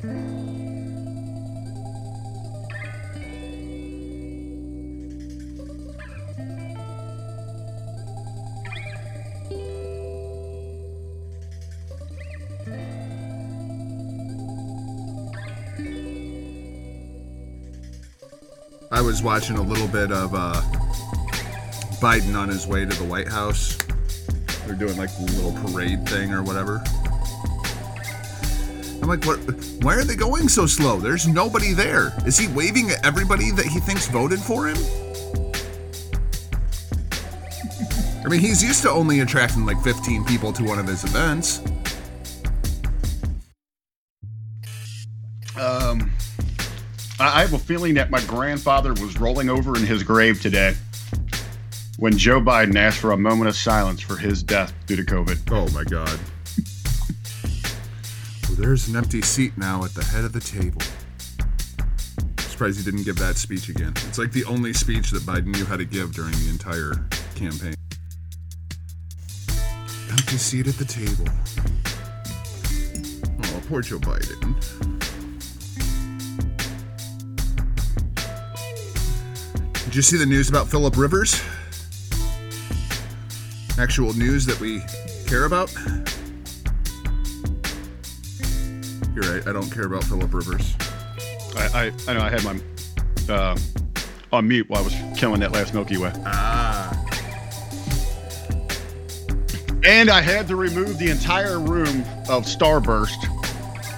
I was watching a little bit of uh, Biden on his way to the White House. They're doing like a little parade thing or whatever. I'm like, what? Why are they going so slow? There's nobody there. Is he waving at everybody that he thinks voted for him? I mean, he's used to only attracting like 15 people to one of his events. Um, I I have a feeling that my grandfather was rolling over in his grave today when Joe Biden asked for a moment of silence for his death due to COVID. Oh my God. There's an empty seat now at the head of the table. Surprised he didn't give that speech again. It's like the only speech that Biden knew how to give during the entire campaign. Empty seat at the table. Oh, poor Joe Biden. Did you see the news about Philip Rivers? Actual news that we care about? I don't care about Philip Rivers. I, I, I know I had my uh, on mute while I was killing that last Milky Way. Ah. And I had to remove the entire room of Starburst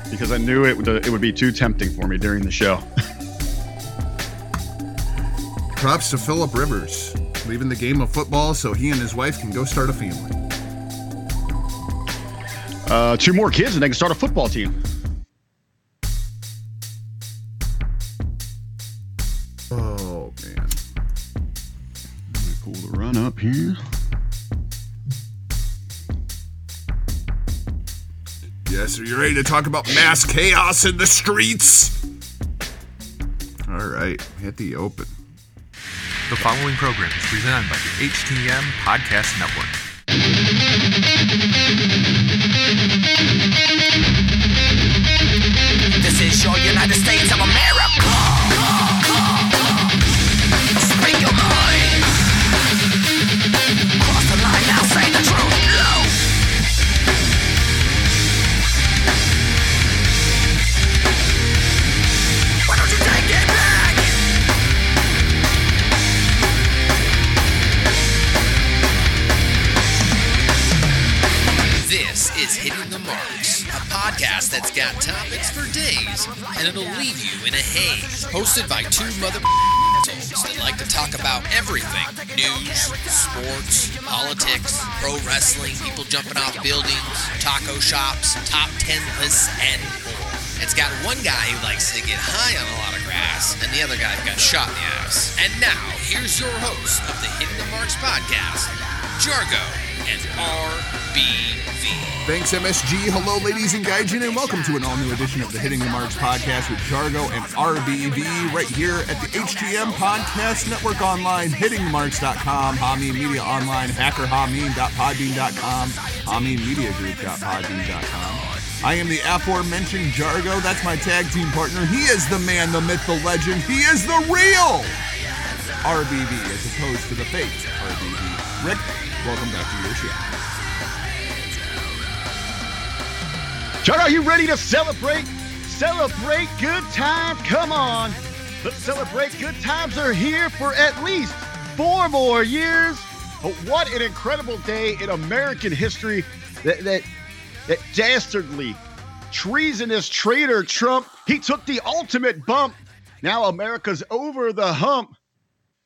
because I knew it would, it would be too tempting for me during the show. Props to Philip Rivers, leaving the game of football so he and his wife can go start a family. Uh, two more kids and they can start a football team. You ready to talk about mass chaos in the streets? All right, hit the open. The following program is presented by the HTM Podcast Network. Politics, pro wrestling, people jumping off buildings, taco shops, top 10 lists, and more. It's got one guy who likes to get high on a lot of grass, and the other guy got shot in the ass. And now, here's your host of the Hitting the Marks podcast, Jargo and RBV. Thanks, MSG. Hello, ladies and gaijin, and welcome to an all-new edition of the Hitting the Marks podcast with Jargo and RBV right here at the HTM Podcast Network online, hittingthemarks.com, Hameen Media Online, hackerhameen.podbean.com, hameenmediagroup.podbean.com. I am the aforementioned Jargo. That's my tag team partner. He is the man, the myth, the legend. He is the real RBV as opposed to the fake RBV. Rick, welcome back to your show. John, are you ready to celebrate? Celebrate good times. Come on. Let's celebrate good times are here for at least four more years. But what an incredible day in American history that that, that dastardly, treasonous traitor Trump, he took the ultimate bump. Now America's over the hump.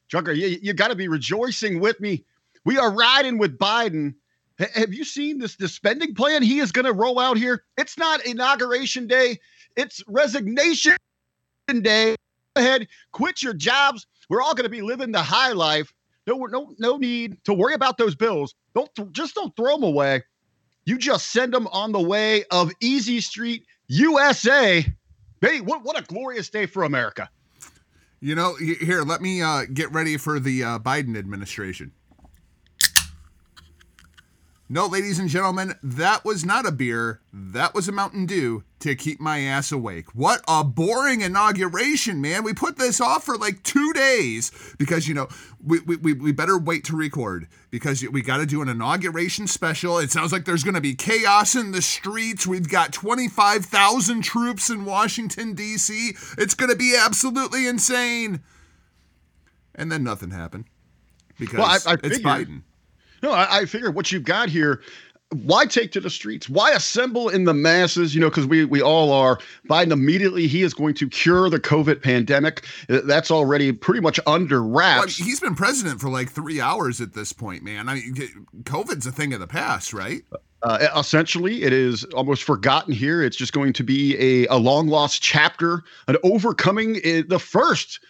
Junker, you, you got to be rejoicing with me. We are riding with Biden. Ha- Have you seen this, this spending plan he is going to roll out here? It's not inauguration day, it's resignation day. Go ahead, quit your jobs. We're all going to be living the high life. No, no, no need to worry about those bills. Don't th- just don't throw them away. You just send them on the way of Easy Street, USA. Hey, what, what a glorious day for America. You know, here, let me uh, get ready for the uh, Biden administration. No, ladies and gentlemen, that was not a beer. That was a Mountain Dew to keep my ass awake. What a boring inauguration, man. We put this off for like two days because, you know, we, we, we better wait to record because we got to do an inauguration special. It sounds like there's going to be chaos in the streets. We've got 25,000 troops in Washington, D.C. It's going to be absolutely insane. And then nothing happened because Well, I- I it's figured- Biden. No, I, I figure what you've got here. Why take to the streets? Why assemble in the masses? You know, because we we all are. Biden immediately he is going to cure the COVID pandemic. Uh, That's already pretty much under Well, wraps. he's been president for like three hours at this point, man. I mean, COVID's a thing of the past, right? Uh, essentially, it is almost forgotten here. It's just going to be a, a long lost chapter, an overcoming uh, the first, uh,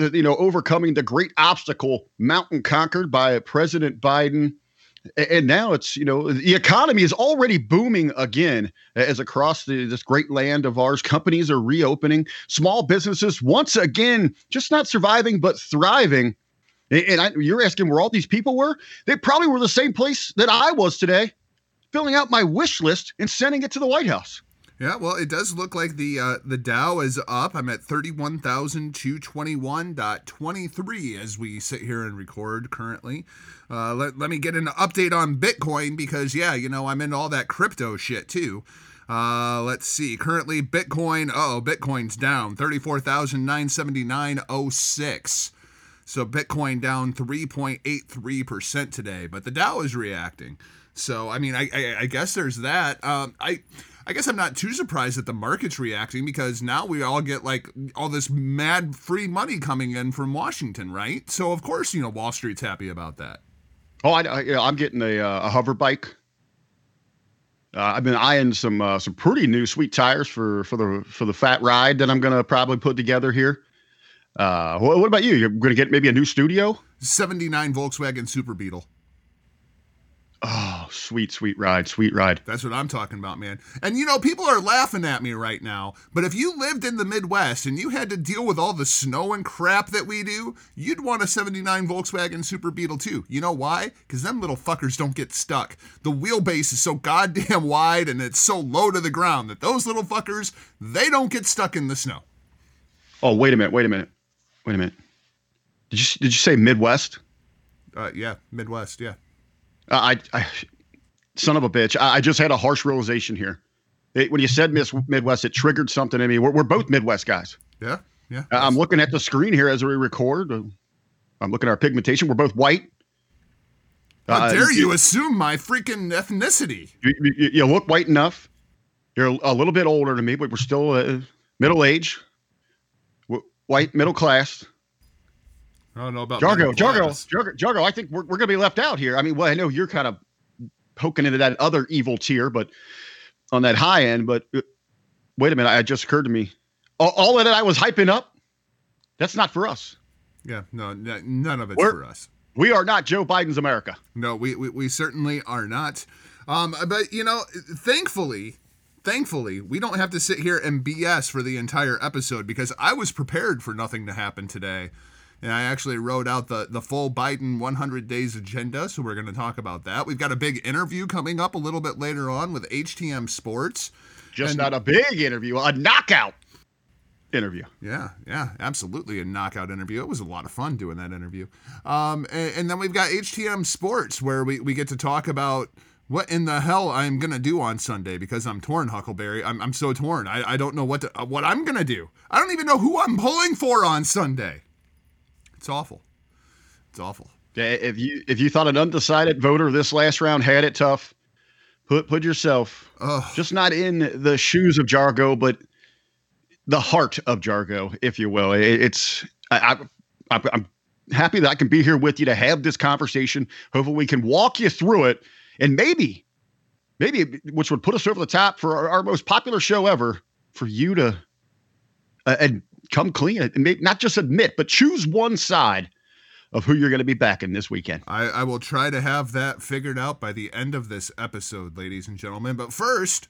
Uh, you know, overcoming the great obstacle, mountain conquered by President Biden. And now it's, you know, the economy is already booming again as across the, this great land of ours. Companies are reopening. Small businesses, once again, just not surviving, but thriving. And I, you're asking where all these people were? They probably were the same place that I was today filling out my wish list and sending it to the White House. Yeah, well, it does look like the uh, the Dow is up. I'm at thirty one thousand two twenty one dot twenty three as we sit here and record currently. Uh, let, let me get an update on Bitcoin because yeah, you know I'm into all that crypto shit too. Uh, let's see. Currently, Bitcoin. Oh, Bitcoin's down thirty four thousand nine seventy nine oh six. So Bitcoin down 3.83% today, but the Dow is reacting. So I mean, I I, I guess there's that. Um, I I guess I'm not too surprised that the market's reacting because now we all get like all this mad free money coming in from Washington, right? So of course you know Wall Street's happy about that. Oh, I, I'm getting a, uh, a hover bike. Uh, I've been eyeing some uh, some pretty new sweet tires for for the for the fat ride that I'm gonna probably put together here. Uh, what, what about you? You're gonna get maybe a new studio? 79 Volkswagen Super Beetle. Oh, sweet, sweet ride, sweet ride. That's what I'm talking about, man. And you know, people are laughing at me right now, but if you lived in the Midwest and you had to deal with all the snow and crap that we do, you'd want a 79 Volkswagen Super Beetle too. You know why? Because them little fuckers don't get stuck. The wheelbase is so goddamn wide and it's so low to the ground that those little fuckers, they don't get stuck in the snow. Oh, wait a minute, wait a minute, wait a minute. Did you did you say Midwest? Uh, yeah, Midwest, yeah. Uh, I, I, son of a bitch. I, I just had a harsh realization here. It, when you said Miss Midwest, it triggered something in me. We're, we're both Midwest guys. Yeah, yeah. Uh, I'm looking at the screen here as we record. Uh, I'm looking at our pigmentation. We're both white. How Uh, dare you assume my freaking ethnicity? You, you, you look white enough. You're a little bit older than me, but we're still uh, middle age, w- white, middle class. I don't know about Jargo, Jargo. Jargo, Jargo. I think we're, we're going to be left out here. I mean, well, I know you're kind of poking into that other evil tier, but on that high end. But uh, wait a minute, it just occurred to me. All, all that I was hyping up, that's not for us. Yeah, no, none of it's We're- for us. We are not Joe Biden's America. No, we, we, we certainly are not. Um, but you know, thankfully, thankfully, we don't have to sit here and BS for the entire episode because I was prepared for nothing to happen today. And I actually wrote out the, the full Biden 100 days agenda, so we're going to talk about that. We've got a big interview coming up a little bit later on with HTM Sports. Just And- not a big interview, a knockout interview. Yeah, yeah, absolutely a knockout interview. It was a lot of fun doing that interview. Um, and, and then we've got HTM Sports where we, we get to talk about what in the hell I'm gonna do on Sunday because I'm torn, Huckleberry. I'm, I'm so torn. I, I don't know what to, uh, what I'm gonna do. I don't even know who I'm pulling for on Sunday. It's awful. It's awful. Yeah, If you if you thought an undecided voter this last round had it tough, put put yourself Ugh. just not in the shoes of Jargo, but the heart of Jargo, if you will. It, it's I, I, I'm happy that I can be here with you to have this conversation. Hopefully, we can walk you through it, and maybe, maybe which would put us over the top for our, our most popular show ever, for you to uh, and come clean not just admit, but choose one side of who you're going to be backing this weekend. I, I will try to have that figured out by the end of this episode, ladies and gentlemen. But first,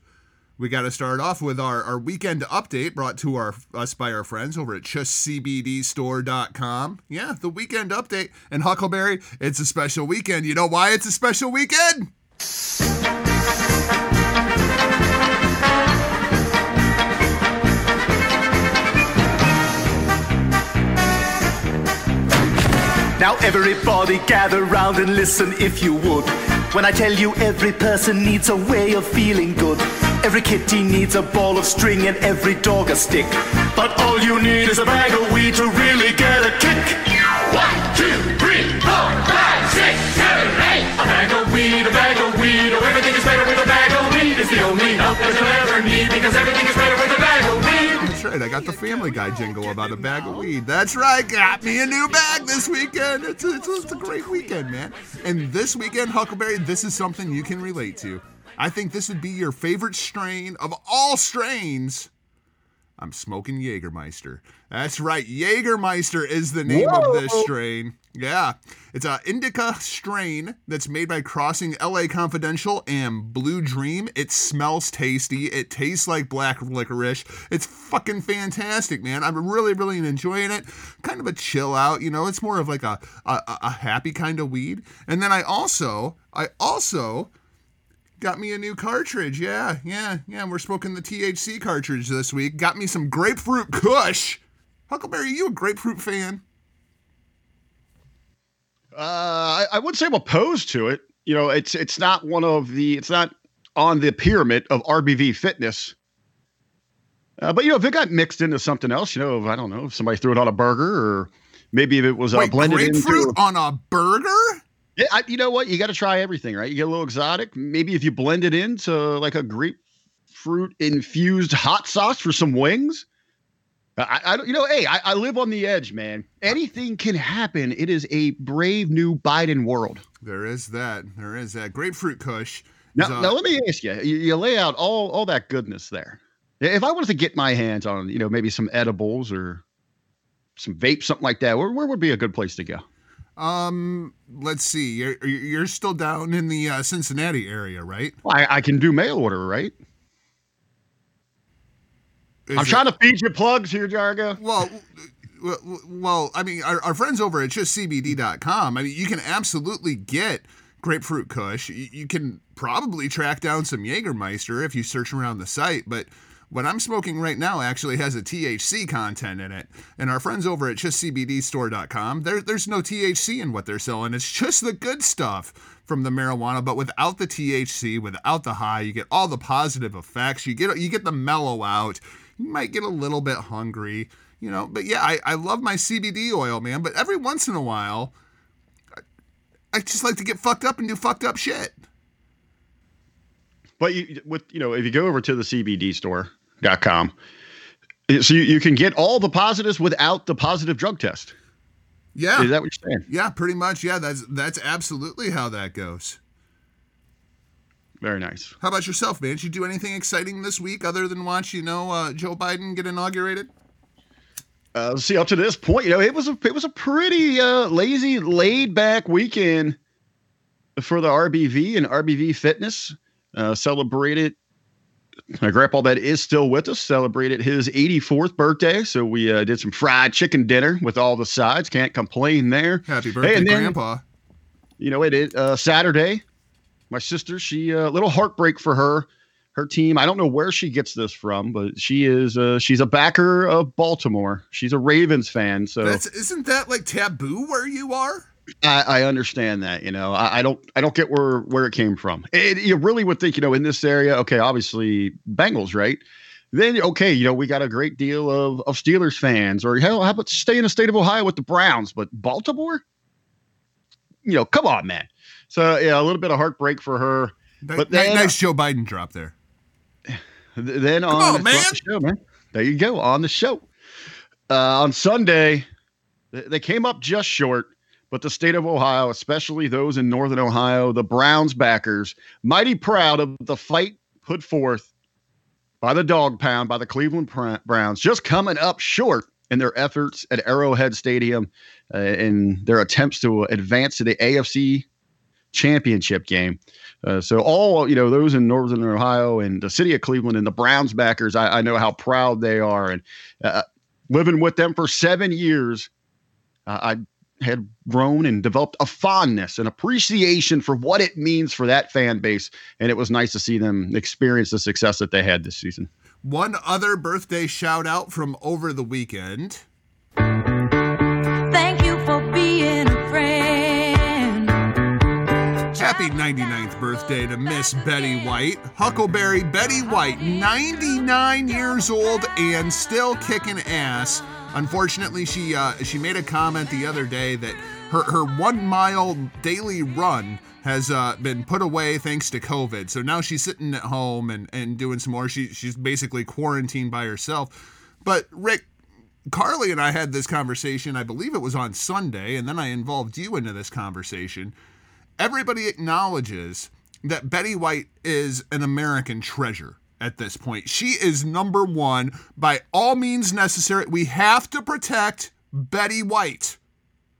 we got to start off with our, our weekend update brought to our us by our friends over at justcbdstore.com. Yeah, the weekend update. And Huckleberry, it's a special weekend. You know why it's a special weekend? Now everybody gather round and listen if you would. When I tell you every person needs a way of feeling good. Every kitty needs a ball of string and every dog a stick. But all you need is a bag of weed to really That's right. I got the Family Guy jingle about a bag of weed. That's right. Got me a new bag this weekend. It's a, it's it's a great weekend, man. And this weekend, Huckleberry, this is something you can relate to. I think this would be your favorite strain of all strains. I'm smoking Jägermeister. That's right. Jägermeister is the name of this strain. Yeah. It's a indica strain that's made by crossing LA Confidential and Blue Dream. It smells tasty. It tastes like black licorice. It's fucking fantastic, man. I'm really, really enjoying it. Kind of a chill out, you know. It's more of like a a, a happy kind of weed. And then I also, I also Got me a new cartridge. Yeah, yeah, yeah. We're smoking the THC cartridge this week. Got me some grapefruit kush. Huckleberry, are you a grapefruit fan? Uh, I, I wouldn't say I'm opposed to it. You know, it's it's not one of the it's not on the pyramid of RBV fitness. Uh, but you know, if it got mixed into something else, you know, if, I don't know, if somebody threw it on a burger, or maybe if it was uh, Wait, blended grapefruit into. on a burger? Yeah, I, you know what? You got to try everything, right? You get a little exotic. Maybe if you blend it into like a grapefruit infused hot sauce for some wings. I, I don't, you know, hey, I, I live on the edge, man. Anything can happen. It is a brave new Biden world. There is that. There is that. Grapefruit kush. Now, now let me ask you, you. You lay out all all that goodness there. If I wanted to get my hands on, you know, maybe some edibles or some vape, something like that, where, where would be a good place to go? Um, let's see. You're you're still down in the uh, Cincinnati area, right? Well, I, I can do mail order, right? Is I'm it- trying to feed you plugs here, Jargo. Well, well, well, I mean, our, our friends over at justcbd.com, I mean, you can absolutely get grapefruit kush. You, you can probably track down some Jägermeister if you search around the site, but what I'm smoking right now actually has a THC content in it. And our friends over at justcbdstore.com, there, there's no THC in what they're selling. It's just the good stuff from the marijuana, but without the THC, without the high, you get all the positive effects. You get you get the mellow out. You might get a little bit hungry, you know. But yeah, I, I love my CBD oil, man. But every once in a while, I, I just like to get fucked up and do fucked up shit. But you, with you know, if you go over to the CBDstore.com, so you, you can get all the positives without the positive drug test. Yeah, Is that what you're saying? yeah, pretty much. Yeah, that's that's absolutely how that goes. Very nice. How about yourself, man? Did you do anything exciting this week other than watch, you know, uh, Joe Biden get inaugurated? Uh, see, up to this point, you know, it was a it was a pretty uh, lazy, laid back weekend for the RBV and RBV Fitness. Uh, celebrated. My grandpa that is still with us celebrated his 84th birthday, so we uh, did some fried chicken dinner with all the sides. Can't complain there. Happy birthday, and then- Grandpa. you know, it is uh, Saturday. My sister, she a uh, little heartbreak for her. Her team. I don't know where she gets this from, but she is uh, she's a backer of Baltimore. She's a Ravens fan, so That's isn't that like taboo where you are? I, I understand that. You know, I, I don't I don't get where where it came from. It, you really would think, you know, in this area, okay, obviously Bengals, right? Then okay, you know, we got a great deal of of Steelers fans, or hell, how about stay in the state of Ohio with the Browns, but Baltimore? You know, come on, man. So yeah, a little bit of heartbreak for her. But then- nice Joe Biden drop there. Then on, on, on man. the show, man. There you go on the show. Uh, on Sunday, they came up just short, but the state of Ohio, especially those in northern Ohio, the Browns backers, mighty proud of the fight put forth by the dog pound by the Cleveland Browns, just coming up short in their efforts at Arrowhead Stadium uh, in their attempts to advance to the AFC championship game. Uh, so all you know, those in Northern Ohio and the city of Cleveland and the Browns backers, I, I know how proud they are, and uh, living with them for seven years, uh, I had grown and developed a fondness and appreciation for what it means for that fan base. And it was nice to see them experience the success that they had this season. One other birthday shout out from over the weekend. Happy 99th birthday to Miss Betty White. Huckleberry Betty White, 99 years old and still kicking ass. Unfortunately, she uh, she made a comment the other day that her, her one mile daily run has uh, been put away thanks to COVID. So now she's sitting at home and, and doing some more. She, she's basically quarantined by herself. But Rick, Carly and I had this conversation, I believe it was on Sunday, and then I involved you into this conversation. Everybody acknowledges that Betty White is an American treasure at this point. She is number one by all means necessary. We have to protect Betty White.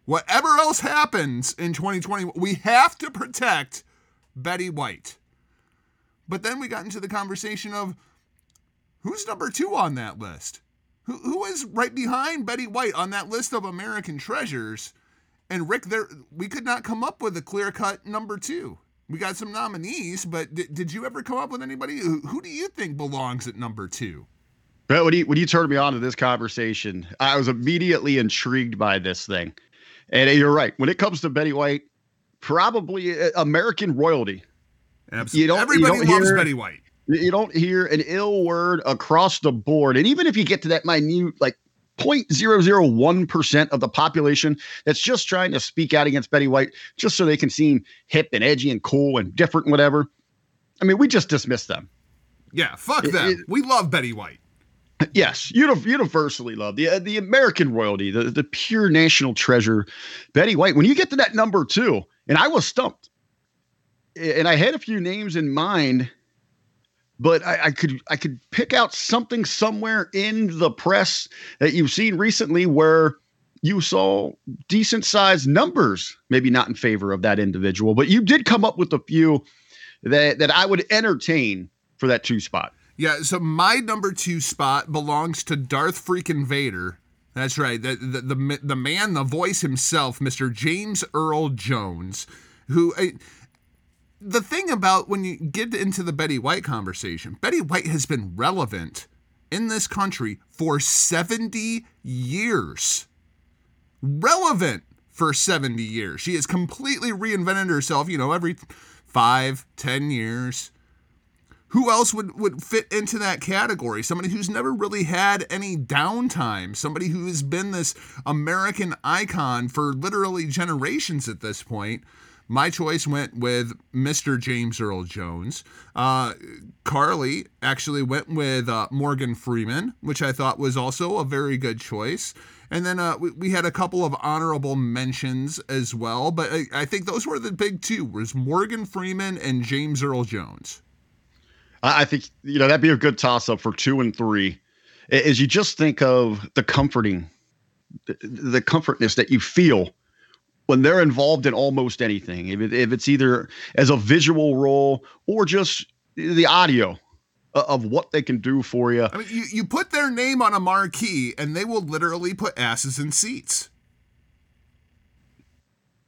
Whatever else happens in 2020, we have to protect Betty White. But then we got into the conversation of who's number two on that list? Who, who is right behind Betty White on that list of American treasures? And Rick, there we could not come up with a clear cut number two. We got some nominees, but did, did you ever come up with anybody? Who, who do you think belongs at number two? But when you when you turned me on to this conversation, I was immediately intrigued by this thing. And you're right. When it comes to Betty White, probably uh, American royalty. Absolutely. You don't- you Everybody don't loves hear- Betty White. You don't hear an ill word across the board. And even if you get to that minute, like 0.001% of the population that's just trying to speak out against Betty White just so they can seem hip and edgy and cool and different and whatever. I mean, we just dismiss them. Yeah, fuck It- them. it- we love Betty White. Yes, universally loved the uh, the American royalty, the the pure national treasure, Betty White. When you get to that number two, and I was stumped, and I had a few names in mind, but I, I could I could pick out something somewhere in the press that you've seen recently where you saw decent sized numbers, maybe not in favor of that individual, but you did come up with a few that that I would entertain for that two spot. Yeah, so my number two spot belongs to Darth freaking Vader. That's right. The, the, the, the man, the voice himself, Mr. James Earl Jones, who. uh, the thing about when you get into the Betty White conversation, Betty White has been relevant in this country for 70 years. Relevant for 70 years. She has completely reinvented herself, you know, every five, ten years who else would, would fit into that category? Somebody who's never really had any downtime, somebody who has been this American icon for literally generations at this point. My choice went with Mr. James Earl Jones. Uh, Carly actually went with uh, Morgan Freeman, which I thought was also a very good choice. And then uh, we, we had a couple of honorable mentions as well, but I, I think those were the big two: was Morgan Freeman and James Earl Jones. I think you know that'd be a good toss up for two and three. as you just think of the comforting, the, the comfortness that you feel when they're involved in almost anything. If, it, if it's either as a visual role or just the audio of what they can do for you. I mean, you, you put their name on a marquee and they will literally put asses in seats.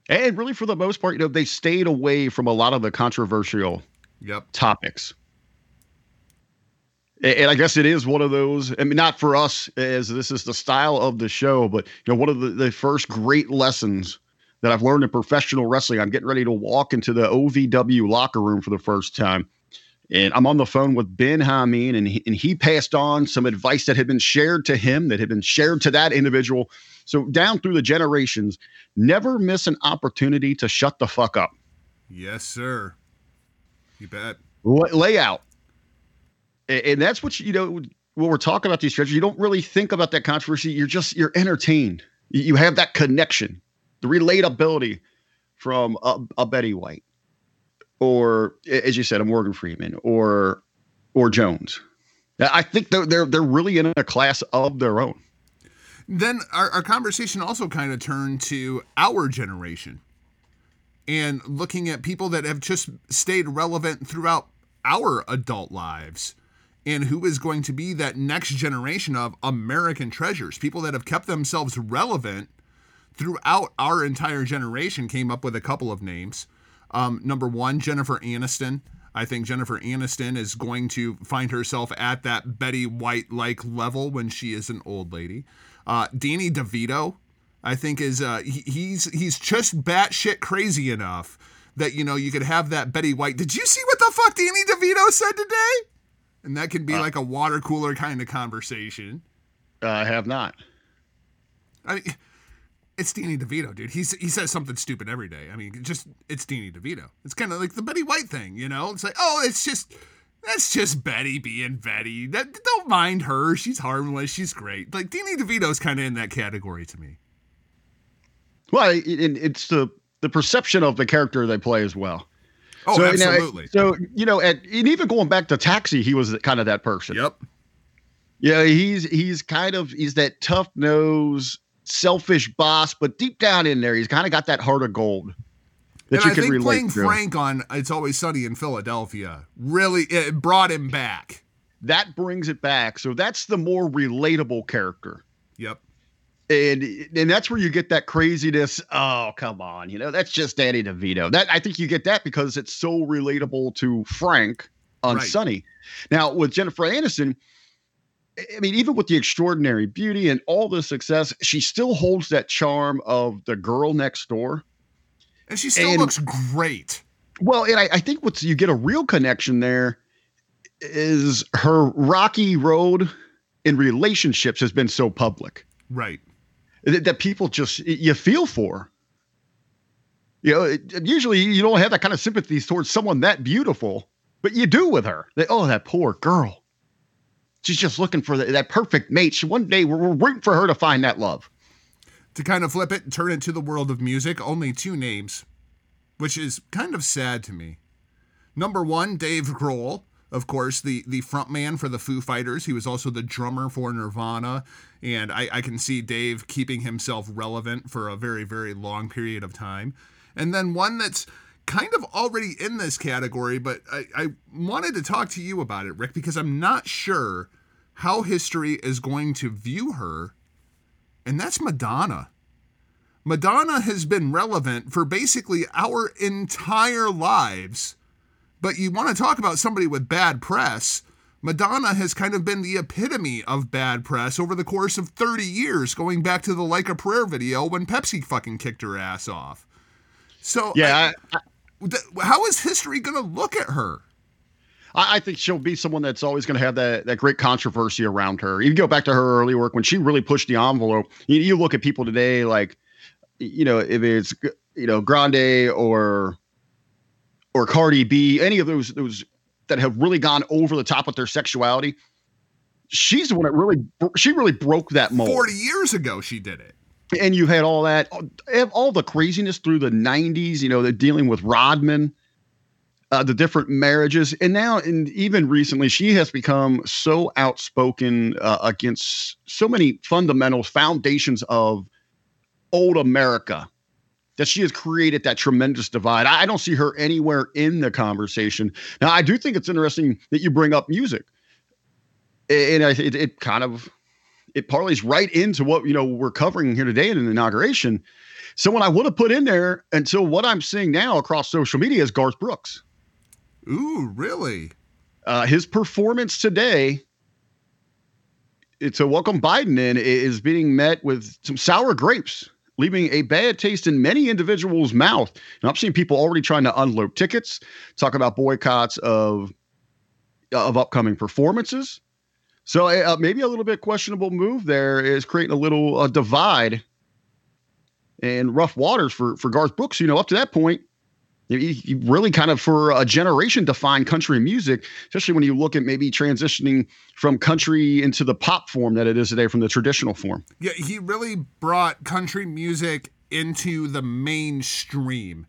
And really, for the most part, you know, they stayed away from a lot of the controversial Yep. topics. And I guess it is one of those. I mean, not for us, as this is the style of the show, but you know, one of the, the first great lessons that I've learned in professional wrestling. I'm getting ready to walk into the OVW locker room for the first time, and I'm on the phone with Ben Hameen, and he, and he passed on some advice that had been shared to him, that had been shared to that individual. So down through the generations, never miss an opportunity to shut the fuck up. Yes, sir. You bet. La- layout. A- And that's what you know when we're talking about these stretches, you don't really think about that controversy. You're just you're entertained. You have that connection, the relatability from a, a Betty White, or as you said, a Morgan Freeman, or or Jones. I think they're they're they're really in a class of their own. Then our, our conversation also kind of turned to our generation and looking at people that have just stayed relevant throughout our adult lives and who is going to be that next generation of American treasures, people that have kept themselves relevant throughout our entire generation came up with a couple of names. Um, number one, Jennifer Aniston. I think Jennifer Aniston is going to find herself at that Betty White like level when she is an old lady. Uh, Danny DeVito, I think is uh, he, he's he's just batshit crazy enough that you know you could have that Betty White. Did you see what the fuck Danny DeVito said today? And that could be like a water cooler kind of conversation. Uh, I have not. I mean, it's Danny DeVito, dude. He's he says something stupid every day. I mean, just it's Danny DeVito. It's kind of like the Betty White thing, you know. It's like, oh, it's just that's just Betty being Betty. That don't mind her. She's harmless. She's great. Like Danny DeVito's kind of in that category to me. Well, it, it, it's the the perception of the character they play as well. Oh, so, you know, absolutely. so you know, at, and even going back to Taxi, he was kind of that person. yep. Yeah, he's he's kind of he's that tough nose, selfish boss, but deep down in there, he's kind of got that heart of gold that and you I can think relate playing to. Frank on "It's Always Sunny in Philadelphia" really it brought him back. That brings it back. So that's the more relatable character. Yep. and and that's where you get that craziness. Oh, come on, you know that's just Danny DeVito. That I think you get that because it's so relatable to Frank on Right. Sunny. Now with Jennifer Aniston, I mean, even with the extraordinary beauty and all the success, she still holds that charm of the girl next door. And she still And- looks great. Well, and I, I think what's you get a real connection there is her rocky road in relationships has been so public. Right. that, that people just you feel for. You know, it, usually you don't have that kind of sympathy towards someone that beautiful, but you do with her. That oh, that poor girl. She's just looking for the, that perfect mate. She, one day we're, we're rooting for her to find that love. To kind of flip it and turn it to the world of music, only two names, which is kind of sad to me. Number one, Dave Grohl, of course, the the frontman for the Foo Fighters. He was also the drummer for Nirvana, and I, I can see Dave keeping himself relevant for a very very long period of time. And then one that's kind of already in this category, but I, I wanted to talk to you about it, Rick, because I'm not sure how history is going to view her, and that's Madonna. Madonna has been relevant for basically our entire lives. But you want to talk about somebody with bad press? Madonna has kind of been the epitome of bad press over the course of 30 years, going back to the Like a Prayer video when Pepsi fucking kicked her ass off. So, Yeah, I- how is history going to look at her? I, think she'll be someone that's always going to have that that great controversy around her. You go back to her early work when she really pushed the envelope. You, you look at people today, like you know, if it's you know Grande or or Cardi B, any of those those that have really gone over the top with their sexuality. She's the one that really she really broke that mold. 40 years ago, she did it. And you had all that all the craziness through the 90s you know they're dealing with rodman uh, the different marriages. And now and even recently she has become so outspoken uh, against so many fundamentals foundations of old america that she has created that tremendous divide. I, don't see her anywhere in the conversation. Now i do think it's interesting that you bring up music. And it, it kind of it parlays right into what you know we're covering here today in an inauguration. Someone I would have put in there until what I'm seeing now across social media is Garth Brooks. Ooh, really? Uh, his performance today to welcome Biden in is being met with some sour grapes, leaving a bad taste in many individuals' mouth. And I'm seeing people already trying to unload tickets, talk about boycotts of of upcoming performances. So uh, maybe a little bit questionable move there is creating a little uh, divide and rough waters for for Garth Brooks. You know, up to that point, he, he really kind of for a generation defined country music, especially when you look at maybe transitioning from country into the pop form that it is today from the traditional form. Yeah, he really brought country music into the mainstream.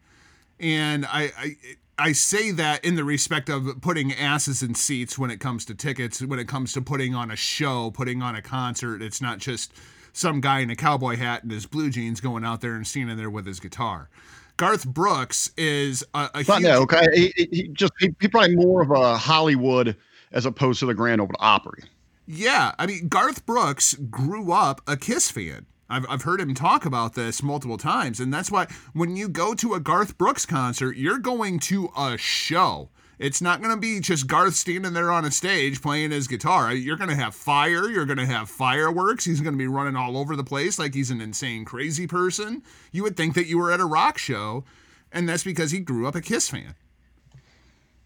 And I, I I say that in the respect of putting asses in seats when it comes to tickets, when it comes to putting on a show, putting on a concert. It's not just some guy in a cowboy hat and his blue jeans going out there and standing there with his guitar. Garth Brooks is a, a huge no, okay, he, he- he just he, he probably more of a Hollywood as opposed to the Grand Ole Opry. Yeah, I mean Garth Brooks grew up a Kiss fan. I've, I've heard him talk about this multiple times. And that's why when you go to a Garth Brooks concert, you're going to a show. It's not going to be just Garth standing there on a stage playing his guitar. You're going to have fire. You're going to have fireworks. He's going to be running all over the place like he's an insane, crazy person. You would think that you were at a rock show, and that's because he grew up a Kiss fan.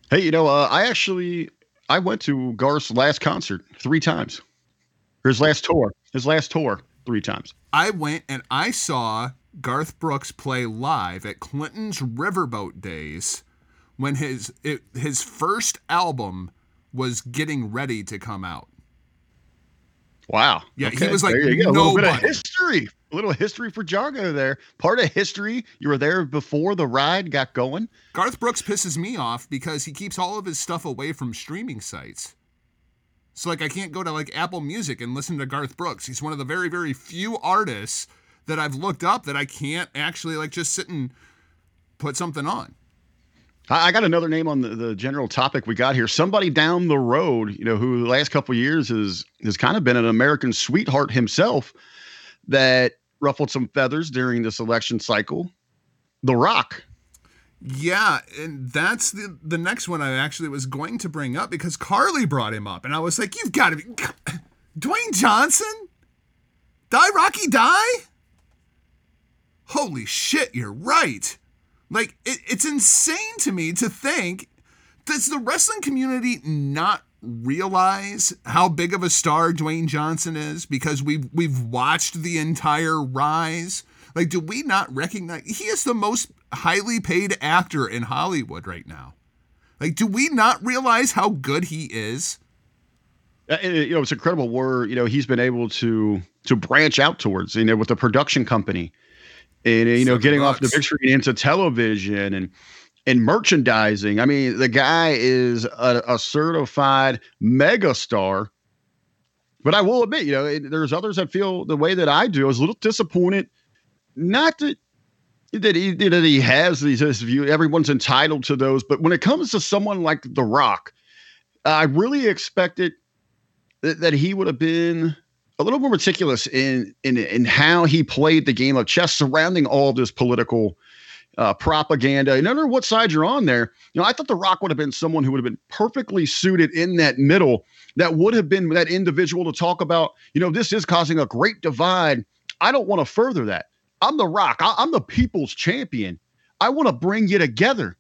Hey, you know, uh, I actually I went to Garth's last concert three times. His last tour. His last tour three times. I went and I saw Garth Brooks play live at Clinton's Riverboat Days when his it, his first album was getting ready to come out. Wow. Yeah, he was like there you go. A little bit of history. A little history for Jargo there. Part of history. You were there before the ride got going. Garth Brooks pisses me off because he keeps all of his stuff away from streaming sites. So like I can't go to like Apple Music and listen to Garth Brooks. He's one of the very very few artists that I've looked up that I can't actually like just sit and put something on. I got another name on the, the general topic we got here. Somebody down the road, you know, who the last couple years has has kind of been an American sweetheart himself that ruffled some feathers during this election cycle. The Rock. Yeah, and that's the the next one I actually was going to bring up because Carly brought him up, and I was like, "You've got to be Dwayne Johnson, die Rocky die." Holy shit, you're right. Like it, it's insane to me to think does the wrestling community not realize how big of a star Dwayne Johnson is because we've we've watched the entire rise. Like, do we not recognize he is the most highly paid actor in Hollywood right now? Like, do we not realize how good he is? Uh, and, you know, it's incredible where you know he's been able to to branch out towards you know with the production company, and you know Seven getting off the bucks. big screen into television and and merchandising. I mean, the guy is a, a certified megastar. But I will admit, you know, it- there's others that feel the way that I do. I was a little disappointed. Not that that he that he has these this view. Everyone's entitled to those, but when it comes to someone like The Rock, I really expected that, that he would have been a little more meticulous in in in how he played the game of chess surrounding all this political uh, propaganda. No matter what side you're on there, you know, I thought The Rock would have been someone who would have been perfectly suited in that middle. That would have been that individual to talk about. You know, this is causing a great divide. I don't want to further that. I'm The Rock. I, I'm the people's champion. I want to bring you together.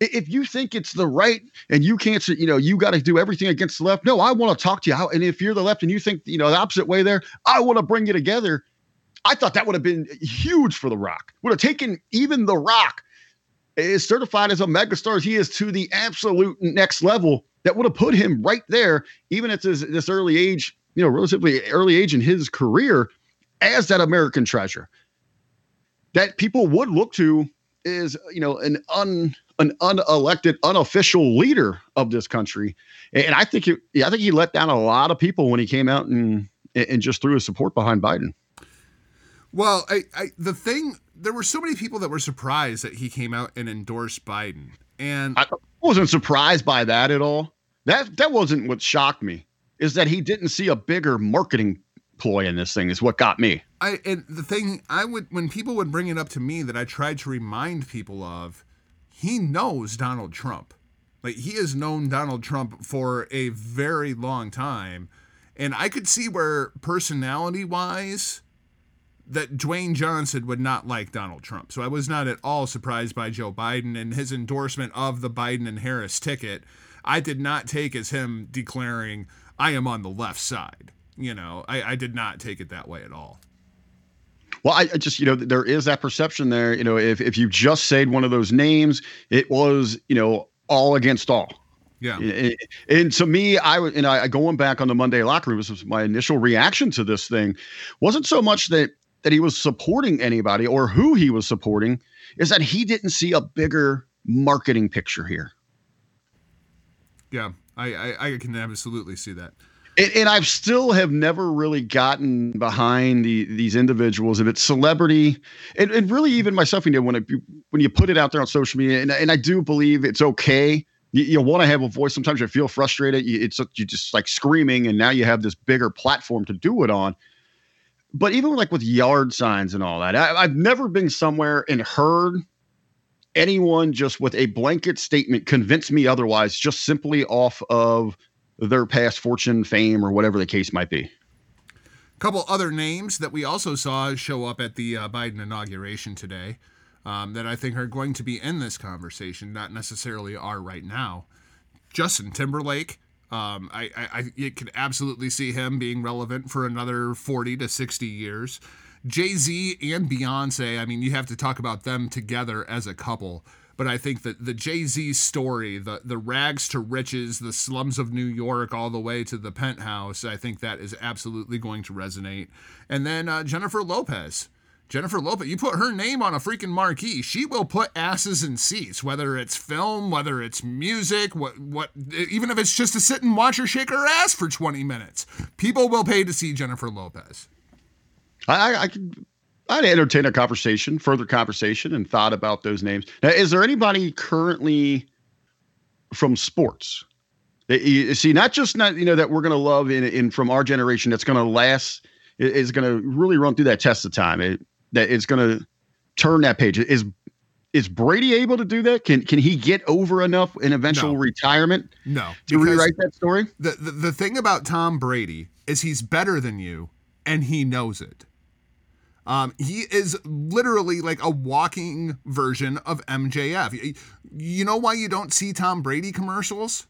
If you think it's the right and you can't, you know, you got to do everything against the left. No, I want to talk to you. And if you're the left and you think, you know, the opposite way there, I want to bring you together. I thought that would have been huge for The Rock. Would have taken even The Rock, is certified as a megastar as he is to the absolute next level. That would have put him right there, even at this, this early age, you know, relatively early age in his career, as that American treasure that people would look to is you know an un an unelected unofficial leader of this country. And i think it, yeah, i think he let down a lot of people when he came out and and just threw his support behind biden. Well, I, I the thing there were so many people that were surprised that he came out and endorsed Biden, and i wasn't surprised by that at all. That that wasn't what shocked me is that he didn't see a bigger marketing ploy in this thing is what got me I and the thing I would when people would bring it up to me that I tried to remind people of, he knows Donald Trump. Like he has known Donald Trump for a very long time. And I could see where personality wise that Dwayne Johnson would not like Donald Trump. So I was not at all surprised by Joe Biden and his endorsement of the Biden and Harris ticket. I did not take as him declaring, I am on the left side. You know, I, I did not take it that way at all. Well, I, I just, you know, there is that perception there. You know, if, if you just said one of those names, it was, you know, all against all. Yeah. And, and to me, I was, and I going back on the Monday locker room, this was my initial reaction to this thing, wasn't so much that that he was supporting anybody or who he was supporting, is that he didn't see a bigger marketing picture here. Yeah, I, I, I can absolutely see that. And, and I've still have never really gotten behind the these individuals. If it's celebrity, and, and really even myself, you know, when it, when you put it out there on social media, and, and I do believe it's okay. You, you want to have a voice. Sometimes you feel frustrated. You, it's you just like screaming, and now you have this bigger platform to do it on. but even like with yard signs and all that, I, I've never been somewhere and heard anyone just with a blanket statement convince me otherwise, just simply off of their past fortune, fame, or whatever the case might be. A couple other names that we also saw show up at the uh, Biden inauguration today um, that I think are going to be in this conversation, not necessarily are right now. Justin Timberlake. Um, I, I, I absolutely see him being relevant for another 40 to 60 years. Jay Z and Beyonce, I mean, you have to talk about them together as a couple. But I think that the Jay Z story, the, the rags to riches, the slums of New York, all the way to the penthouse, I think that is absolutely going to resonate. And then uh, Jennifer Lopez. Jennifer Lopez, you put her name on a freaking marquee, she will put asses in seats, whether it's film, whether it's music, what what even if it's just to sit and watch her shake her ass for 20 minutes. People will pay to see Jennifer Lopez. I, I, could, I'd entertain a conversation, further conversation, and thought about those names. Now, is there anybody currently from sports? you- See, not just not you know that we're going to love in, in from our generation that's going to last is going to really run through that test of time. It, that it's going to turn that page. Is is Brady able to do that? Can can he get over enough in eventual No. retirement No. to rewrite that story? The, the the thing about Tom Brady is he's better than you and he knows it. Um, he is literally like a walking version of MJF. You know why you don't see Tom Brady commercials?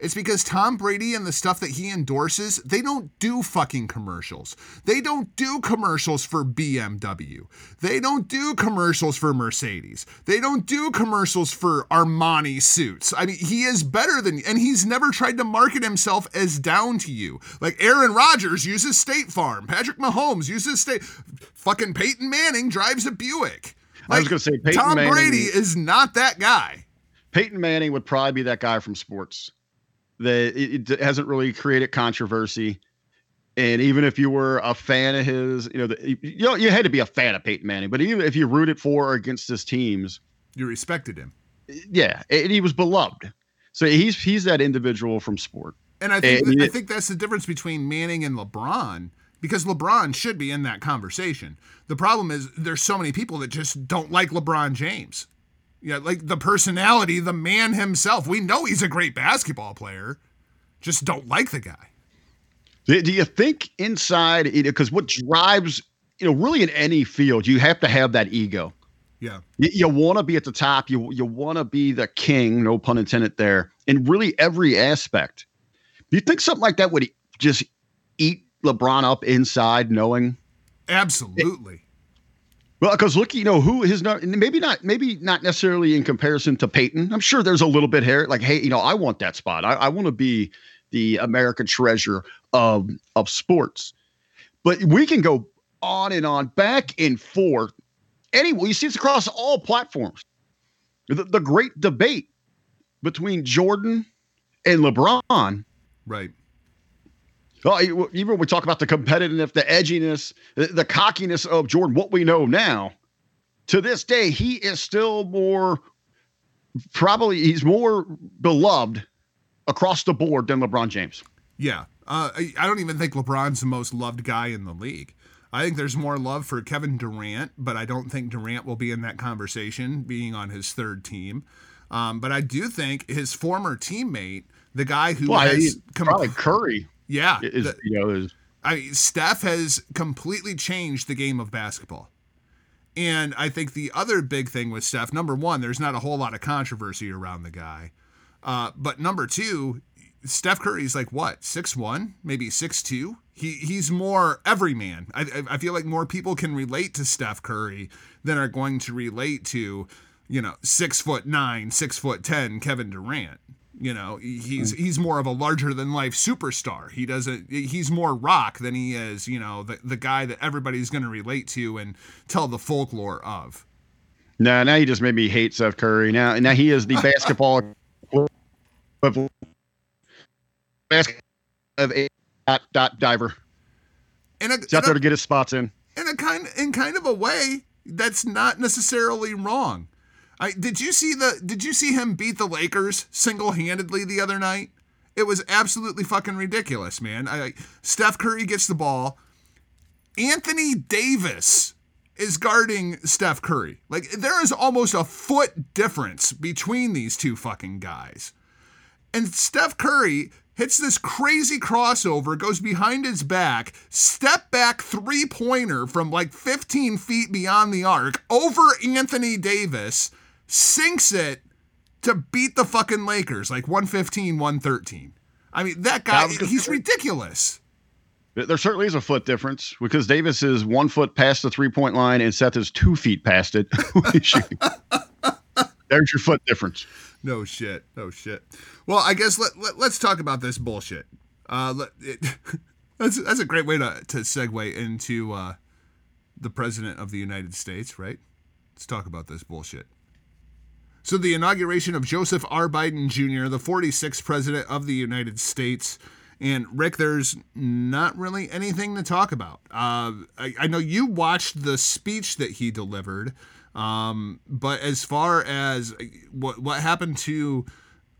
It's because Tom Brady and the stuff that he endorses, they don't do fucking commercials. They don't do commercials for BMW. They don't do commercials for Mercedes. They don't do commercials for Armani suits. I mean, he is better than and he's never tried to market himself as down to you. Like Aaron Rodgers uses State Farm. Patrick Mahomes uses State fucking Peyton Manning drives a Buick. I was gonna say Peyton Manning Tom Manning- Brady is not that guy. Peyton Manning would probably be that guy from sports that it, it hasn't really created controversy. And even if you were a fan of his, you know, the, you know, you had to be a fan of Peyton Manning, but even if you rooted for or against his teams, You respected him. yeah, and he was beloved. So he's he's that individual from sport. And I think And I think that's the difference between Manning and LeBron because LeBron should be in that conversation. The problem is there's so many people that just don't like LeBron James. Yeah, like the personality, the man himself. We know he's a great basketball player. Just don't like the guy. Do, you think inside, because what drives, you know, really in any field, you have to have that ego. Yeah. You, you want to be at the top. You you want to be the king. No pun intended there. In really every aspect. Do you think something like that would just eat LeBron up inside, knowing? Absolutely. Well, because look, you know who his not maybe not maybe not necessarily in comparison to Peyton. I'm sure there's a little bit here. Like, hey, you know, I want that spot. I, I want to be the American treasure of of sports. But we can go on and on, back and forth. Anyway, you see it's across all platforms. The, the great debate between Jordan and LeBron. Right. Well, e- even when we talk about the competitiveness, the edginess, the, the cockiness of Jordan, what we know now, to this day, he is still more, probably, he's more beloved across the board than LeBron James. Yeah. Uh, I, I don't even think LeBron's the most loved guy in the league. I think there's more love for Kevin Durant, but I don't think Durant will be in that conversation being on his third team. Um, but I do think his former teammate, the guy who Well, has he's com- probably Curry yeah, is, the- you know, is, I Steph has completely changed the game of basketball. And I think the other big thing with Steph, number one, there's not a whole lot of controversy around the guy. Uh, but number two, Steph Curry's like what, six one, maybe six two. He he's more everyman. I I- I feel like more people can relate to Steph Curry than are going to relate to, you know, six foot nine, six foot ten Kevin Durant. You know, he's mm. he's more of a larger than life superstar. He doesn't. He's more rock than he is. You know, the the guy that everybody's going to relate to and tell the folklore of. no, now you just made me hate Steph Curry. Now, now he is the basketball of a dot, dot diver. And a, He's out there to get his spots in. in a kind in kind of a way that's not necessarily wrong. I did you see the did you see him beat the Lakers single-handedly the other night? It was absolutely fucking ridiculous, man. I Steph Curry gets the ball. Anthony Davis is guarding Steph Curry. Like there is almost a foot difference between these two fucking guys. And Steph Curry hits this crazy crossover, goes behind his back, step back three pointer from like 15 feet beyond the arc over Anthony Davis, sinks it to beat the fucking Lakers like 115, 113. I mean, that guy, I he's ridiculous. There certainly is a foot difference because Davis is one foot past the three point line and Steph is two feet past it. when he's shooting. There's your foot difference. No shit. No shit. Well, I guess let, let us talk about this bullshit. Uh, let, it, that's that's a great way to to segue into uh, the president of the United States, right? Let's talk about this bullshit. So, the inauguration of Joseph R. Biden Jr., the 46th president of the United States. And Rick, there's not really anything to talk about. Uh, I, I know you watched the speech that he delivered, um, but as far as what what happened to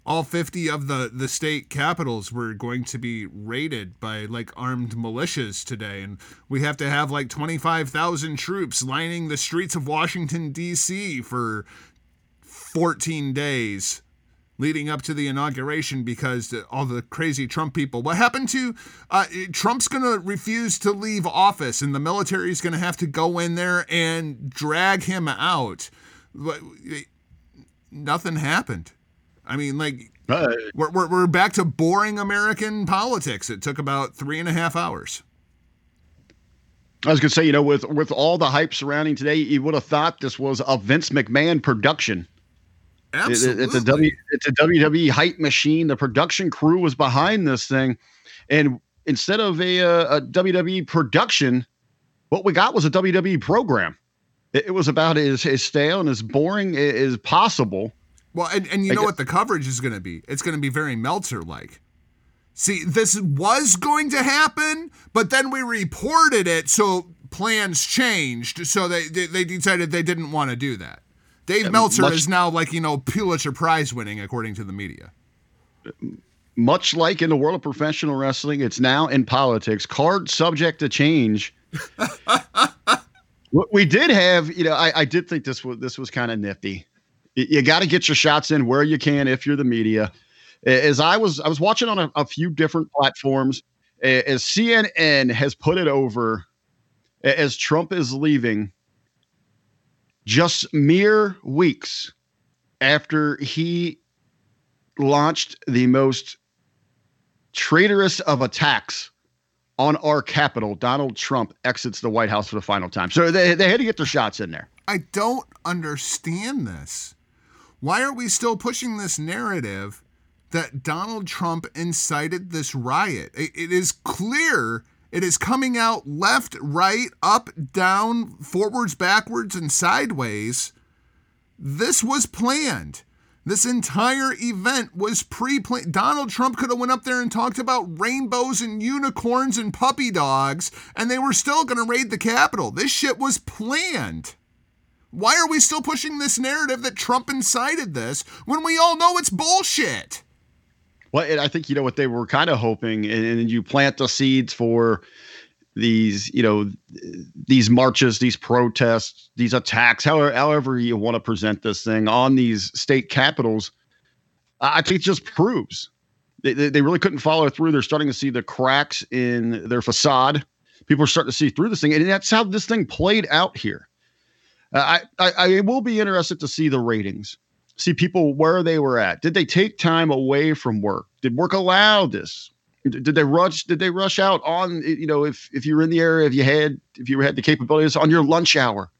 all 50 of the the state capitals were going to be raided by like armed militias today and we have to have like 25,000 troops lining the streets of Washington D.C. for 14 days leading up to the inauguration because all the crazy Trump people. What happened to uh, Trump's going to refuse to leave office and the military is going to have to go in there and drag him out. Nothing happened. I mean, like, Uh, we're, we're, we're back to boring American politics. It took about three and a half hours. I was gonna say, you know, with with all the hype surrounding today, you would have thought this was a Vince McMahon production. Absolutely. it's a W it's a WWE hype machine. The production crew was behind this thing, and instead of a, uh, a WWE production, what we got was a WWE program. It, it was about as, as stale and as boring as possible. Well, and, and you I know guess- what the coverage is going to be? It's going to be very Meltzer like. See, this was going to happen, but then we reported it, so plans changed. So they they, they decided they didn't want to do that. Dave Meltzer much- is now like you know Pulitzer Prize winning according to the media. Much like in the world of professional wrestling, it's now in politics. Card subject to change. What we did have, you know, I, I did think this was this was kind of nifty. You, you got to get your shots in where you can if you're the media. As I was, I was watching on a, a few different platforms. As CNN has put it over, as Trump is leaving, just mere weeks after he launched the most traitorous of attacks on our capital, Donald Trump exits the White House for the final time. So they, they had to get their shots in there. I don't understand this. Why are we still pushing this narrative that Donald Trump incited this riot? It- it is clear. It is coming out left, right, up, down, forwards, backwards, and sideways. This was planned. This entire event was pre-planned. Donald Trump could have went up there and talked about rainbows and unicorns and puppy dogs, and they were still going to raid the Capitol. This shit was planned. Why are we still pushing this narrative that Trump incited this when we all know it's bullshit? Well, I think you know what they were kind of hoping, and, and you plant the seeds for these, you know, these marches, these protests, these attacks, however, however you want to present this thing on these state capitals. I think it just proves they, they, they really couldn't follow through. They're starting to see the cracks in their facade. People are starting to see through this thing, and that's how this thing played out here. Uh, I, I I will be interested to see the ratings see people where they were at. Did they take time away from work? Did work allow this? Did they rush? Did they rush out on you know if if you were in the area, if you had if you had the capabilities on your lunch hour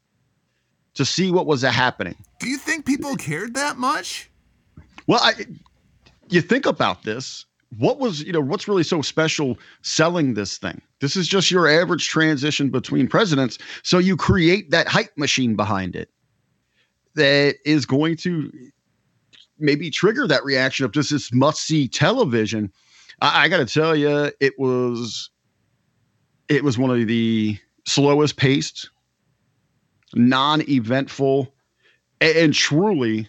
to see what was happening? Do you think people cared that much? Well, I, you think about this. What was you know what's really so special selling this thing? This is just your average transition between presidents. So you create that hype machine behind it that is going to maybe trigger that reaction of just this must see television. I, I got to tell you, it was it was one of the slowest paced, non-eventful, and, and truly,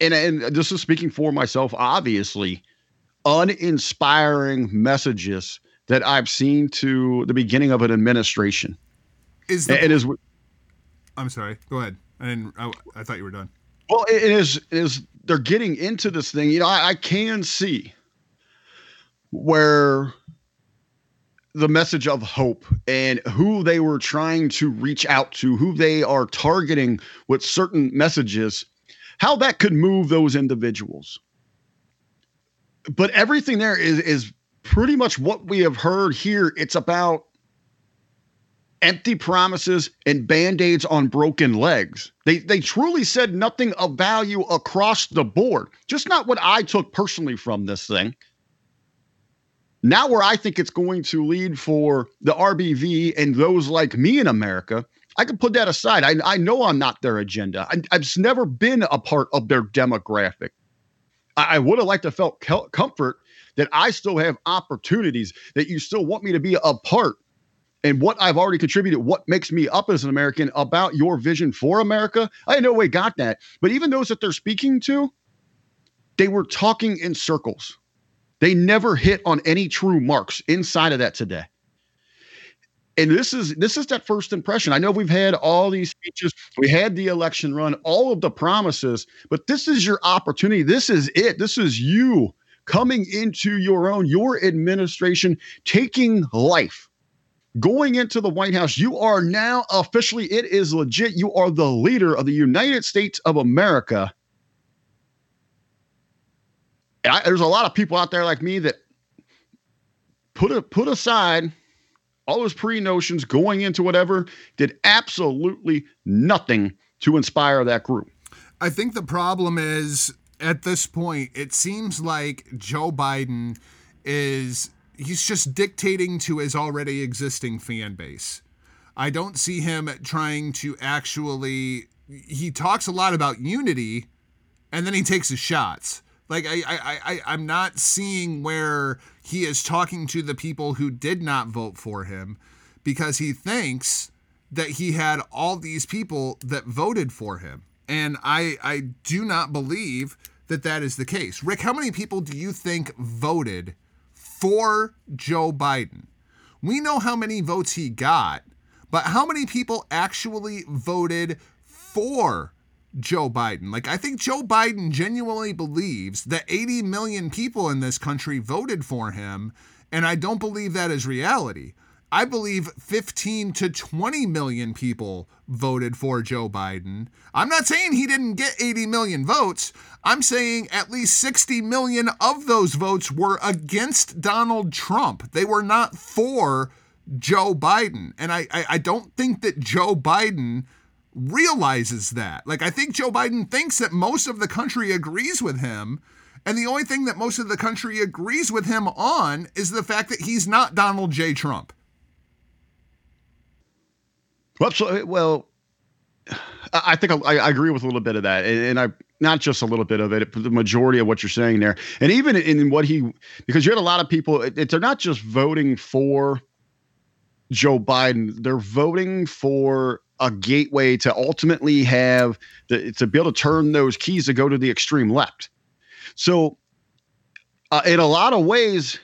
and and this is speaking for myself, obviously, uninspiring messages that I've seen to the beginning of an administration. Is the, and is I'm sorry. Go ahead. I didn't. I, I thought you were done. well, it is is they're getting into this thing. You know, I, I can see where the message of hope and who they were trying to reach out to, who they are targeting with certain messages, how that could move those individuals. But everything there is is pretty much what we have heard here. It's about empty promises and band-aids on broken legs. They they truly said nothing of value across the board. Just not what I took personally from this thing. Now where I think it's going to lead for the RBV and those like me in America, I can put that aside. I, I know I'm not their agenda. I, I've never been a part of their demographic. I, I would have liked to felt comfort that I still have opportunities, that you still want me to be a part and what I've already contributed, what makes me up as an American about your vision for America. I no way got that. But even those that they're speaking to, they were talking in circles. They never hit on any true marks inside of that today. And this is this is that first impression. I know we've had all these speeches, we had the election run, all of the promises, but this is your opportunity. This is it. This is you coming into your own, your administration, taking life going into the White House, you are now officially, it is legit. You are the leader of the United States of America. And I, there's a lot of people out there like me that put a, put aside all those pre notions going into whatever, did absolutely nothing to inspire that group. I think the problem is at this point, it seems like Joe Biden is he's just dictating to his already existing fan base. I don't see him trying to actually. He talks a lot about unity, and then he takes his shots. Like I, I, I, I'm not seeing where he is talking to the people who did not vote for him, because he thinks that he had all these people that voted for him, and I, I do not believe that that is the case. Rick, how many people do you think voted? For Joe Biden. We know how many votes he got, but how many people actually voted for Joe Biden? Like, I think Joe Biden genuinely believes that 80 million people in this country voted for him, and I don't believe that is reality. I believe 15 to 20 million people voted for Joe Biden. I'm not saying he didn't get 80 million votes. I'm saying at least 60 million of those votes were against Donald Trump. They were not for Joe Biden. And I, I, I don't think that Joe Biden realizes that. Like, I think Joe Biden thinks that most of the country agrees with him. And the only thing that most of the country agrees with him on is the fact that he's not Donald J. Trump. Well, well, I think I, I, agree with a little bit of that, and, I not just a little bit of it, but the majority of what you're saying there, and even in what he, because you had a lot of people, it, they're not just voting for Joe Biden, they're voting for a gateway to ultimately have the, to be able to turn those keys to go to the extreme left. So, uh, in a lot of ways,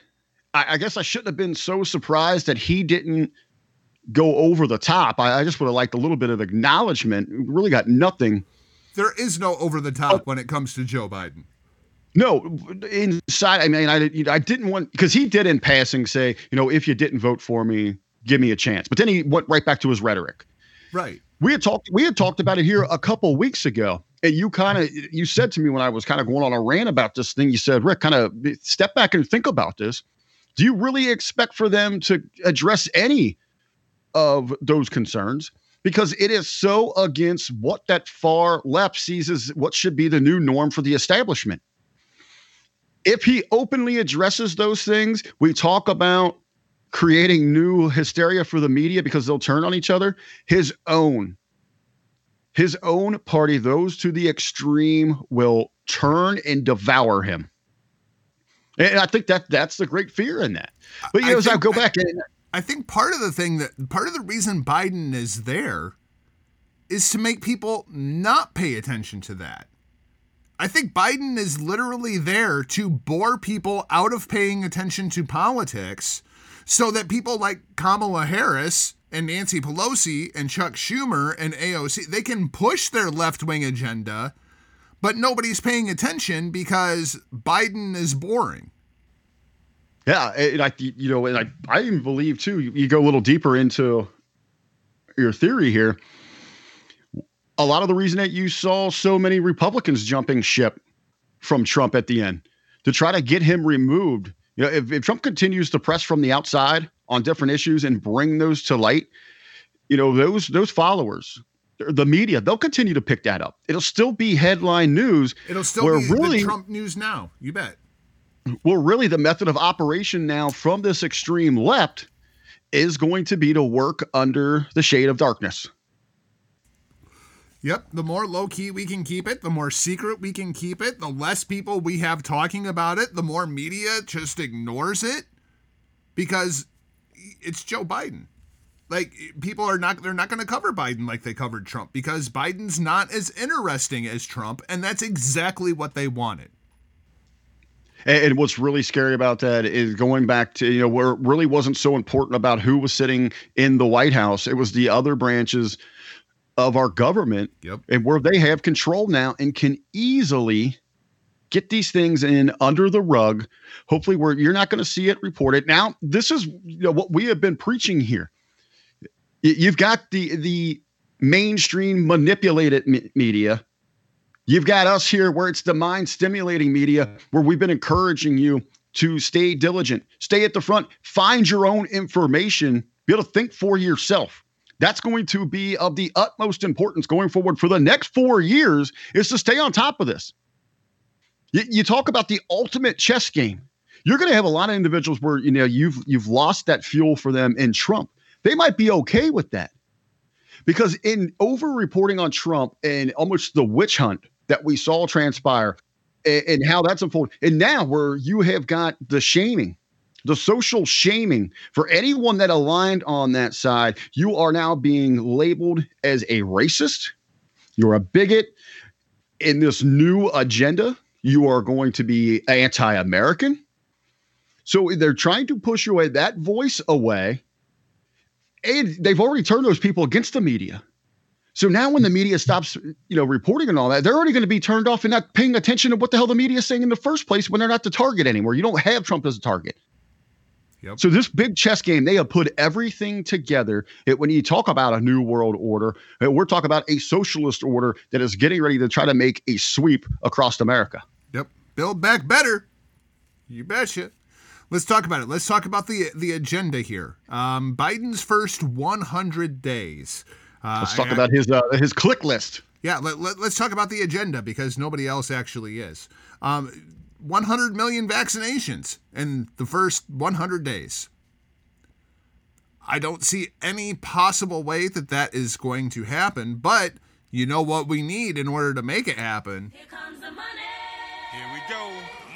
I, I guess I shouldn't have been so surprised that he didn't go over the top. I, I just would have liked a little bit of acknowledgement. We really got nothing. There is no over the top when it comes to Joe Biden. No, inside. I mean, I I didn't want because he did in passing say, you know, if you didn't vote for me, give me a chance. But then he went right back to his rhetoric. Right. We had talked. We had talked about it here a couple weeks ago, and you kind of you said to me when I was kind of going on a rant about this thing. You said, Rick, kind of step back and think about this. Do you really expect for them to address any of those concerns because it is so against what that far left sees as what should be the new norm for the establishment. If he openly addresses those things, we talk about creating new hysteria for the media because they'll turn on each other. His own, his own party, those to the extreme, will turn and devour him. And I think that that's the great fear in that. But you know, I as I go back and I think part of the thing that part of the reason Biden is there is to make people not pay attention to that. I think Biden is literally there to bore people out of paying attention to politics so that people like Kamala Harris and Nancy Pelosi and Chuck Schumer and AOC, they can push their left wing agenda, but nobody's paying attention because Biden is boring. Yeah, and I, you know, and I, I even believe too. You, you go a little deeper into your theory here. A lot of the reason that you saw so many Republicans jumping ship from Trump at the end to try to get him removed. You know, if, if Trump continues to press from the outside on different issues and bring those to light, you know, those those followers, the media, they'll continue to pick that up. It'll still be headline news. It'll still be really, the Trump news now. You bet. Well, really, the method of operation now from this extreme left is going to be to work under the shade of darkness. Yep. The more low key we can keep it, the more secret we can keep it, the less people we have talking about it, the more media just ignores it because it's Joe Biden. Like people are not they're not going to cover Biden like they covered Trump because Biden's not as interesting as Trump and that's exactly what they wanted. And, and what's really scary about that is going back to, you know, where it really wasn't so important about who was sitting in the White House. It was the other branches of our government Yep. and where they have control now and can easily get these things in under the rug. Hopefully, where you're not going to see it reported. Now, this is you know, what we have been preaching here. You've got the the mainstream manipulated me- media. You've got us here where it's the mind stimulating media where we've been encouraging you to stay diligent, stay at the front, find your own information, be able to think for yourself. That's going to be of the utmost importance going forward for the next four years is to stay on top of this. You, you talk about the ultimate chess game. You're going to have a lot of individuals where you know you've you've lost that fuel for them in Trump. They might be okay with that because in over reporting on Trump and almost the witch hunt that we saw transpire and, and how that's unfolded, and now where you have got the shaming, the social shaming for anyone that aligned on that side, you are now being labeled as a racist. You're a bigot. In this new agenda, you are going to be anti-American. So they're trying to push away that voice away and they've already turned those people against the media. So now when the media stops, you know, reporting and all that, they're already going to be turned off and not paying attention to what the hell the media is saying in the first place when they're not the target anymore. You don't have Trump as a target. Yep. So this big chess game, they have put everything together. It, when you talk about a new world order, uh, we're talking about a socialist order that is getting ready to try to make a sweep across America. Yep. Build back better. You betcha. Let's talk about it. Let's talk about the the agenda here. Um, Biden's first 100 days. Uh, Let's talk I- about his uh, his click list. Yeah, let, let, us talk about the agenda because nobody else actually is. Um, 100 million vaccinations in the first 100 days. I don't see any possible way that that is going to happen, but you know what we need in order to make it happen? Here comes the money. Here we go.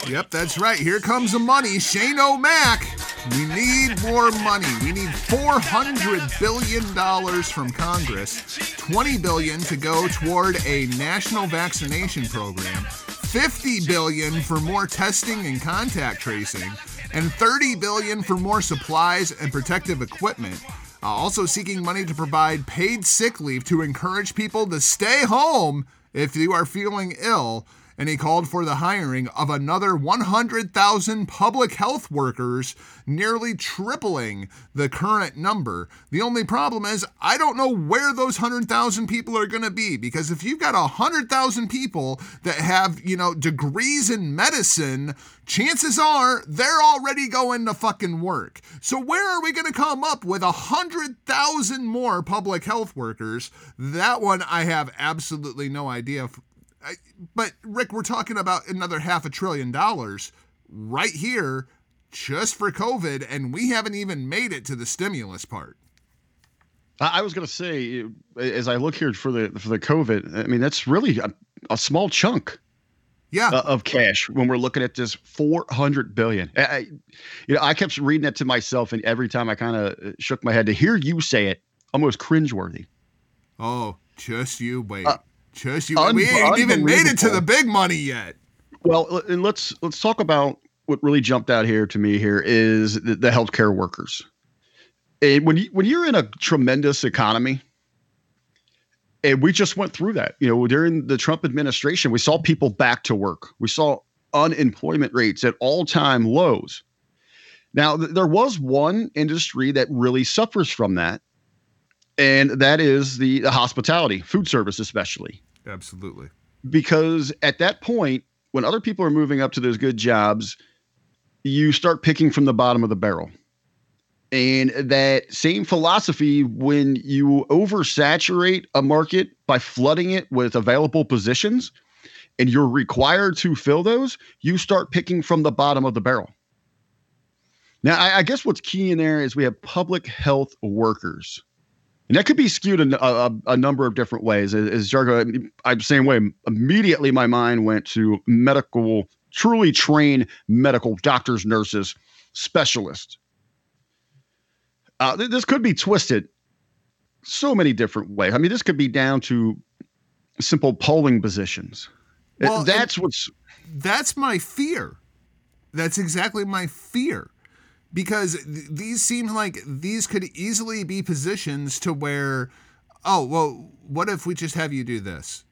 Yep, that's right. Here comes the money. Shane O'Mac. We need more money. We need $400 billion from Congress, 20 billion to go toward a national vaccination program, 50 billion for more testing and contact tracing, and 30 billion for more supplies and protective equipment. Uh, also seeking money to provide paid sick leave to encourage people to stay home if you are feeling ill and he called for the hiring of another 100,000 public health workers, nearly tripling the current number. The only problem is, I don't know where those 100,000 people are going to be because if you've got 100,000 people that have, you know, degrees in medicine, chances are they're already going to fucking work. So where are we going to come up with 100,000 more public health workers? That one I have absolutely no idea. I, but Rick, we're talking about another half a trillion dollars right here just for COVID, and we haven't even made it to the stimulus part. I was going to say, as I look here for the for the COVID, I mean that's really a, a small chunk Yeah, uh, of cash when we're looking at this 400 billion. I, you know, I kept reading it to myself, and every time I kind of shook my head to hear you say it, almost cringeworthy. oh, just you wait. Uh, just you. un- we ain't even made it to the big money yet. Well, and let's let's talk about what really jumped out here to me here is the, the healthcare workers. And when you when you're in a tremendous economy, and we just went through that. You know, during the Trump administration, we saw people back to work. We saw unemployment rates at all-time lows. Now, th- there was one industry that really suffers from that, and that is the, the hospitality, food service, especially Absolutely. because at that point, when other people are moving up to those good jobs, you start picking from the bottom of the barrel. And that same philosophy, when you oversaturate a market by flooding it with available positions and you're required to fill those, you start picking from the bottom of the barrel. Now, I, I guess what's key in there is we have public health workers. And that could be skewed in a, a, a number of different ways. As, Jargo, I'm the same way. Immediately, my mind went to medical, truly trained medical doctors, nurses, specialists. Uh, th- this could be twisted so many different ways. I mean, this could be down to simple polling positions. Well, That's what's That's my fear. That's exactly my fear. Because th- these seem like these could easily be positions to where, oh, well, what if we just have you do this?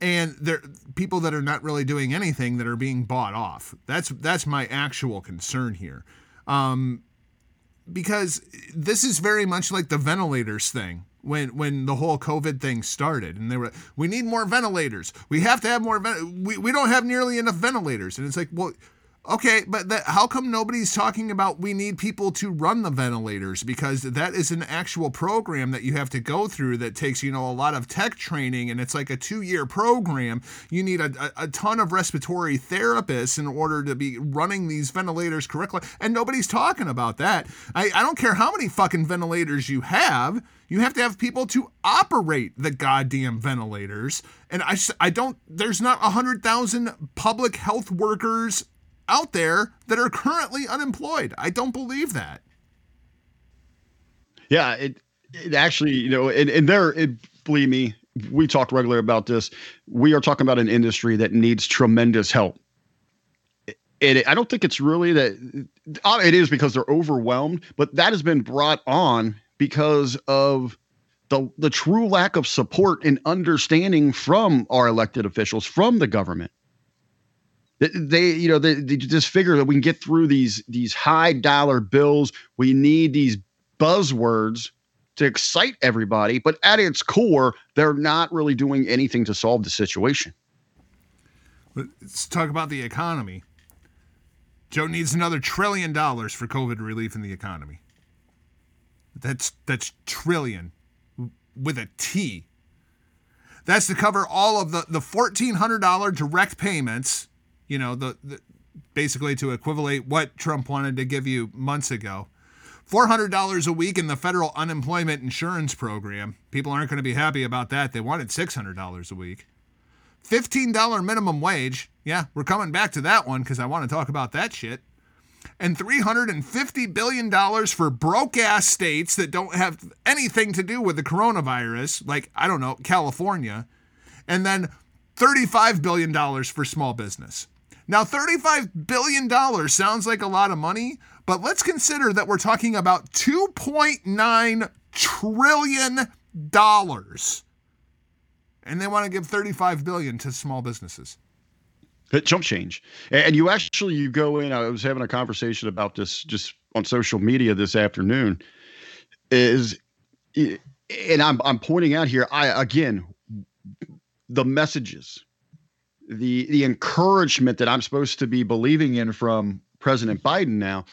And there people that are not really doing anything that are being bought off. That's that's my actual concern here. Um, because this is very much like the ventilators thing when when the whole covid thing started and they were we need more ventilators we have to have more ven- we, we don't have nearly enough ventilators and it's like well okay but that, how come nobody's talking about we need people to run the ventilators? Because that is an actual program that you have to go through that takes you know a lot of tech training and it's like a two year program. You need a, a, a ton of respiratory therapists in order to be running these ventilators correctly and nobody's talking about that. I, I don't care how many fucking ventilators you have. You have to have people to operate the goddamn ventilators and I, I don't there's not a hundred thousand public health workers out there that are currently unemployed i don't believe that Yeah, it it actually, you know, and, and there, it, believe me, we talk regularly about this. We are talking about an industry that needs tremendous help. And I don't think it's really that uh, it is because they're overwhelmed, but that has been brought on because of the the true lack of support and understanding from our elected officials, from the government. They- you know, they, they just figure that we can get through these these high dollar bills. We need these buzzwords to excite everybody, but at its core, they're not really doing anything to solve the situation. Let's talk about the economy. Joe needs another trillion dollars for COVID relief in the economy. That's that's trillion with a T. That's to cover all of the the fourteen hundred dollar direct payments. You know the, the basically to equivalent what Trump wanted to give you months ago. Four hundred dollars a week in the federal unemployment insurance program. People aren't going to be happy about that. They wanted six hundred dollars a week. $15 minimum wage. Yeah, we're coming back to that one because I want to talk about that shit. And $350 billion for broke ass states that don't have anything to do with the coronavirus, like, I don't know, California. And then $35 billion for small business. Now, $35 billion sounds like a lot of money, but let's consider that we're talking about $2.9 trillion and they want to give 35 billion to small businesses. It chump change. And you actually you go in. I was having a conversation about this just on social media this afternoon. Is and I'm I'm pointing out here. I again the messages, the the encouragement that I'm supposed to be believing in from President Biden now.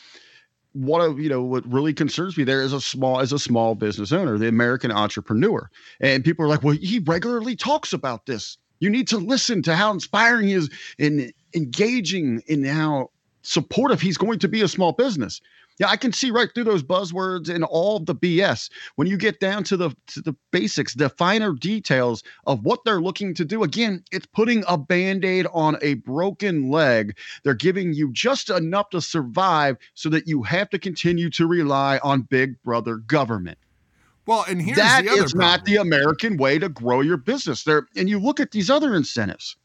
What you know what really concerns me there is a small as a small business owner, the American entrepreneur, and people are like, well, he regularly talks about this. You need to listen to how inspiring he is in engaging in how supportive he's going to be a small business. Yeah, I can see right through those buzzwords and all the BS. When you get down to the to the basics, the finer details of what they're looking to do, again, it's putting a band-aid on a broken leg. They're giving you just enough to survive so that you have to continue to rely on big brother government. Well, and here's That the other is not the American way to grow your business. There, and you look at these other incentives.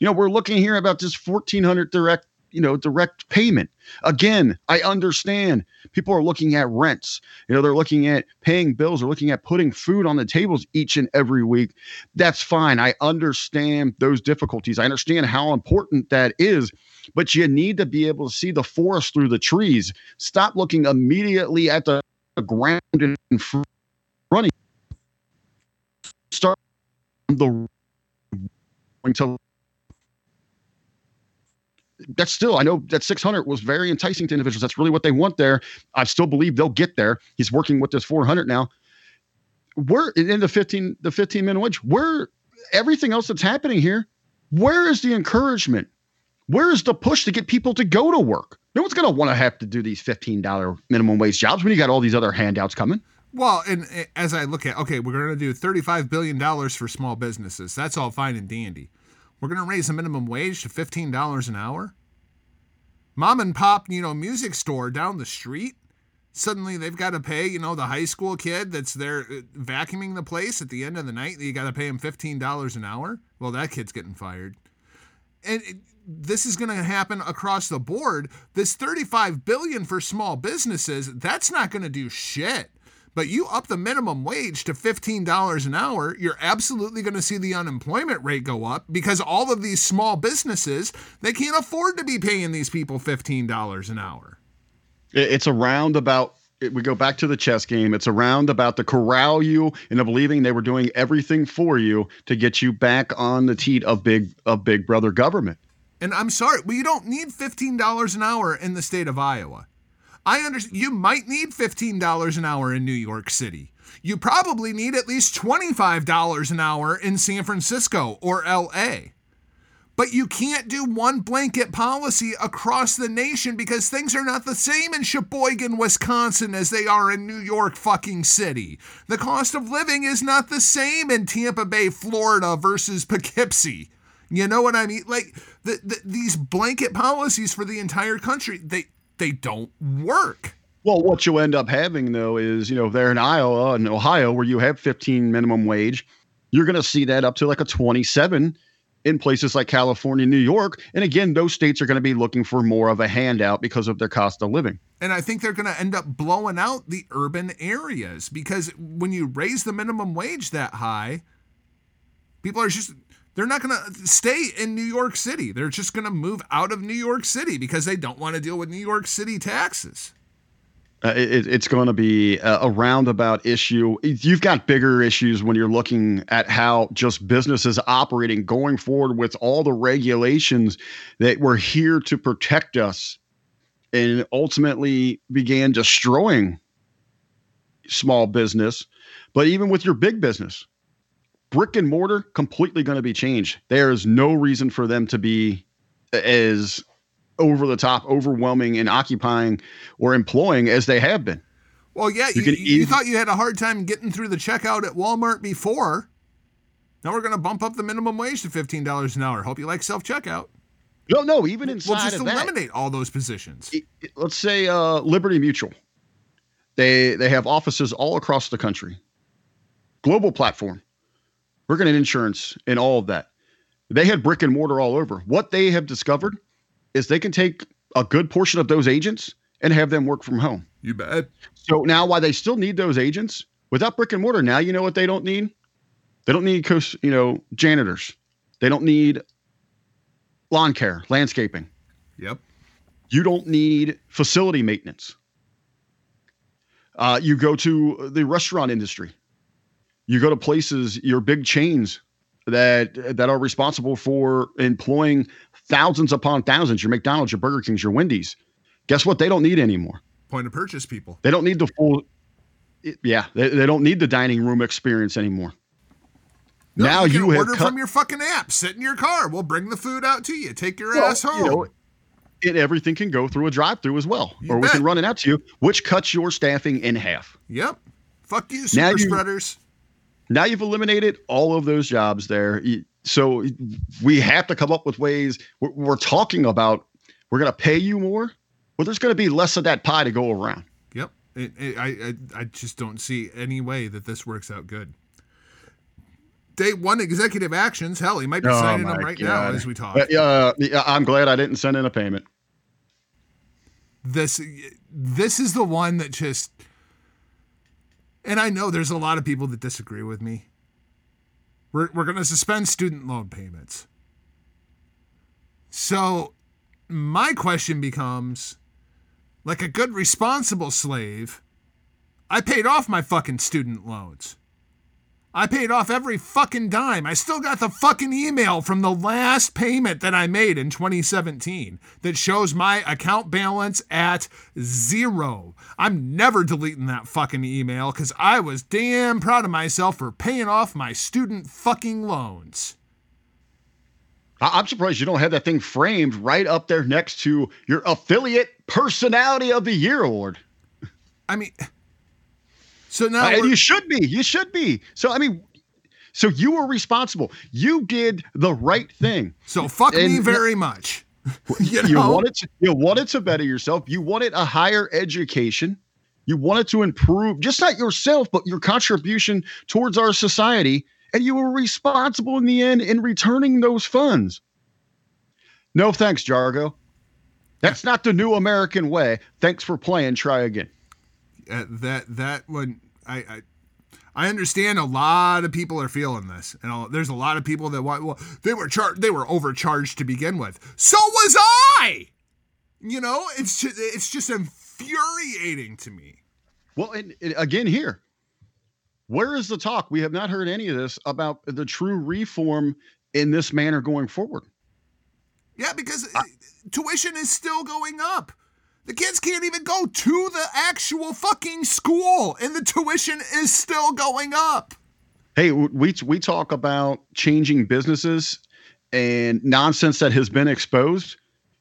You know, we're looking here about this fourteen hundred direct you know, direct payment. Again, I understand people are looking at rents. You know, they're looking at paying bills, they're looking at putting food on the tables each and every week. That's fine. I understand those difficulties. I understand how important that is, but you need to be able to see the forest through the trees. Stop looking immediately at the ground in front of you. Start the until that's still I know that 600 was very enticing to individuals. That's really what they want there. I still believe they'll get there. He's working with this 400 now. We're in the 15 the 15 minute wage. Where everything else that's happening here, where is the encouragement? Where is the push to get people to go to work? No one's going to want to have to do these $15 minimum wage jobs when you got all these other handouts coming. Well, and uh, as I look at, okay, we're going to do $35 billion for small businesses. That's all fine and dandy. We're going to raise the minimum wage to $15 an hour. Mom and pop, you know, music store down the street, suddenly they've got to pay, you know, the high school kid that's there uh, vacuuming the place at the end of the night, you got to pay him $15 an hour. Well, that kid's getting fired. And it, this is going to happen across the board. This 35 billion for small businesses, that's not going to do shit. But you up the minimum wage to $15 an hour, you're absolutely going to see the unemployment rate go up because all of these small businesses, they can't afford to be paying these people $15 an hour. It's a roundabout. We go back to the chess game. It's a roundabout to corral you into believing they were doing everything for you to get you back on the teat of big of big brother government. And I'm sorry, we don't need $15 an hour in the state of Iowa. I understand you might need $15 an hour in New York City. You probably need at least $25 an hour in San Francisco or LA. But you can't do one blanket policy across the nation because things are not the same in Sheboygan, Wisconsin as they are in New York fucking city. The cost of living is not the same in Tampa Bay, Florida versus Poughkeepsie. You know what I mean? Like the, the, these blanket policies for the entire country, they they don't work. Well, what you end up having though is, you know, there in Iowa and Ohio where you have 15 minimum wage, you're going to see that up to like a 27 in places like California, New York. And again, those states are going to be looking for more of a handout because of their cost of living. And I think they're going to end up blowing out the urban areas because when you raise the minimum wage that high, people are just they're not going to stay in New York City. They're just going to move out of New York City because they don't want to deal with New York City taxes. Uh, it, it's going to be a, a roundabout issue. You've got bigger issues when you're looking at how just businesses operating going forward with all the regulations that were here to protect us and ultimately began destroying small business. But even with your big business, brick and mortar completely going to be changed. There is no reason for them to be as over the top, overwhelming, and occupying or employing as they have been. Well, yeah, You you, you thought you had a hard time getting through the checkout at Walmart before. Now we're going to bump up the minimum wage to $15 an hour. Hope you like self checkout. No, no, even inside We'll just of that, eliminate all those positions. it- it- let's say uh, Liberty Mutual. They they have offices all across the country. Global platform. We're going to insurance and all of that. They had brick and mortar all over. What they have discovered is they can take a good portion of those agents and have them work from home. You bet. So now, why they still need those agents without brick and mortar, now you know what they don't need. They don't need, you know, janitors. They don't need lawn care, landscaping. Yep. You don't need facility maintenance. Uh, you go to the restaurant industry. You go to places, your big chains that that are responsible for employing thousands upon thousands. Your McDonald's, your Burger Kings, your Wendy's. Guess what? They don't need anymore. Point of purchase people. They don't need the full. Yeah, they, they don't need the dining room experience anymore. No, now you, you, order cut, from your fucking app. Sit in your car. We'll bring the food out to you. Take your Well, ass home. you know, and everything can go through a drive-through as well, You or we can run it out to you, which cuts your staffing in half. yep. Fuck you, Now super you- spreaders. Now you've eliminated all of those jobs there. So we have to come up with ways. We're, we're talking about we're going to pay you more. Well, there's going to be less of that pie to go around. Yep. It, it, I, I I just don't see any way that this works out good. Day one executive actions. Hell, he might be signing them right now as we talk. Uh, I'm glad I didn't send in a payment. this this is the one that just and I know there's a lot of people that disagree with me. We're, we're going to suspend student loan payments. So, my question becomes like a good responsible slave, I paid off my fucking student loans. I paid off every fucking dime. I still got the fucking email from the last payment that I made in 2017 that shows my account balance at zero. I'm never deleting that fucking email because I was damn proud of myself for paying off my student fucking loans. I'm surprised you don't have that thing framed right up there next to your affiliate personality of the year award. I mean, so now Uh, you should be. You should be. So I mean, so you were responsible. You did the right thing. so fuck me and- very much. you You wanted to, you wanted to better yourself. You wanted a higher education. You wanted to improve just not yourself, but your contribution towards our society. And you were responsible in the end in returning those funds. No thanks, Jargo. That's not the new American way. Thanks for playing. Try again. Uh, that that one I, I I understand a lot of people are feeling this, and all, there's a lot of people that want. Well, they were charged. They were overcharged to begin with. So was I. You know, it's just it's just infuriating to me. Well, and, and again, here, where is the talk? We have not heard any of this about the true reform in this manner going forward. Yeah, because uh, tuition is still going up. The kids can't even go to the actual fucking school, and the tuition is still going up. Hey, we we talk about changing businesses and nonsense that has been exposed.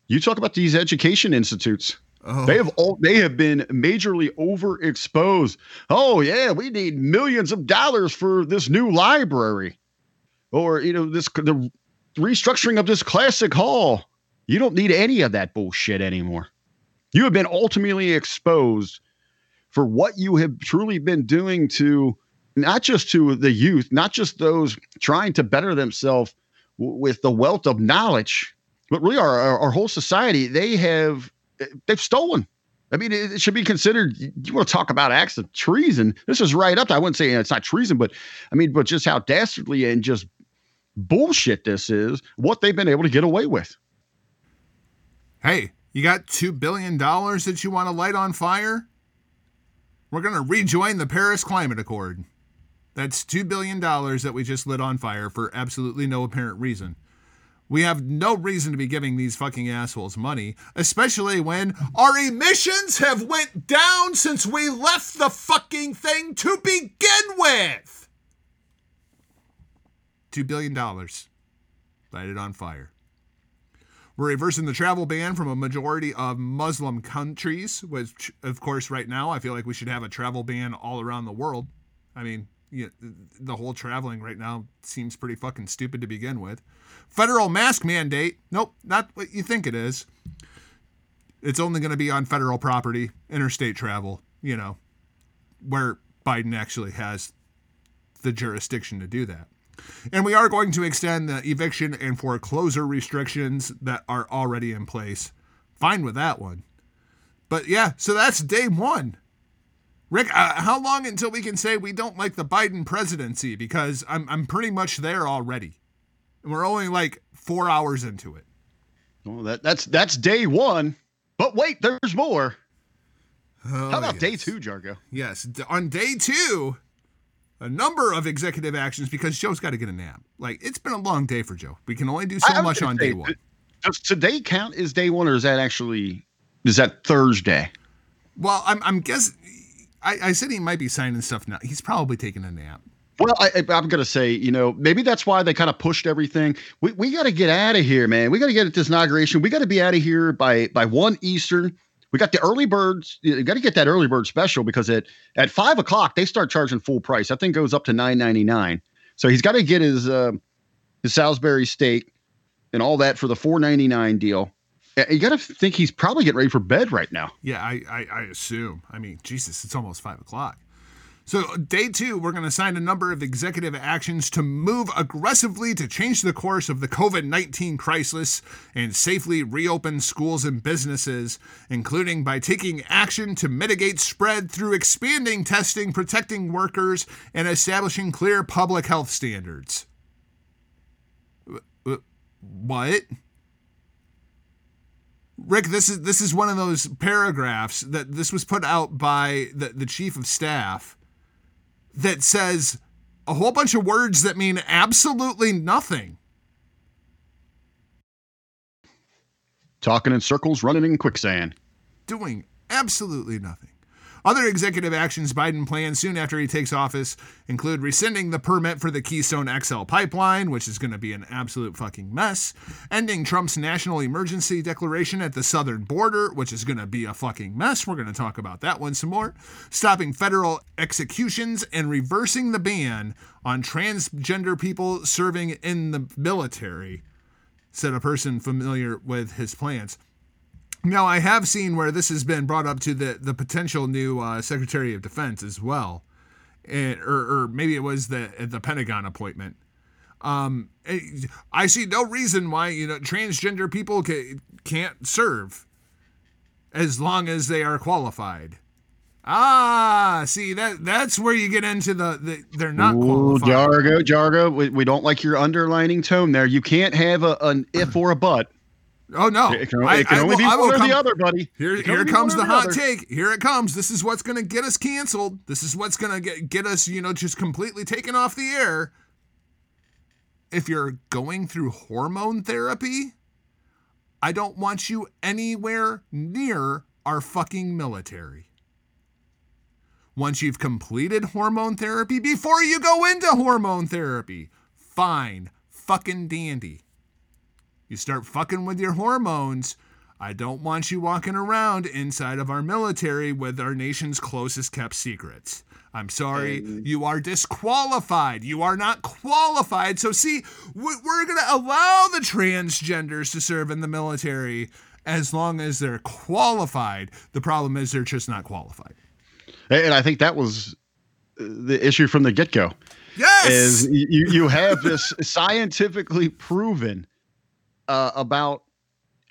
You talk about these education institutes. Oh. They have all they have been majorly overexposed. Oh yeah, we need millions of dollars for this new library, or you know this the restructuring of this classic hall. You don't need any of that bullshit anymore. You have been ultimately exposed for what you have truly been doing to not just to the youth, not just those trying to better themselves w- with the wealth of knowledge, but really our, our, our whole society. They have they've stolen. I mean, it, it should be considered. You want to talk about acts of treason? This is right up. To, I wouldn't say it's not treason, but I mean, but just how dastardly and just bullshit this is. What they've been able to get away with. Hey, you got $2 billion that you want to light on fire? We're going to rejoin the Paris Climate Accord. That's $2 billion that we just lit on fire for absolutely no apparent reason. We have no reason to be giving these fucking assholes money, especially when our emissions have went down since we left the fucking thing to begin with. $2 billion. Light it on fire. We're reversing the travel ban from a majority of Muslim countries, which, of course, right now I feel like we should have a travel ban all around the world. I mean, you the whole traveling right now seems pretty fucking stupid to begin with. Federal mask mandate. Nope, not what you think it is. It's only going to be on federal property, interstate travel, you know, where Biden actually has the jurisdiction to do that. And we are going to extend the eviction and foreclosure restrictions that are already in place. Fine with that one. But yeah, so that's day one. Rick, uh, how long until we can say we don't like the Biden presidency? Because I'm, I'm pretty much there already. And we're only like four hours into it. Well, that that's that's day one. But wait, there's more. Oh, How about yes. day two, Jargo? Yes. On day two, a number of executive actions because Joe's got to get a nap. Like, it's been a long day for Joe. We can only do so I- I was much on say, day one. Does today count as day one, or is that actually is that Thursday? Well, I'm, I'm guessing. I, I said he might be signing stuff now. He's probably taking a nap. Well, I, I- I'm gonna say, you know, maybe that's why they kind of pushed everything. We we got to get out of here, man. We got to get at this inauguration. We got to be out of here by by one Eastern. We got the early birds. You got to get that early bird special because at at five o'clock they start charging full price. That thing goes up to nine ninety nine. So he's got to get his uh, his Salisbury steak and all that for the four ninety nine deal. You got to think he's probably getting ready for bed right now. Yeah, I, I, I assume. I mean, Jesus, it's almost five o'clock. So, day two, we're going to sign a number of executive actions to move aggressively to change the course of the COVID 19 crisis and safely reopen schools and businesses, including by taking action to mitigate spread through expanding testing, protecting workers, and establishing clear public health standards. Wh- wh- What? Rick, this is this is one of those paragraphs that this was put out by the, the chief of staff that says a whole bunch of words that mean absolutely nothing. Talking in circles, running in quicksand. Doing absolutely nothing. Other executive actions Biden plans soon after he takes office include rescinding the permit for the Keystone XL pipeline, which is going to be an absolute fucking mess, ending Trump's national emergency declaration at the southern border, which is going to be a fucking mess. We're going to talk about that one some more, stopping federal executions, and reversing the ban on transgender people serving in the military, said a person familiar with his plans. Now, I have seen where this has been brought up to the, the potential new uh, Secretary of Defense as well, and, or, or maybe it was the the Pentagon appointment. Um, I see no reason why you know transgender people ca- can't serve as long as they are qualified. Ah, see that that's where you get into the, the they're not Ooh, qualified. Jargo, Jargo, we, we don't like your underlining tone there. You can't have a, an if or a but. Oh no! It can, I- it can I only will- be I one or come- the other, buddy. Here, here comes the hot take. Here it comes. This is what's going to get us canceled. This is what's going to get get us, you know, just completely taken off the air. If you're going through hormone therapy, I don't want you anywhere near our fucking military. Once you've completed hormone therapy, before you go into hormone therapy, fine, fucking dandy. You start fucking with your hormones. I don't want you walking around inside of our military with our nation's closest kept secrets. I'm sorry, you are disqualified. You are not qualified. So, see, we- we're going to allow the transgenders to serve in the military as long as they're qualified. The problem is they're just not qualified. And I think that was uh, the issue from the get go. Yes! Is you, you have this scientifically proven uh, about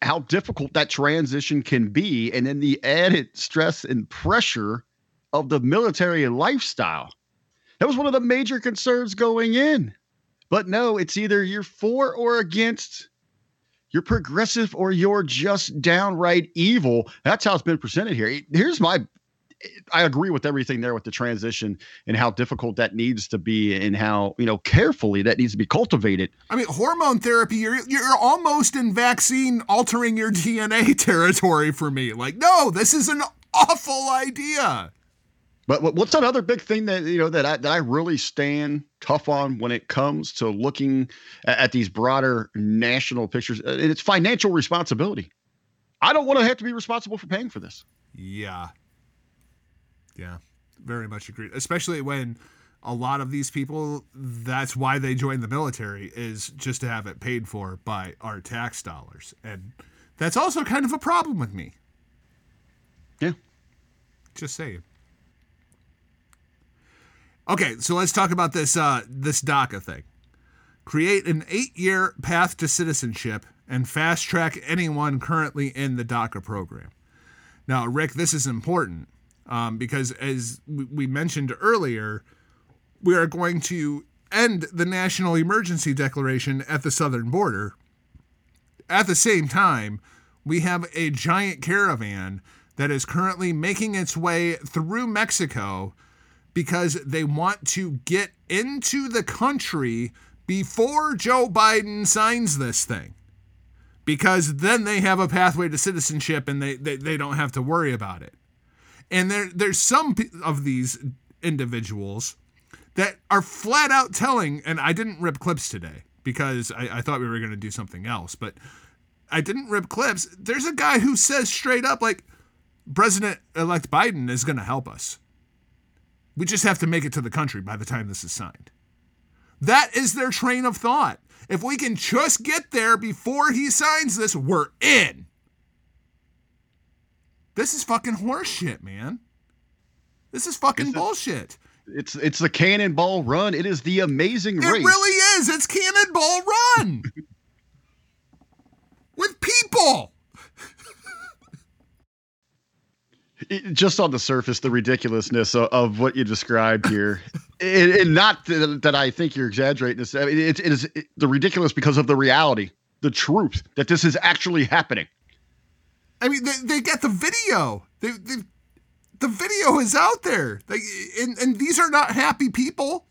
how difficult that transition can be, and then the added stress and pressure of the military lifestyle. That was one of the major concerns going in. But no, it's either you're for or against. You're progressive or you're just downright evil. That's how it's been presented here. Here's my I agree with everything there with the transition and how difficult that needs to be and how, you know, carefully that needs to be cultivated. I mean, hormone therapy, you're, you're almost in vaccine altering your DNA territory for me. Like, no, this is an awful idea. But what's another big thing that you know that I that I really stand tough on when it comes to looking at, at these broader national pictures? And it's financial responsibility. I don't want to have to be responsible for paying for this. Yeah. Yeah, very much agreed. Especially when a lot of these people, that's why they join the military, is just to have it paid for by our tax dollars. And that's also kind of a problem with me. Yeah. Just saying. Okay, so let's talk about this uh, this DACA thing. Create an eight-year path to citizenship and fast track anyone currently in the DACA program. Now, Rick, this is important um, because, as we mentioned earlier, we are going to end the national emergency declaration at the southern border. At the same time, we have a giant caravan that is currently making its way through Mexico because they want to get into the country before Joe Biden signs this thing. Because then they have a pathway to citizenship and they, they, they don't have to worry about it. And there there's some of these individuals that are flat out telling, and I didn't rip clips today because I, I thought we were going to do something else, but I didn't rip clips. There's a guy who says straight up, like, President elect Biden is going to help us. We just have to make it to the country by the time this is signed. That is their train of thought. If we can just get there before he signs this, we're in. This is fucking horseshit, man. This is fucking is- bullshit. It's it's the cannonball run. It is the amazing It race. It really is. It's Cannonball Run with people. It- just on the surface, the ridiculousness of, of what you described here, and, and not that, that I think you're exaggerating this. I mean, it, it is it- the ridiculous because of the reality, the truth that this is actually happening. I mean, they, they got the video. They, they, the video is out there. They, and, and these are not happy people.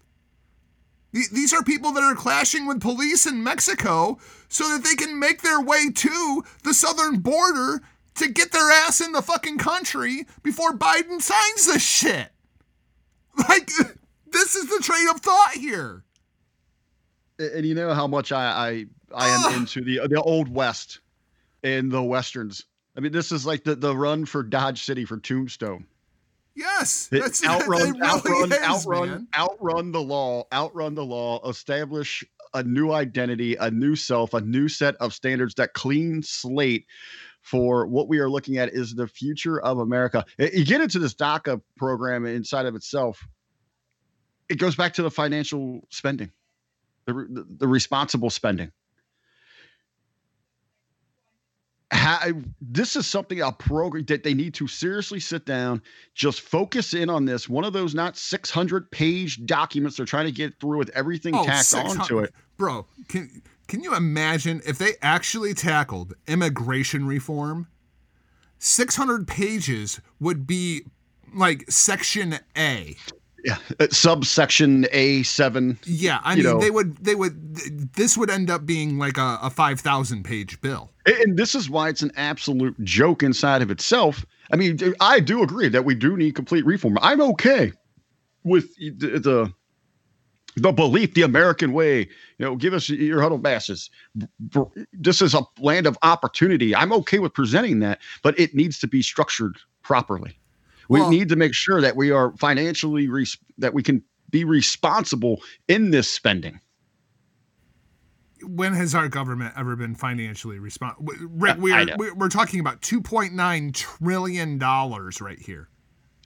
These are people that are clashing with police in Mexico so that they can make their way to the southern border to get their ass in the fucking country before Biden signs this shit. Like, this is the train of thought here. And you know how much I I, I am Ugh. into the the old west and the westerns. I mean, this is like the, the run for Dodge City for Tombstone. Yes, It- that's outrun, really outrun, is, outrun, man. outrun the law, outrun the law, establish a new identity, a new self, a new set of standards, that clean slate for what we are looking at is the future of America. You get into this DACA program inside of itself, it goes back to the financial spending, the, the, the responsible spending. Ha- this is something a program that they need to seriously sit down just focus in on this one of those not 600 page documents they're trying to get through with everything oh, tacked 600 onto it Bro, can can you imagine if they actually tackled immigration reform? 600 pages would be like section A. yeah uh, subsection a7 Yeah, I mean know. they would they would this would end up being like a, a 5000 page bill. And- this is why it's an absolute joke inside of itself i mean i do agree that we do need complete reform i'm okay with the, the the belief, the American way. You know, give us your huddle masses. This is a land of opportunity. I'm okay with presenting that, but it needs to be structured properly. We Well- need to make sure that we are financially res- that we can be responsible in this spending. When has our government ever been financially responsible? Rick, we're, we're talking about 2.9 trillion dollars right here.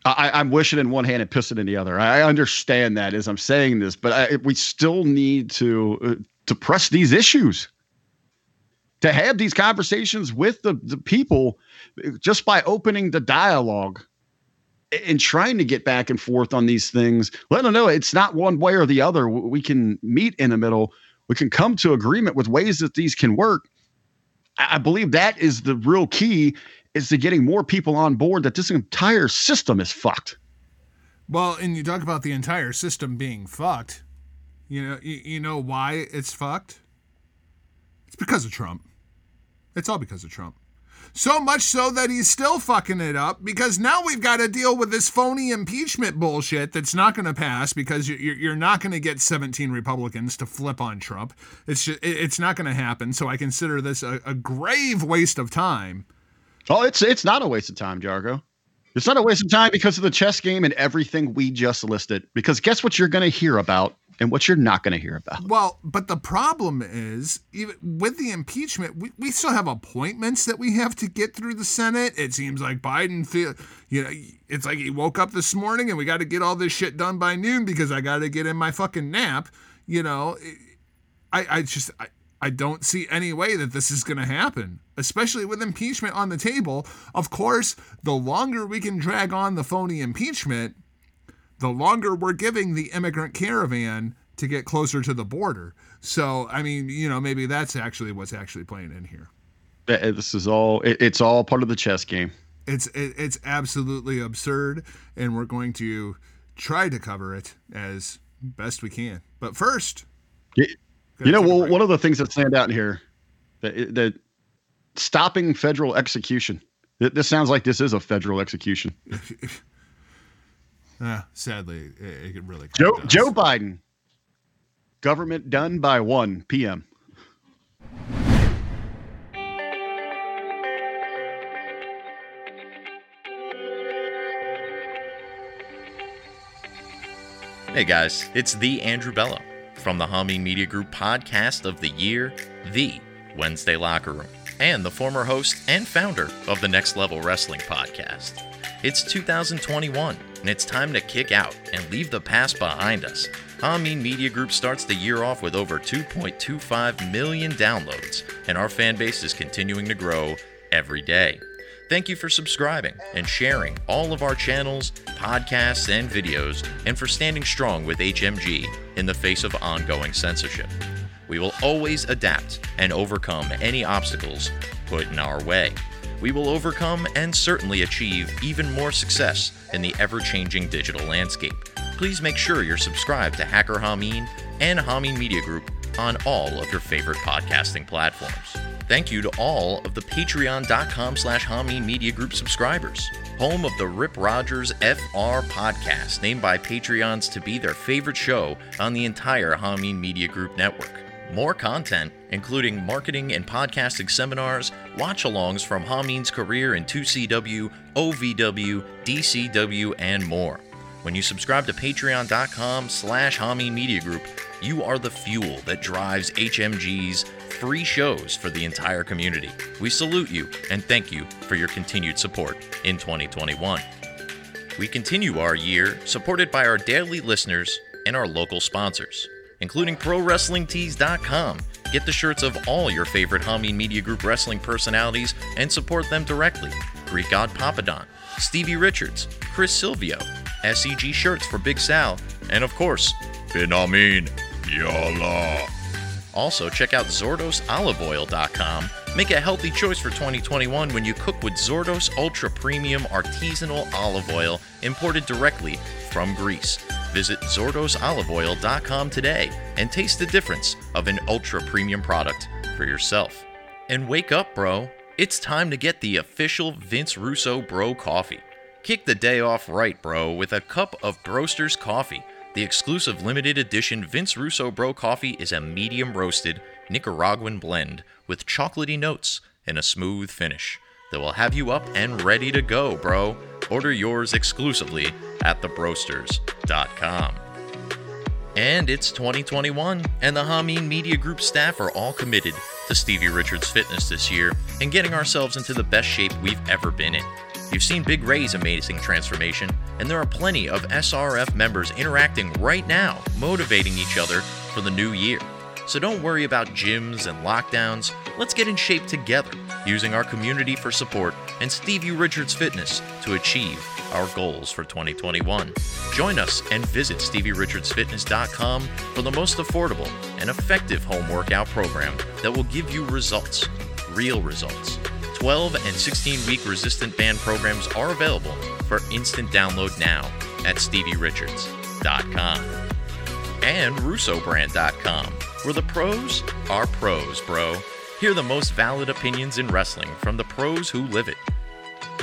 I, I'm wishing in one hand and pissing in the other. I understand that as I'm saying this, but I, we still need to uh, to press these issues, to have these conversations with the, the people, uh, just by opening the dialogue and trying to get back and forth on these things. Let them know it's not one way or the other. We can meet in the middle. We can come to agreement with ways that these can work. I believe that is the real key is to getting more people on board that this entire system is fucked. Well, and you talk about the entire system being fucked. You know, you, you know why it's fucked? It's because of Trump. It's all because of Trump. So much so that he's still fucking it up because now we've got to deal with this phony impeachment bullshit that's not going to pass because you- you're you're not going to get 17 Republicans to flip on Trump. It's just, it's not going to happen. So I consider this a, a grave waste of time. Oh, it's it's not a waste of time, Jargo. It's not a waste of time because of the chess game and everything we just listed. Because guess what you're going to hear about and what you're not going to hear about. Well, but the problem is, even with the impeachment, we, we still have appointments that we have to get through the Senate. It seems like Biden feel, you know, it's like he woke up this morning and we got to get all this shit done by noon because I got to get in my fucking nap. You know, I, I just, I, I don't see any way that this is going to happen, especially with impeachment on the table. Of course, the longer we can drag on the phony impeachment, the longer we're giving the immigrant caravan to get closer to the border. So, I mean, you know, maybe that's actually what's actually playing in here. This is all. It, it's all part of the chess game. It's it, it's absolutely absurd, and we're going to try to cover it as best we can. But first, You know, well, one of the things that stand out in here, that, that stopping federal execution. This sounds like this is a federal execution. Ah, sadly, it, it really Joe does. Joe Biden, government done by 1 p.m. Hey guys, it's the Andrew Bello from the Hameen Media Group podcast of the year, The Wednesday Locker Room. and the former host and founder of the Next Level Wrestling podcast. It's 2021, and it's time to kick out and leave the past behind us. Hameen Media Group starts the year off with over 2.25 million downloads, and our fan base is continuing to grow every day. Thank you for subscribing and sharing all of our channels, podcasts, and videos, and for standing strong with HMG in the face of ongoing censorship. We will always adapt and overcome any obstacles put in our way. We will overcome and certainly achieve even more success in the ever changing digital landscape. Please make sure you're subscribed to Hacker Hameen and Hameen Media Group on all of your favorite podcasting platforms. Thank you to all of the patreon.com slash Hameen Media Group subscribers, home of the Rip Rogers FR podcast, named by Patreons to be their favorite show on the entire Hameen Media Group network. More content, including marketing and podcasting seminars, watch alongs from Hameen's career in 2CW, OVW, DCW, and more. When you subscribe to patreon.com slash Hameen Media Group, you are the fuel that drives HMG's free shows for the entire community. We salute you and thank you for your continued support in 2021. We continue our year supported by our daily listeners and our local sponsors, including ProWrestlingTees.com. Get the shirts of all your favorite Hameen Media Group wrestling personalities and support them directly. Greek God Papadon, Stevie Richards, Chris Silvio, SEG shirts for Big Sal, and of course, Bin Hameen Yalla. Also, check out ZordosOliveOil.com. Make a healthy choice for 2021 when you cook with Zordos Ultra Premium Artisanal Olive Oil imported directly from Greece. Visit ZordosOliveOil.com today and taste the difference of an ultra premium product for yourself. And wake up, bro. It's time to get the official Vince Russo Bro Coffee. Kick the day off right, bro, with a cup of Broster's Coffee. The exclusive limited edition Vince Russo Bro Coffee is a medium roasted Nicaraguan blend with chocolatey notes and a smooth finish that will have you up and ready to go, bro. Order yours exclusively at thebroasters.com. And it's 2021, and the Hameen Media Group staff are all committed to Stevie Richards Fitness this year and getting ourselves into the best shape we've ever been in. You've seen Big Ray's amazing transformation, and there are plenty of SRF members interacting right now, motivating each other for the new year. So don't worry about gyms and lockdowns. Let's get in shape together, using our community for support and Stevie Richards Fitness to achieve our goals for 2021. Join us and visit StevieRichardsFitness.com for the most affordable and effective home workout program that will give you results, real results. 12 and 16 week resistant band programs are available for instant download now at StevieRichards.com and RussoBrand.com, where the pros are pros, bro. Hear the most valid opinions in wrestling from the pros who live it.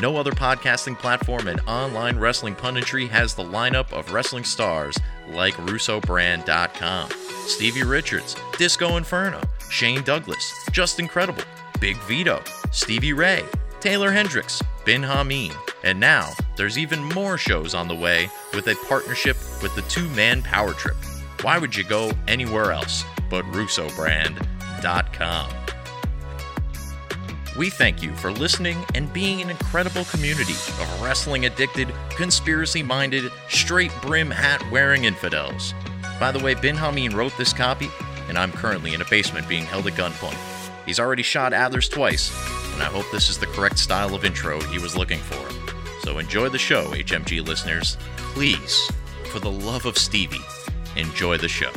No other podcasting platform and online wrestling punditry has the lineup of wrestling stars like RussoBrand.com, Stevie Richards, Disco Inferno, Shane Douglas, Justin Credible, Big Vito, Stevie Ray, Taylor Hendricks, Bin Hameen, and now there's even more shows on the way with a partnership with the two man power trip. Why would you go anywhere else but RussoBrand.com? We thank you for listening and being an incredible community of wrestling addicted, conspiracy minded, straight brim hat wearing infidels. By the way, Bin Hameen wrote this copy, and I'm currently in a basement being held at gunpoint. He's already shot Adlers twice, and I hope this is the correct style of intro he was looking for. So enjoy the show, HMG listeners. Please, for the love of Stevie, enjoy the show.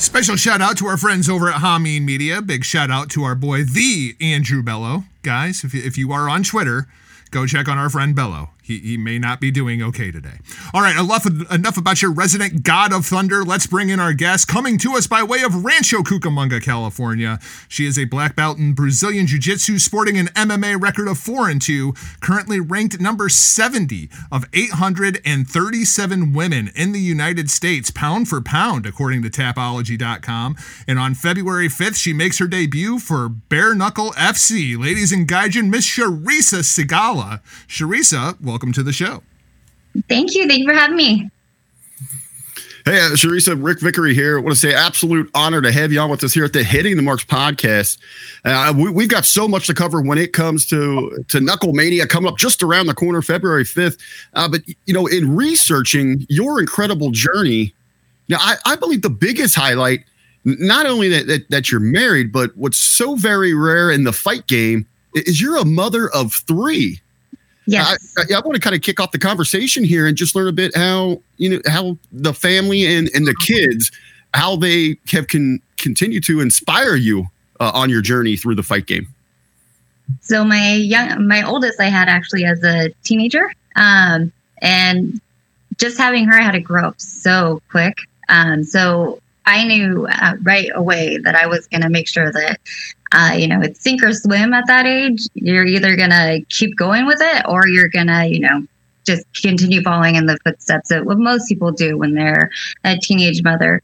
Special shout out to our friends over at Hameen Media. Big shout out to our boy, the Andrew Bello. Guys, if you, if you are on Twitter, go check on our friend Bello. He, he may not be doing okay today. All right, enough, enough about your resident god of thunder. Let's bring in our guest coming to us by way of Rancho Cucamonga, California. She is a black belt in Brazilian Jiu Jitsu, sporting an MMA record of 4 and 2, currently ranked number 70 of 837 women in the United States, pound for pound, according to Tapology.com. And on February 5th, she makes her debut for Bare Knuckle FC. Ladies and Gaijin, Miss Charisa Sigala. Charisa, welcome to the show. Thank you. Thank you for having me. Hey, uh, Charisa, Rick Vickery here. I want to say absolute honor to have you on with us here at the Hitting the Marks podcast. Uh, we, have got so much to cover when it comes to to Knuckle Mania coming up just around the corner, February fifth. Uh, but you know, in researching your incredible journey, now I, I believe the biggest highlight, not only that, that that you're married, but what's so very rare in the fight game is you're a mother of three. Yes. I, I, I, want to kind of kick off the conversation here and just learn a bit how you know how the family and, and the kids how they have can continue to inspire you uh, on your journey through the fight game. So my young my oldest I had actually as a teenager, um, and just having her I had to grow up so quick. Um, so I knew uh, right away that I was going to make sure that uh, you know, it's sink or swim at that age. You're either going to keep going with it or you're going to, you know, just continue following in the footsteps of what most people do when they're a teenage mother.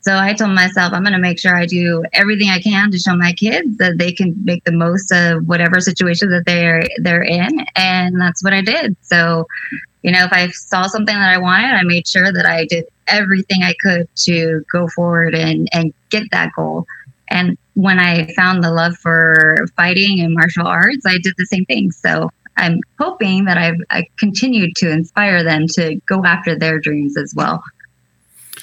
So I told myself, I'm going to make sure I do everything I can to show my kids that they can make the most of whatever situation that they're they're in, and that's what I did. So, you know, if I saw something that I wanted, I made sure that I did everything I could to go forward and and get that goal. And when I found the love for fighting and martial arts, I did the same thing. So I'm hoping that I've I continued to inspire them to go after their dreams as well.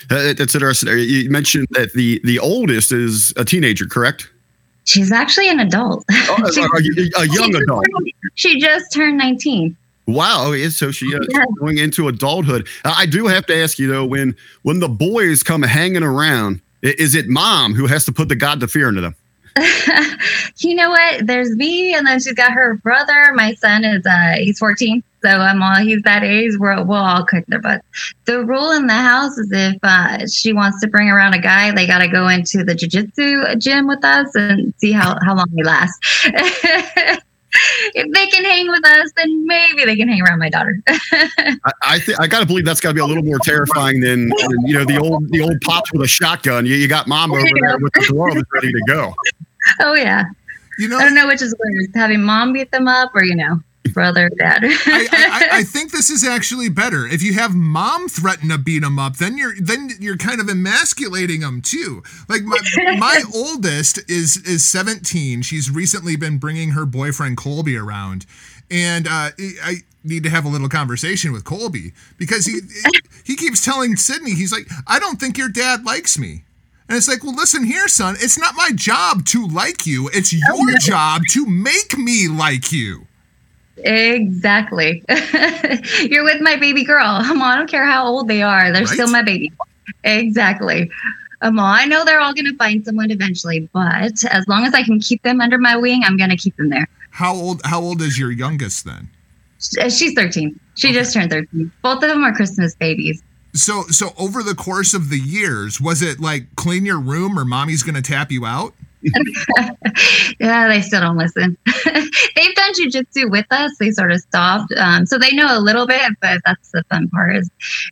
Uh, that's interesting. You mentioned that the the oldest is a teenager, correct? She's actually an adult. Oh, she, a, a, young adult. she just turned 19. Wow. So she uh, yeah. going into adulthood. I do have to ask you though, when when the boys come hanging around, is it mom who has to put the God to fear into them? you know what? There's me, and then she's got her brother. My son is uh he's 14, so I'm all he's that age. We're we'll all cook their butts. The rule in the house is if uh, she wants to bring around a guy, they got to go into the jujitsu gym with us and see how how long we last. if they can hang with us, then maybe they can hang around my daughter. I, I, th- I gotta believe that's got to be a little more terrifying than, than, you know the old the old pops with a shotgun. You, you got mom over there with the glove ready to go. Oh yeah. You know, I don't know which is worse, having mom beat them up or you know brother, dad. I, I, I, think this is actually better. If you have mom threaten to beat him up, then you're then you're kind of emasculating him too. Like my my oldest is is 17. She's recently been bringing her boyfriend Colby around, and uh, I need to have a little conversation with Colby because he he keeps telling Sydney he's like, I don't think your dad likes me. And it's like, well, listen here, son. It's not my job to like you. It's your job to make me like you. Exactly. You're with my baby girl. I don't care how old they are. They're right? still my baby. Exactly. Um, I know they're all going to find someone eventually, but as long as I can keep them under my wing, I'm going to keep them there. How old? How old is your youngest then? Uh, she's 13. She okay. just turned 13. Both of them are Christmas babies. So, so over the course of the years, was it like clean your room or mommy's going to tap you out? yeah, they still don't listen. They've done jujitsu with us. They sort of stopped, um, so they know a little bit. But that's the fun part is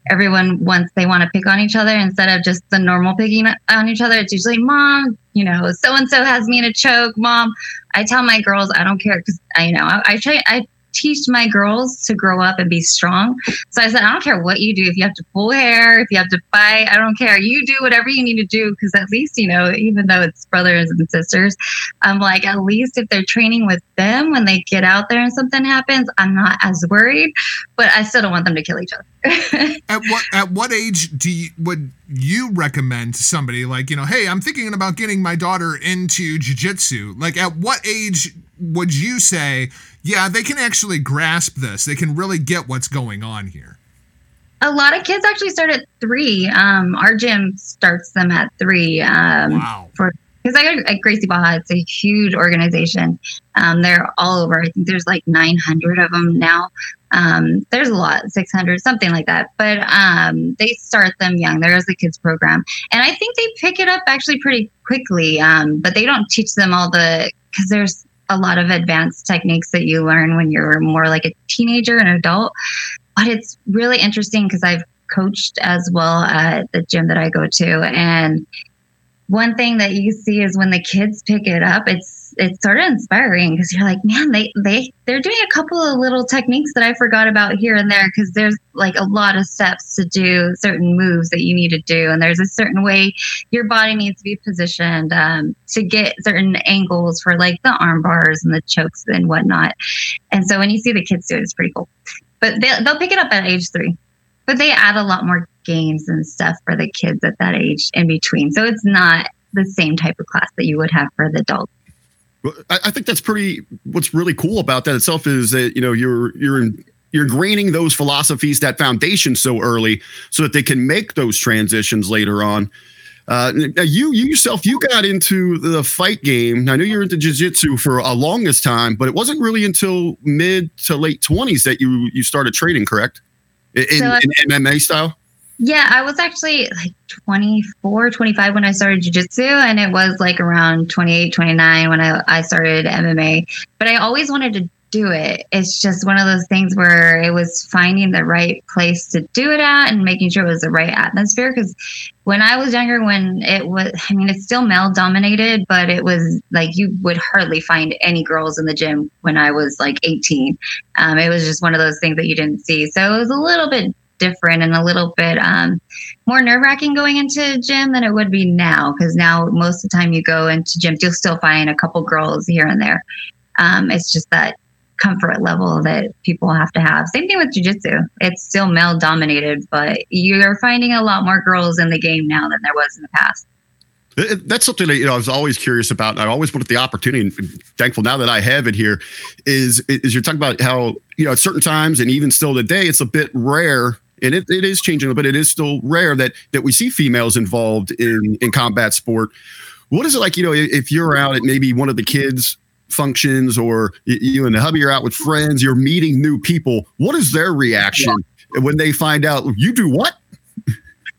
everyone once they want to pick on each other instead of just the normal picking on each other. It's usually mom, you know, so and so has me in a choke. Mom, I tell my girls I don't care because I you know I, I try I teach my girls to grow up and be strong. So I said, I don't care what you do. If you have to pull hair, if you have to fight, I don't care. You do whatever you need to do because at least, you know, even though it's brothers and sisters, I'm like, at least if they're training with them when they get out there and something happens, I'm not as worried, but I still don't want them to kill each other. at what at what age do you, would you recommend to somebody like, you know, hey, I'm thinking about getting my daughter into jiu-jitsu. Like at what age would you say yeah, they can actually grasp this. They can really get what's going on here. A lot of kids actually start at three. Um, our gym starts them at three. Um, wow. For because I got at Gracie Barra, it's a huge organization. Um, they're all over. I think there's like 900 of them now. Um, there's a lot, 600, something like that. But um, they start them young. There is a kids program, and I think they pick it up actually pretty quickly. Um, but they don't teach them all the because there's a lot of advanced techniques that you learn when you're more like a teenager and adult. But it's really interesting because I've coached as well at the gym that I go to. And one thing that you see is when the kids pick it up, it's it's sort of inspiring because you're like, man, they they they're doing a couple of little techniques that I forgot about here and there because there's like a lot of steps to do certain moves that you need to do, and there's a certain way your body needs to be positioned um, to get certain angles for like the arm bars and the chokes and whatnot. And so when you see the kids do it, it's pretty cool. But they, they'll pick it up at age three, but they add a lot more games and stuff for the kids at that age in between. So it's not the same type of class that you would have for the adults. I, I think that's pretty. What's really cool about that itself is that you know you're you're in, you're ingraining those philosophies, that foundation so early, so that they can make those transitions later on. Uh, now you you yourself you got into the fight game. I knew you were into jiu-jitsu for a longest time, but it wasn't really until mid to late twenties that you you started training, correct? In, So in MMA style. Yeah, I was actually like 24, 25 when I started jujitsu, and it was like around 28, 29 when I, I started MMA. But I always wanted to do it. It's just one of those things where it was finding the right place to do it at and making sure it was the right atmosphere. Because when I was younger, when it was, I mean, it's still male dominated, but it was like you would hardly find any girls in the gym when I was like 18. Um, it was just one of those things that you didn't see. So it was a little bit different and a little bit um, more nerve wracking going into gym than it would be now. Because now most of the time you go into gyms, you'll still find a couple girls here and there. Um, it's just that comfort level that people have to have. Same thing with jujitsu. It's still male dominated, but you're finding a lot more girls in the game now than there was in the past. That's something that you know I was always curious about. I always wanted the opportunity, and thankful now that I have it here. Is is you're talking about how you know at certain times and even still today, it's a bit rare, and it, it is changing, but it is still rare that that we see females involved in in combat sport. What is it like? You know, if you're out at maybe one of the kids' functions, or you and the hubby are out with friends, you're meeting new people. What is their reaction when they find out you do what?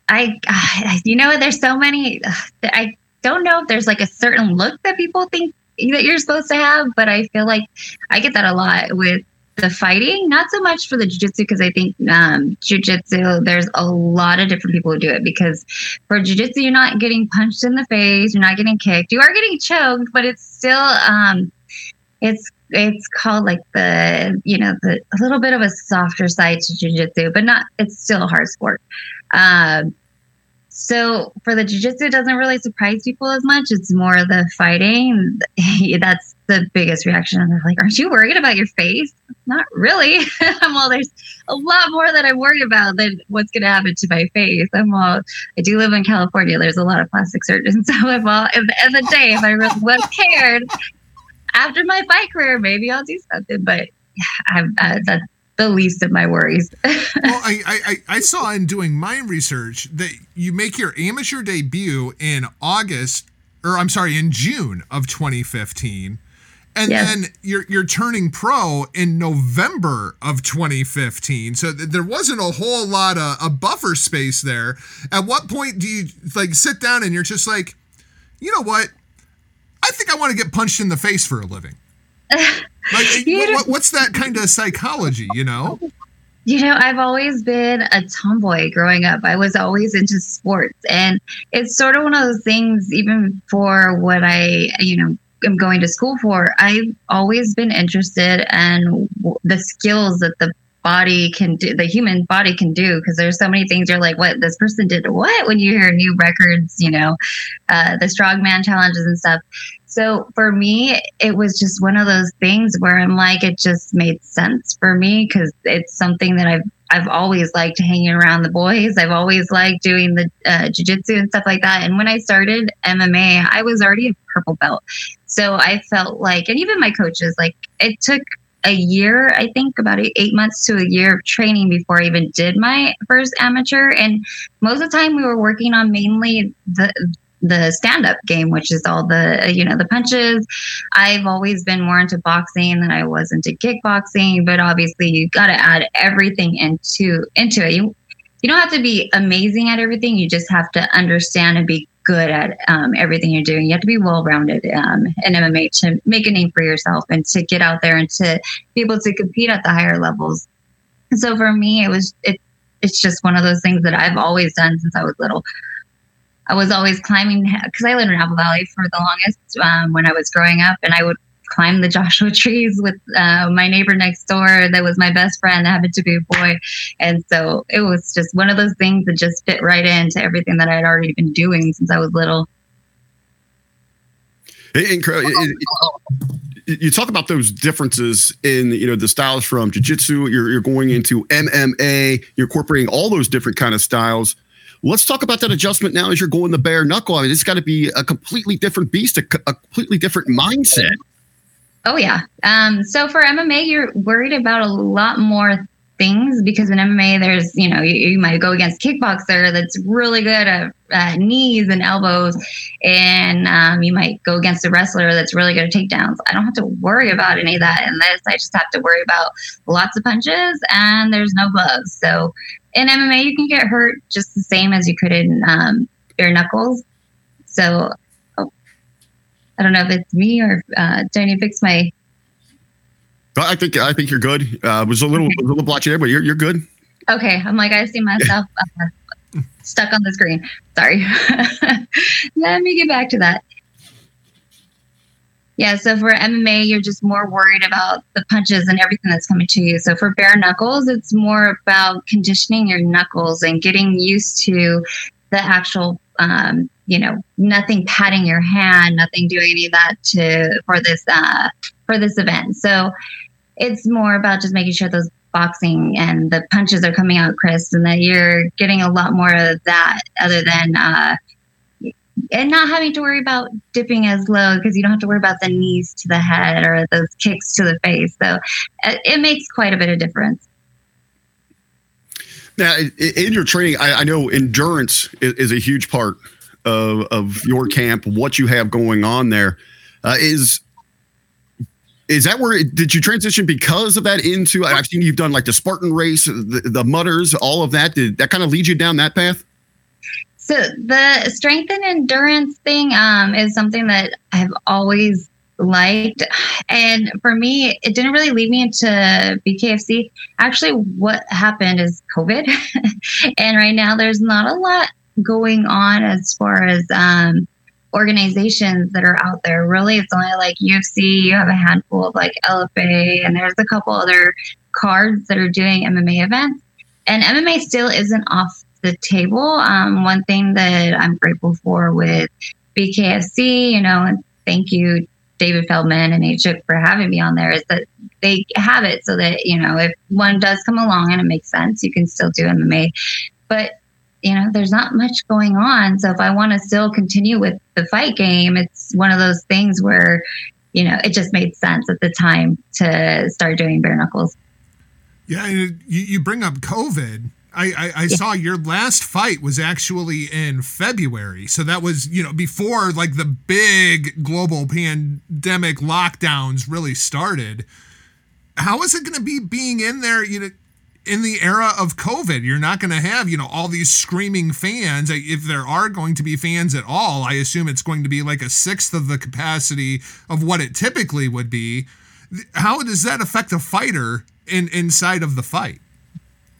I, I- you know, there's so many. I don't know if there's like a certain look that people think that you're supposed to have, but I feel like I get that a lot with the fighting. Not so much for the jujitsu because I think um, jujitsu there's a lot of different people who do it because for jujitsu you're not getting punched in the face, you're not getting kicked, you are getting choked, but it's still um, it's it's called like the you know the a little bit of a softer side to jujitsu, but not it's still a hard sport. Um, so for the jujitsu, it doesn't really surprise people as much. It's more the fighting. That's the biggest reaction. And they're like, "Aren't you worried about your face?" Not really. well, there's a lot more that I'm worried about than what's going to happen to my face. I'm all. I do live in California. There's a lot of plastic surgeons. So if all, at the end of the day, if I really was cared after my fight career, maybe I'll do something. But uh, that's the least of my worries. well, I, I- I saw in doing my research that you make your amateur debut in August, or I'm sorry, in June of 2015. And Yes. then you're you're turning pro in November of 2015. So th- there wasn't a whole lot of a buffer space there. At what point do you like sit down and you're just like, you know what? I think I want to get punched in the face for a living. Like, what, what- what's that kind of psychology? You know? You know, I've always been a tomboy growing up. I was always into sports. And it's sort of one of those things, even for what I, you know, am going to school for. I've always been interested in the skills that the body can do, the human body can do. Because there's so many things you're like, what this person did, what? When you hear new records, you know, uh, the strongman challenges and stuff. So for me, it was just one of those things where I'm like, it just made sense for me because it's something that I've I've always liked hanging around the boys. I've always liked doing the uh, jujitsu and stuff like that. And when I started MMA, I was already a purple belt, so I felt like, and even my coaches, like it took a year, I think about eight, eight months to a year of training before I even did my first amateur. And most of the time, we were working on mainly the the stand up game, which is all the you know the punches. I've always been more into boxing than I was into kickboxing, but obviously you got to add everything into into it. You you don't have to be amazing at everything. You just have to understand and be good at um, everything you're doing. You have to be well rounded um, in MMA to make a name for yourself and to get out there and to be able to compete at the higher levels. So for me, it was it. It's just one of those things that I've always done since I was little. I was always climbing because I lived in Apple Valley for the longest um, when I was growing up, and I would climb the Joshua trees with uh, my neighbor next door that was my best friend that happened to be a boy. And so it was just one of those things that just fit right into everything that I'd already been doing since I was little. Incredible. You talk about those differences in you know the styles from jiu-jitsu you're, you're going into mma you're incorporating all those different kind of styles let's talk about that adjustment now as you're going the bare knuckle i mean it's got to be a completely different beast a, a completely different mindset Oh yeah. Um, so for MMA, you're worried about a lot more things because in MMA, there's you know you, you might go against kickboxer that's really good at knees and elbows, and um, you might go against a wrestler that's really good at takedowns. I don't have to worry about any of that in this. I just have to worry about lots of punches and there's no gloves. So in MMA, you can get hurt just the same as you could in um, bare knuckles. So I don't know if it's me or uh, do I need to fix my? I think I think you're good. Uh, was a little a little blotchy there, but you're you're good. Okay, I'm like I see myself uh, stuck on the screen. Sorry. Let me get back to that. Yeah, so for MMA, you're just more worried about the punches and everything that's coming to you. So for bare knuckles, it's more about conditioning your knuckles and getting used to the actual um, you know, nothing patting your hand, nothing doing any of that to for this uh, for this event. So it's more about just making sure those boxing and the punches are coming out crisp, and that you're getting a lot more of that, other than uh, and not having to worry about dipping as low because you don't have to worry about the knees to the head or those kicks to the face. So it, it makes quite a bit of difference. Now, in your training, I, I know endurance is, is, a huge part of, of your camp, what you have going on there. Uh, is is that where did you transition because of that into? I've seen you've done like the Spartan race, the, the mutters, all of that. Did that kind of lead you down that path? So the strength and endurance thing um, is something that I've always liked. And for me, it didn't really lead me into BKFC. Actually, what happened is COVID. and right now, there's not a lot going on as far as um, organizations that are out there. Really, it's only like UFC, you have a handful of like LFA, and there's a couple other cards that are doing MMA events. And MMA still isn't off the table. Um, one thing that I'm grateful for with BKFC, you know, and thank you David Feldman and H for having me on there is that they have it so that, you know, if one does come along and it makes sense, you can still do MMA. But, you know, there's not much going on. So if I want to still continue with the fight game, it's one of those things where, you know, it just made sense at the time to start doing bare knuckles. Yeah, you, you bring up COVID I, I, I yeah. saw your last fight was actually in February. So that was, you know, before like the big global pandemic lockdowns really started. How is it going to be being in there, you know, in the era of COVID? You're not going to have, you know, all these screaming fans. If there are going to be fans at all, I assume it's going to be like a sixth of the capacity of what it typically would be. How does that affect a fighter in inside of the fight?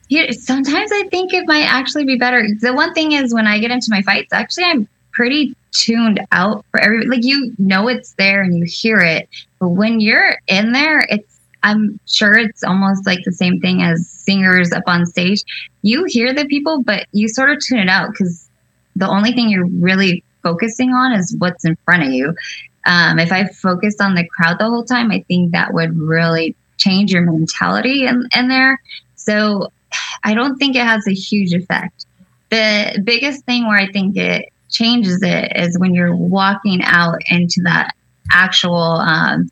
Yeah, sometimes I think it might actually be better. The one thing is when I get into my fights, actually, I'm pretty tuned out for every like you know it's there and you hear it, but when you're in there, it's I'm sure it's almost like the same thing as singers up on stage. You hear the people, but you sort of tune it out because the only thing you're really focusing on is what's in front of you. Um, if I focused on the crowd the whole time, I think that would really change your mentality in, in there. So I don't think it has a huge effect. The biggest thing where I think it changes it is when you're walking out into that actual, um,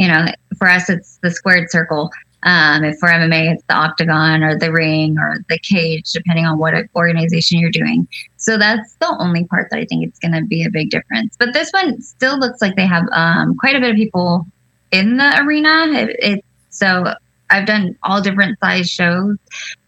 you know, for us, it's the squared circle. Um, if for MMA, it's the octagon or the ring or the cage, depending on what organization you're doing. So that's the only part that I think it's going to be a big difference. But this one still looks like they have um, quite a bit of people in the arena. It, it, so I've done all different size shows.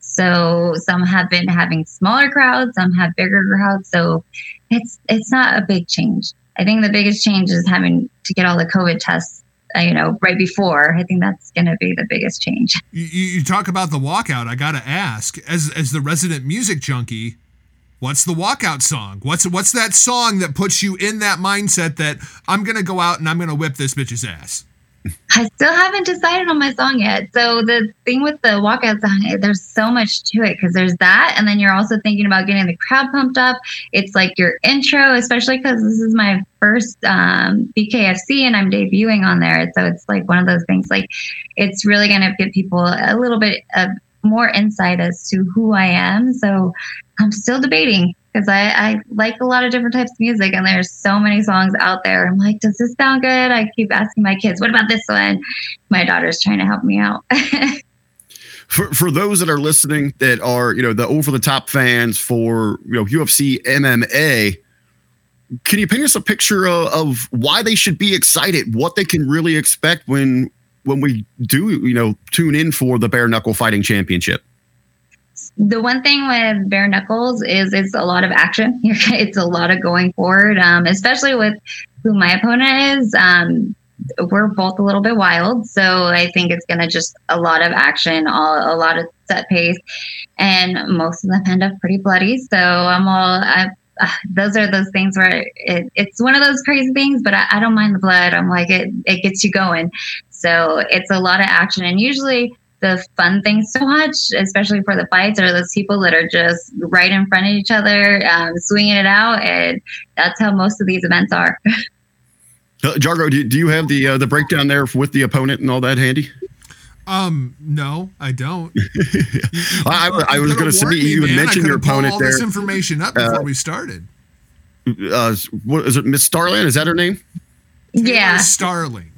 So some have been having smaller crowds, some have bigger crowds. So it's it's not a big change. I think the biggest change is having to get all the COVID tests, Uh, you know, right before. I think that's going to be the biggest change. You, you talk about the walkout. I got to ask, as as the resident music junkie, What's the walkout song? What's what's that song that puts you in that mindset that I'm gonna go out and I'm gonna whip this bitch's ass? I still haven't decided on my song yet. So the thing with the walkout song, eh, there's so much to it because there's that, and then you're also thinking about getting the crowd pumped up. It's like your intro, especially because this is my first um, BKFC and I'm debuting on there. So it's like one of those things. Like it's really going to give people a little bit of more insight as to who I am. So I'm still debating because I, I like a lot of different types of music and there's so many songs out there. I'm like, does this sound good? I keep asking my kids, what about this one? My daughter's trying to help me out. For, for those that are listening that are, you know, the over the top fans for, you know, UFC MMA, can you paint us a picture of, of why they should be excited, what they can really expect when when we do, you know, tune in for the bare knuckle fighting championship? The one thing with bare knuckles is it's a lot of action. It's a lot of going forward, um, especially with who my opponent is. Um, we're both a little bit wild, so I think it's going to just a lot of action, all, a lot of set pace, and most of them end up pretty bloody. So I'm all. I, uh, those are those things where it, it's one of those crazy things, but I, I don't mind the blood. I'm like it. It gets you going. So it's a lot of action, and usually the fun things to watch, especially for the fights, are those people that are just right in front of each other, um, swinging it out, and that's how most of these events are. Uh, Jargo, do, do you have the uh, the breakdown there with the opponent and all that handy? Um, no, I don't. I, I, I was going to say you man. mentioned your opponent all there. this information up before Uh, we started. Uh, what is it, Miss Starland? Is that her name? yeah, Starling.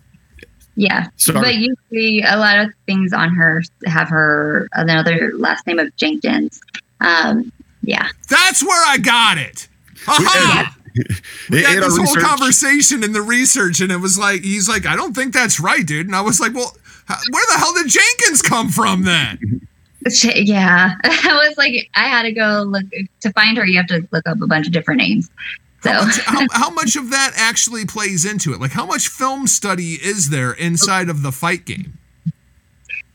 Yeah. Sorry. But usually, a lot of things on her have her another last name of Jenkins. Um, yeah. That's where I got it. Aha! We had this whole research- conversation in the research, and it was like he's like, I don't think that's right, dude. And I was like, well, where the hell did Jenkins come from then? Yeah, I was like, I had to go look to find her. You have to look up a bunch of different names. So How much, how, how much of that actually plays into it? Like, how much film study is there inside of the fight game?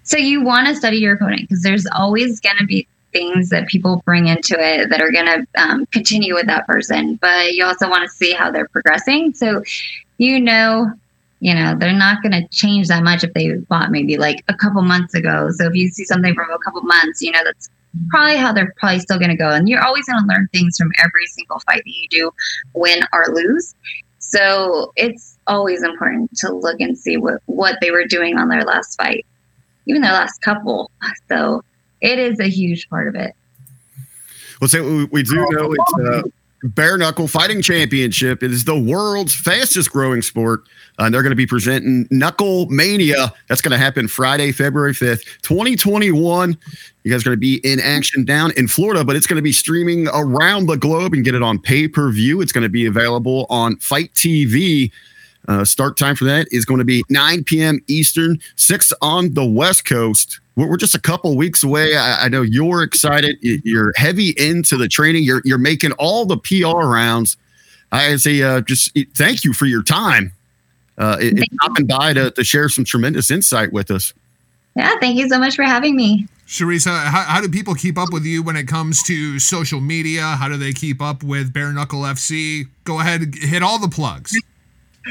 So you want to study your opponent because there's always going to be things that people bring into it that are going to um, continue with that person, but you also want to see how they're progressing. So you know, you know they're not going to change that much if they fought maybe like a couple months ago. So if you see something from a couple months, you know that's probably how they're probably still going to go. And you're always going to learn things from every single fight that you do, win or lose. So it's always important to look and see what what they were doing on their last fight even their last couple. So it is a huge part of it. Well, we, we do know it's uh, bare knuckle fighting championship. It is the world's fastest growing sport. Uh, and they're going to be presenting Knuckle Mania. That's going to happen Friday, February 5th, 2021. You guys are going to be in action down in Florida, but it's going to be streaming around the globe and get it on pay per view. It's going to be available on FITE TV. Uh, start time for that is going to be 9 p.m. Eastern, 6 on the West Coast. We're, we're just a couple weeks away. I, I know you're excited. You're heavy into the training. You're you're making all the PR rounds. I say uh, just uh, thank you for your time. Uh, it, it's stopping by to, to share some tremendous insight with us. Yeah, thank you so much for having me. Charisa, how, how do people keep up with you when it comes to social media? How do they keep up with Bare Knuckle FC? Go ahead, hit all the plugs.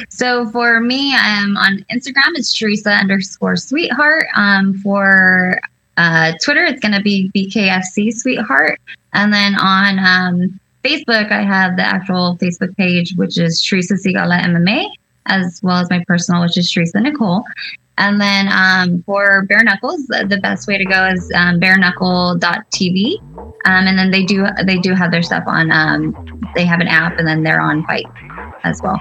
So for me, I'm on Instagram. It's Charisa underscore sweetheart. Um, for uh, Twitter, it's going to be BKFC sweetheart. And then on um, Facebook, I have the actual Facebook page, which is Charisa Sigala MMA, as well as my personal, which is Charisa Nicole. And then um, for Bare Knuckles, the, best way to go is um, bareknuckle.tv. Um, and then they do they do have their stuff on. Um, they have an app, and then they're on FITE as well.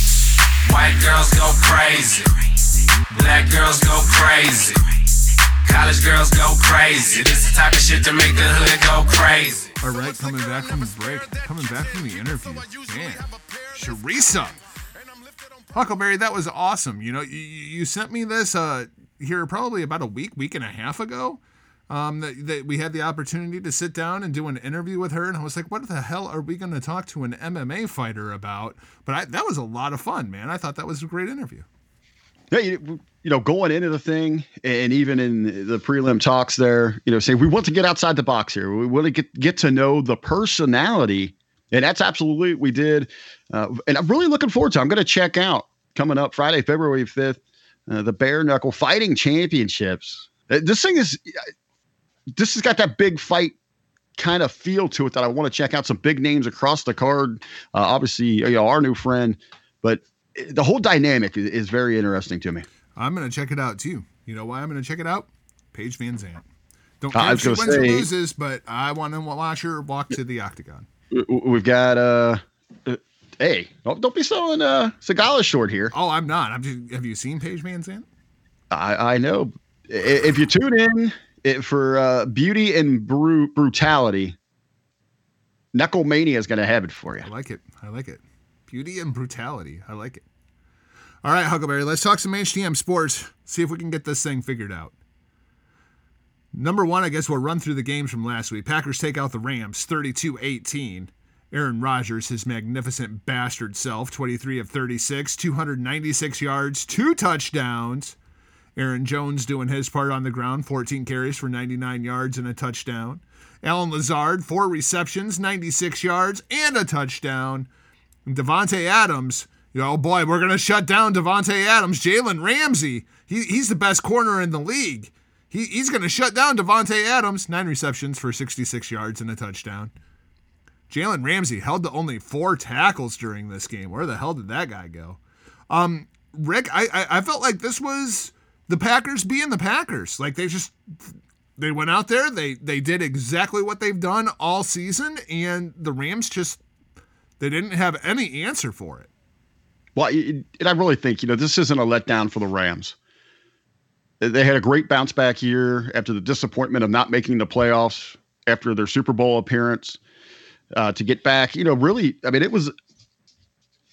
White girls go crazy. Black girls go crazy. College girls go crazy. This is the type of shit to make the hood go crazy. All right, coming back from the break, coming back from the interview. Man, Charisa. Huckleberry, that was awesome. You know, you, you sent me this uh, here probably about a week, week and a half ago. Um, that, that we had the opportunity to sit down and do an interview with her, and I was like, "What the hell are we going to talk to an MMA fighter about?" But I, that was a lot of fun, man. I thought that was a great interview. Yeah, you, you know, going into the thing, and even in the prelim talks, there, you know, saying we want to get outside the box here. We want to get get to know the personality, and that's absolutely what we did. Uh, and I'm really looking forward to. I'm going to check out coming up Friday, February 5th, uh, the Bare Knuckle Fighting Championships. Uh, This thing is, this has got that big fight kind of feel to it that I want to check out. Some big names across the card. Uh, obviously, you know, our new friend, but the whole dynamic is, is very interesting to me. I'm going to check it out too. You know why I'm going to check it out? Paige VanZant. Don't Uh, care if she wins or loses, but I want to watch her walk to the octagon. We've got uh, uh hey, don't don't be selling uh Sigala short here. Oh, I'm not. I'm just, have you seen Paige VanZant? I I know. If you tune in it, for uh, beauty and bru- brutality, Knucklemania is going to have it for you. I like it. I like it. Beauty and brutality. I like it. All right, Huckleberry, let's talk some HTM sports. See if we can get this thing figured out. Number one, I guess we'll run through the games from last week. Packers take out the Rams 32 18. Aaron Rodgers, his magnificent bastard self, 23 of 36, 296 yards, two touchdowns. Aaron Jones doing his part on the ground, 14 carries for 99 yards and a touchdown. Allen Lazard, four receptions, 96 yards and a touchdown. And Davante Adams, you know, oh boy, we're going to shut down Davante Adams. Jalen Ramsey, he, he's the best corner in the league. He, he's going to shut down Davante Adams, nine receptions for 66 yards and a touchdown. Jalen Ramsey held to only four tackles during this game. Where the hell did that guy go? Um, Rick, I, I, I felt like this was the Packers being the Packers. Like they just they went out there, they they did exactly what they've done all season, and the Rams just they didn't have any answer for it. Well, and I really think you know this isn't a letdown for the Rams. They had a great bounce back year after the disappointment of not making the playoffs after their Super Bowl appearance. Uh, to get back, you know, really, I mean, it was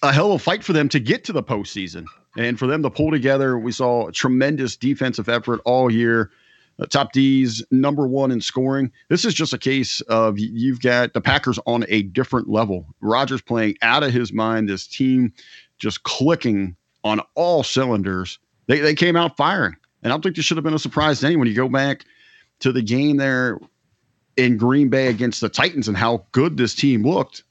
a hell of a fight for them to get to the postseason and for them to pull together. We saw a tremendous defensive effort all year. Uh, top D's number one in scoring. This is just a case of you've got the Packers on a different level. Rodgers playing out of his mind. This team just clicking on all cylinders. They, they came out firing. And I don't think this should have been a surprise to anyone. You go back to the game there in Green Bay against the Titans and how good this team looked.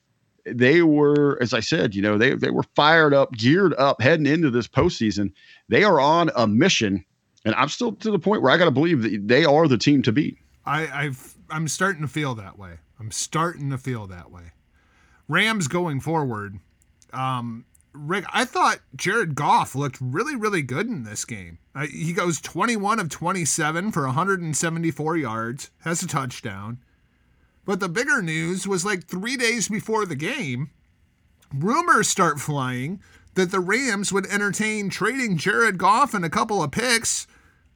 They were, as I said, you know, they, they were fired up, geared up, heading into this postseason. They are on a mission. And I'm still to the point where I got to believe that they are the team to beat. I, I've I'm starting to feel that way. I'm starting to feel that way. Rams going forward. Um, Rick, I thought Jared Goff looked really, really good in this game. Uh, he goes 21 of 27 for 174 yards, has a touchdown. But the bigger news was like three days before the game, rumors start flying that the Rams would entertain trading Jared Goff and a couple of picks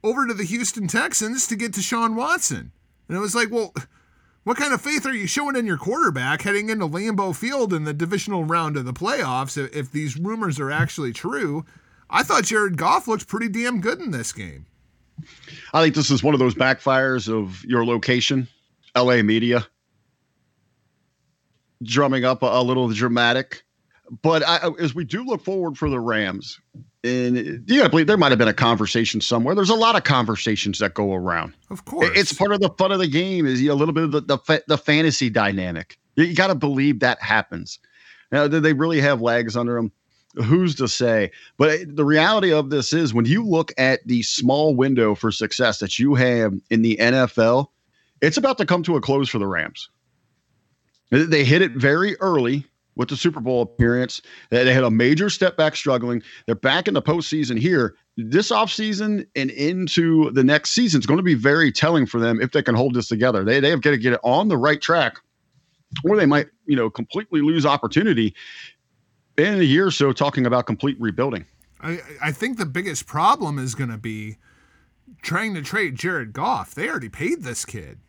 over to the Houston Texans to get to Sean Watson. And it was like, well, what kind of faith are you showing in your quarterback heading into Lambeau Field in the divisional round of the playoffs if, if these rumors are actually true? I thought Jared Goff looked pretty damn good in this game. I think this is one of those backfires of your location, LA media, drumming up a, a little dramatic. But I, as we do look forward for the Rams, and you got to believe there might have been a conversation somewhere. There's a lot of conversations that go around. Of course, it's part of the fun of the game. Is you know, a little bit of the the, the fantasy dynamic. You, you got to believe that happens. Now, do they really have legs under them? Who's to say? But the reality of this is when you look at the small window for success that you have in the NFL, it's about to come to a close for the Rams. They- hit it very early with the Super Bowl appearance. They they had a major step back struggling. They're back in the postseason here. This offseason and into the next season is going to be very telling for them if they can hold this together. They, they have got to get it on the right track or they might, you know, completely lose opportunity in a year or so talking about complete rebuilding. I, I think the biggest problem is going to be trying to trade Jared Goff. They already paid this kid.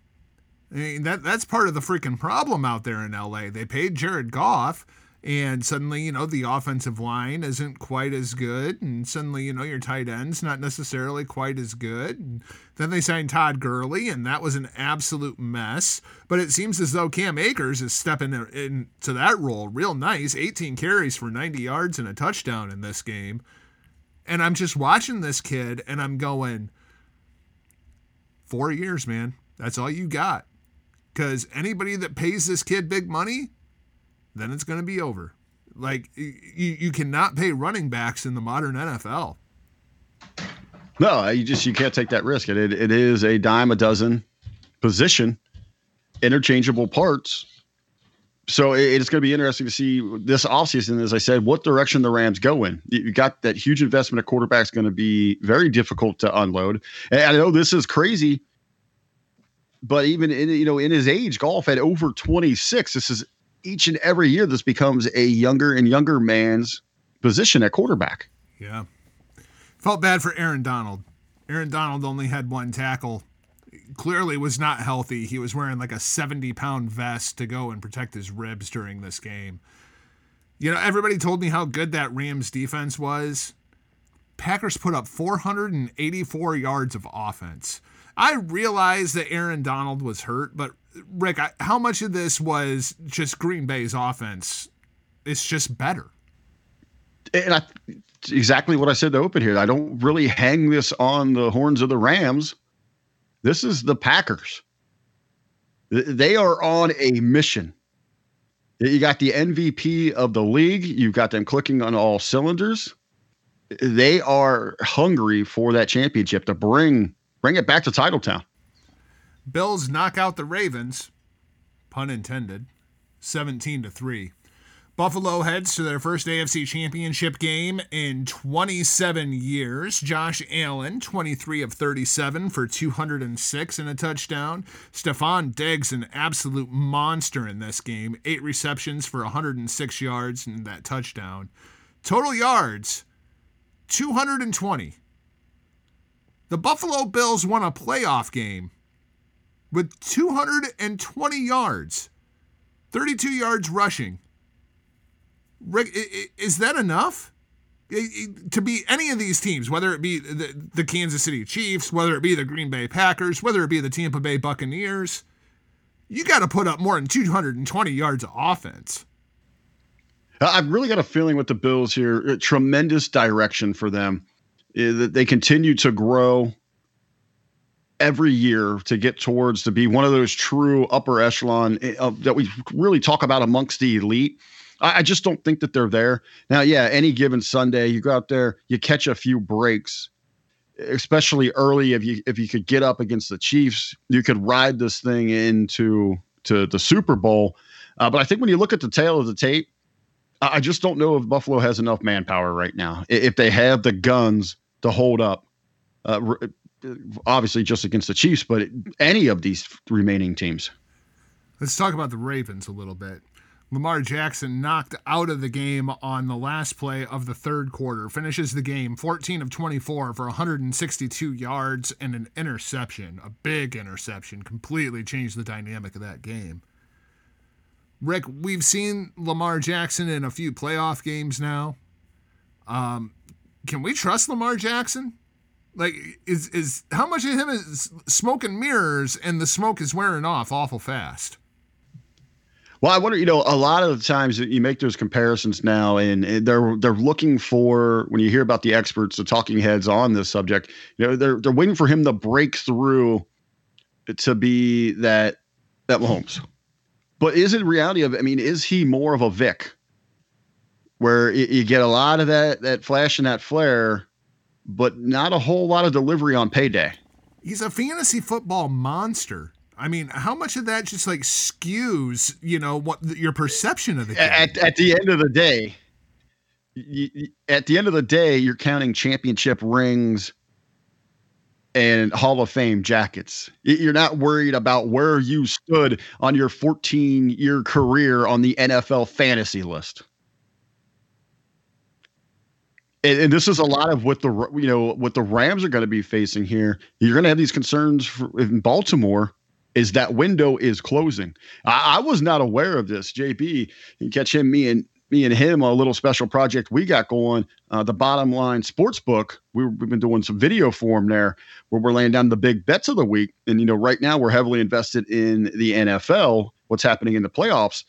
I mean, that that's part of the freaking problem out there in LA. They paid Jared Goff, and suddenly, you know, the offensive line isn't quite as good, and suddenly, you know, your tight end's not necessarily quite as good. And then they signed Todd Gurley, and that was an absolute mess. But it seems as though Cam Akers is stepping in- into that role real nice. 18 carries for 90 yards and a touchdown in this game. And I'm just watching this kid, and I'm going, four years, man. That's all you got. Because anybody that pays this kid big money, then it's going to be over. Like, you, you cannot pay running backs in the modern NFL. No, you just you can't take that risk. It, it, it is a dime a dozen position, interchangeable parts. So it, it's going to be interesting to see this offseason, as I said, what direction the Rams go in. You got that huge investment at quarterback is going to be very difficult to unload. And I know this is crazy, but even in you know in his age, Goff at over 26, this is each and every year this becomes a younger and younger man's position at quarterback. Yeah. Felt bad for Aaron Donald. Aaron Donald only had one tackle. Clearly was not healthy. He was wearing like a 70 pound vest to go and protect his ribs during this game. You know, everybody told me how good that Rams defense was. Packers put up 484 yards of offense. I realize that Aaron Donald was hurt, but Rick, I, how much of this was just Green Bay's offense? It's just better. and I, exactly what I said to open here. I don't really hang this on the horns of the Rams. This is the Packers. They are on a mission. You got the MVP of the league. You've got them clicking on all cylinders. They are hungry for that championship to bring bring it back to Titletown. Bills knock out the Ravens, pun intended, 17 to 3. Buffalo heads to their first AFC championship game in 27 years. Josh Allen, 23 of 37 for 206 and a touchdown. Stefon Diggs, an absolute monster in this game. Eight receptions for 106 yards and that touchdown. Total yards, 220. The Buffalo Bills won a playoff game with 220 yards, 32 yards rushing. Is that enough? To be any of these teams, whether it be the, the Kansas City Chiefs, whether it be the Green Bay Packers, whether it be the Tampa Bay Buccaneers, you got to put up more than 220 yards of offense. I've really got a feeling with the Bills here, uh, tremendous direction for them. That they continue to grow every year to get towards to be one of those true upper echelon of, that we really talk about amongst the elite. I, I just don't think that they're there now. Yeah, any given Sunday, you go out there, you catch a few breaks, especially early. If you if you could get up against the Chiefs, you could ride this thing into to the Super Bowl. Uh, but I think when you look at the tail of the tape, I just don't know if Buffalo has enough manpower right now. If they have the guns to hold up, uh, obviously just against the Chiefs, but any of these remaining teams. Let's talk about the Ravens a little bit. Lamar Jackson knocked out of the game on the last play of the third quarter, finishes the game 14 of 24 for 162 yards and an interception, a big interception, completely changed the dynamic of that game. Rick, we've seen Lamar Jackson in a few playoff games now. Um, can we trust Lamar Jackson? Like, is is how much of him is smoke and mirrors, and the smoke is wearing off awful fast? Well, I wonder, you know, a lot of the times you make those comparisons now, and, and they're they're looking for when you hear about the experts, the talking heads on this subject, you know, they're they're waiting for him to break through to be that that Mahomes. But is it reality of? I mean, is he more of a Vic, where you, you get a lot of that that flash and that flare, but not a whole lot of delivery on payday? He's a fantasy football monster. I mean, how much of that just like skews, you know, what your perception of the game? at, at the end of the day, y- y- at the end of the day, you're counting championship rings and Hall of Fame jackets. You're not worried about where you stood on your 14 year career on the NFL fantasy list. And, and this is a lot of what the you know what the Rams are going to be facing here. You're going to have these concerns for, in Baltimore. Is that window is closing? I, I was not aware of this. JB, you catch him, me and me and him a little special project we got going. Uh, the Bottom Line Sports Book. We, we've been doing some video form there where we're laying down the big bets of the week. And you know, right now we're heavily invested in the NFL. What's happening in the playoffs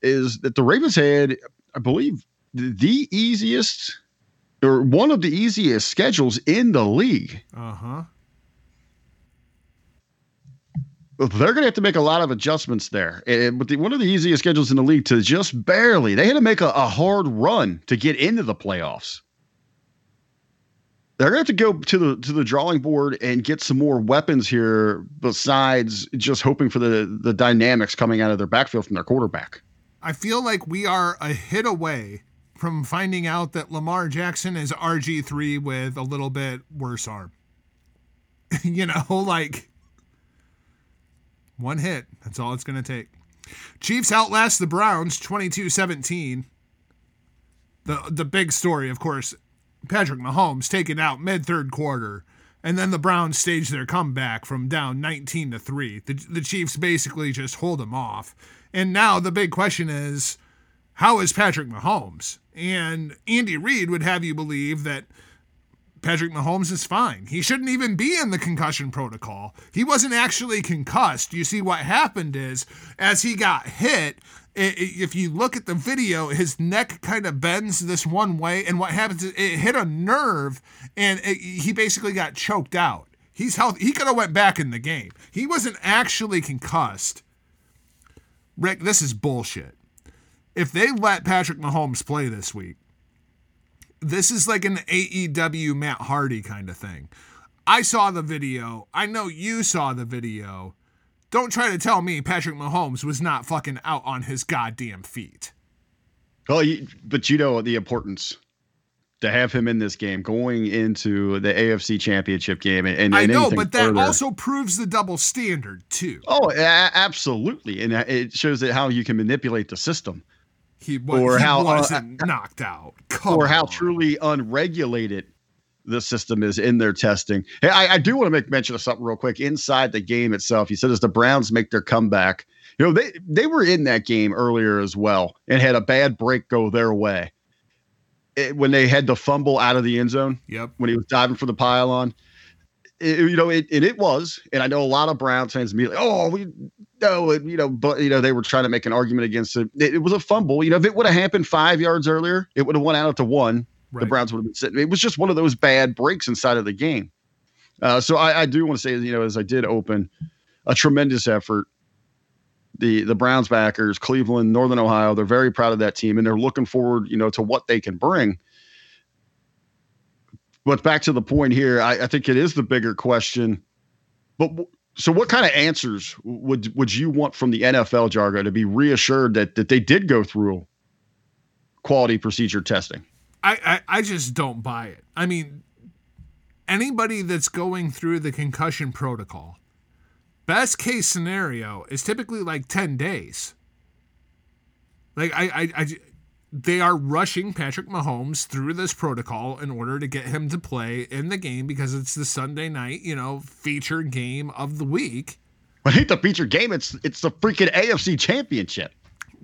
is that the Ravens had, I believe, the easiest or one of the easiest schedules in the league. Uh huh. They're going to have to make a lot of adjustments there. But the, one of the easiest schedules in the league to just barely, they had to make a, a hard run to get into the playoffs. They're going to have to go to the to the drawing board and get some more weapons here besides just hoping for the the dynamics coming out of their backfield from their quarterback. I feel like we are a hit away from finding out that Lamar Jackson is RG3 with a little bit worse arm. you know, like one hit. That's all it's going to take. Chiefs outlast the Browns 22 17. The, the big story, of course, Patrick Mahomes taken out mid third quarter. And then the Browns stage their comeback from down 19 to 3. The, the Chiefs basically just hold them off. And now the big question is how is Patrick Mahomes? And Andy Reid would have you believe that Patrick Mahomes is fine. He shouldn't even be in the concussion protocol. He wasn't actually concussed. You see, what happened is, as he got hit, if you look at the video, his neck kind of bends this one way, and what happens is it hit a nerve, and it, he basically got choked out. He's healthy. He could have went back in the game. He wasn't actually concussed. Rick, this is bullshit. If they let Patrick Mahomes play this week, this is like an AEW Matt Hardy kind of thing. I saw the video. I know you saw the video. Don't try to tell me Patrick Mahomes was not fucking out on his goddamn feet. Well, you, but you know the importance to have him in this game going into the AFC Championship game, and, and I know, but that further. also proves the double standard too. Oh, a- absolutely, and it shows that how you can manipulate the system, He, was, or he how uh, wasn't knocked out. Come or how truly unregulated the system is in their testing. Hey, I, I do want to make mention of something real quick inside the game itself. You said as the Browns make their comeback, you know they they were in that game earlier as well and had a bad break go their way It- when they had the fumble out of the end zone. Yep. When he was diving for the pylon. It, you know, it, and it was, and I know a lot of Browns fans immediately, oh, we no, you know, but you know, they were trying to make an argument against it. It, it was a fumble. You know, if it would have happened five yards earlier, it would have won out to one. The Browns would have been sitting. It was just one of those bad breaks inside of the game. Uh, so I, I do want to say, you know, as I did open, a tremendous effort. The the Browns backers, Cleveland, Northern Ohio, they're very proud of that team, and they're looking forward, you know, to what they can bring. But back to the point here, I, I think it is the bigger question. But so, what kind of answers would would you want from the NFL, Jargo, to be reassured that that they did go through quality procedure testing? I, I I just don't buy it. I mean, anybody that's going through the concussion protocol, best case scenario is typically like ten days. Like I, I, I they are rushing Patrick Mahomes through this protocol in order to get him to play in the game because it's the Sunday night, you know, feature game of the week. I hate the feature game. It's it's the freaking AFC Championship.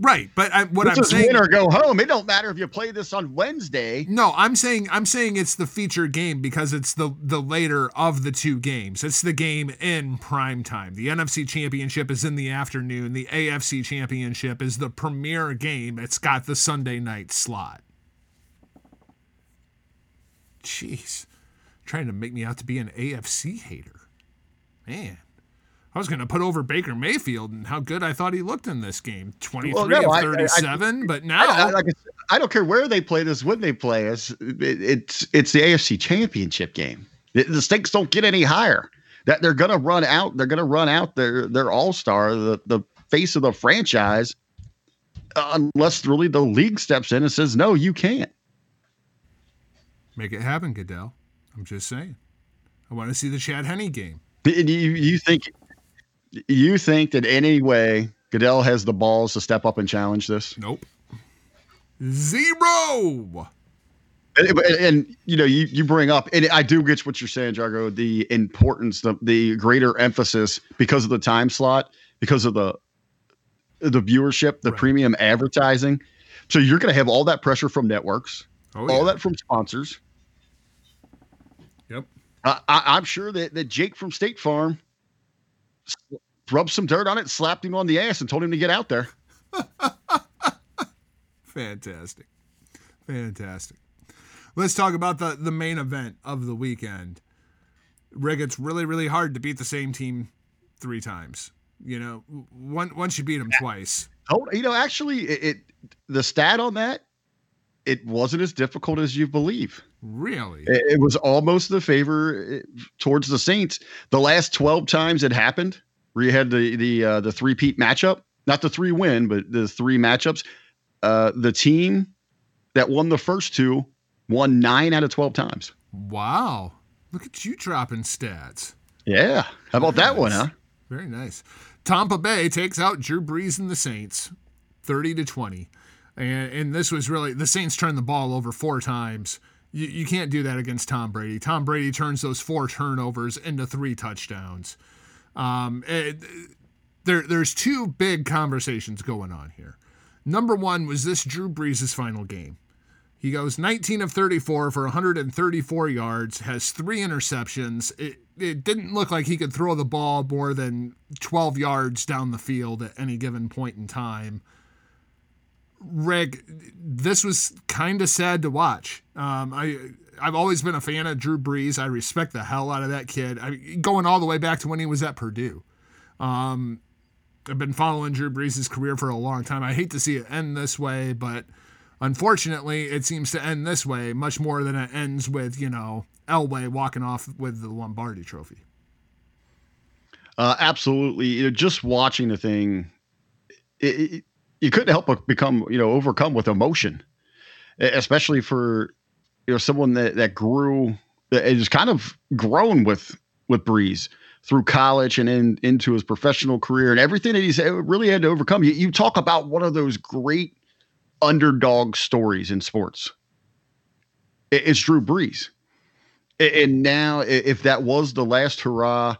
Right, but I, what this I'm saying win or go home. It don't matter if you play this on Wednesday. No, I'm saying I'm saying it's the feature game because it's the the later of the two games. It's the game in prime time. The NFC Championship is in the afternoon. The AFC Championship is the premier game. It's got the Sunday night slot. Jeez. Trying to make me out to be an AFC hater. Man. I was going to put over Baker Mayfield and how good I thought he looked in this game. 23 Well, no, of I- I- 37, but now I, like I, I don't care where they play this, when they play us. It, it's it's the AFC Championship game. The, the stakes don't get any higher. That they're gonna run out. They're gonna run out their their all star, the the face of the franchise, unless really the league steps in and says no, you can't. Make it happen, Goodell. I'm just saying. I want to see the Chad Henne game. You you think you think that any way Goodell has the balls to step up and challenge this? Nope. Zero. And, and- and, you know, you, you bring up, and I do get what you're saying, Jargo, the importance, the, the greater emphasis because of the time slot, because of the the viewership, the premium advertising. So you're going to have all that pressure from networks, Oh, all that from sponsors. Yep. I, I, I'm sure that, that Jake from State Farm rubbed some dirt on it, slapped him on the ass, and told him to get out there. Fantastic. Fantastic. Let's talk about the, the main event of the weekend. Rick, it's really, really hard to beat the same team three times. You know, one, once you beat them twice. Oh, you know, actually, it, it the stat on that, it wasn't as difficult as you believe. Really? It, it was almost the favor eh, towards the Saints. The last twelve times it happened, where you had the the uh, the three peat matchup, not the three win, but the three matchups. Uh, the team that won the first two won nine out of twelve times. Wow. Look at you dropping stats. Yeah, how about that one, huh? Very nice. Tampa Bay takes out Drew Brees and the Saints, thirty to twenty, and and this was really the Saints turned the ball over four times. You, you can't do that against Tom Brady. Tom Brady turns those four turnovers into three touchdowns. Um, it- there there's two big conversations going on here. Number one was this Drew Brees' final game. He goes 19 of 34 for 134 yards, has three interceptions. It, it didn't look like he could throw the ball more than 12 yards down the field at any given point in time. Rick, this was kind of sad to watch. Um, I I've always been a fan of Drew Brees. I respect the hell out of that kid. I, going all the way back to when he was at Purdue. Um, I've been following Drew Brees' career for a long time. I hate to see it end this way, but unfortunately, it seems to end this way much more than it ends with, you know, Elway walking off with the Lombardi trophy. Uh, absolutely. You know, just watching the thing, it, it, you couldn't help but become, you know, overcome with emotion, especially for, you know, someone that, that grew, that is kind of grown with, with Brees through college and in, into his professional career and everything that he's really had to overcome. You, you talk about one of those great underdog stories in sports. It- it's Drew Brees. And now, if that was the last hurrah,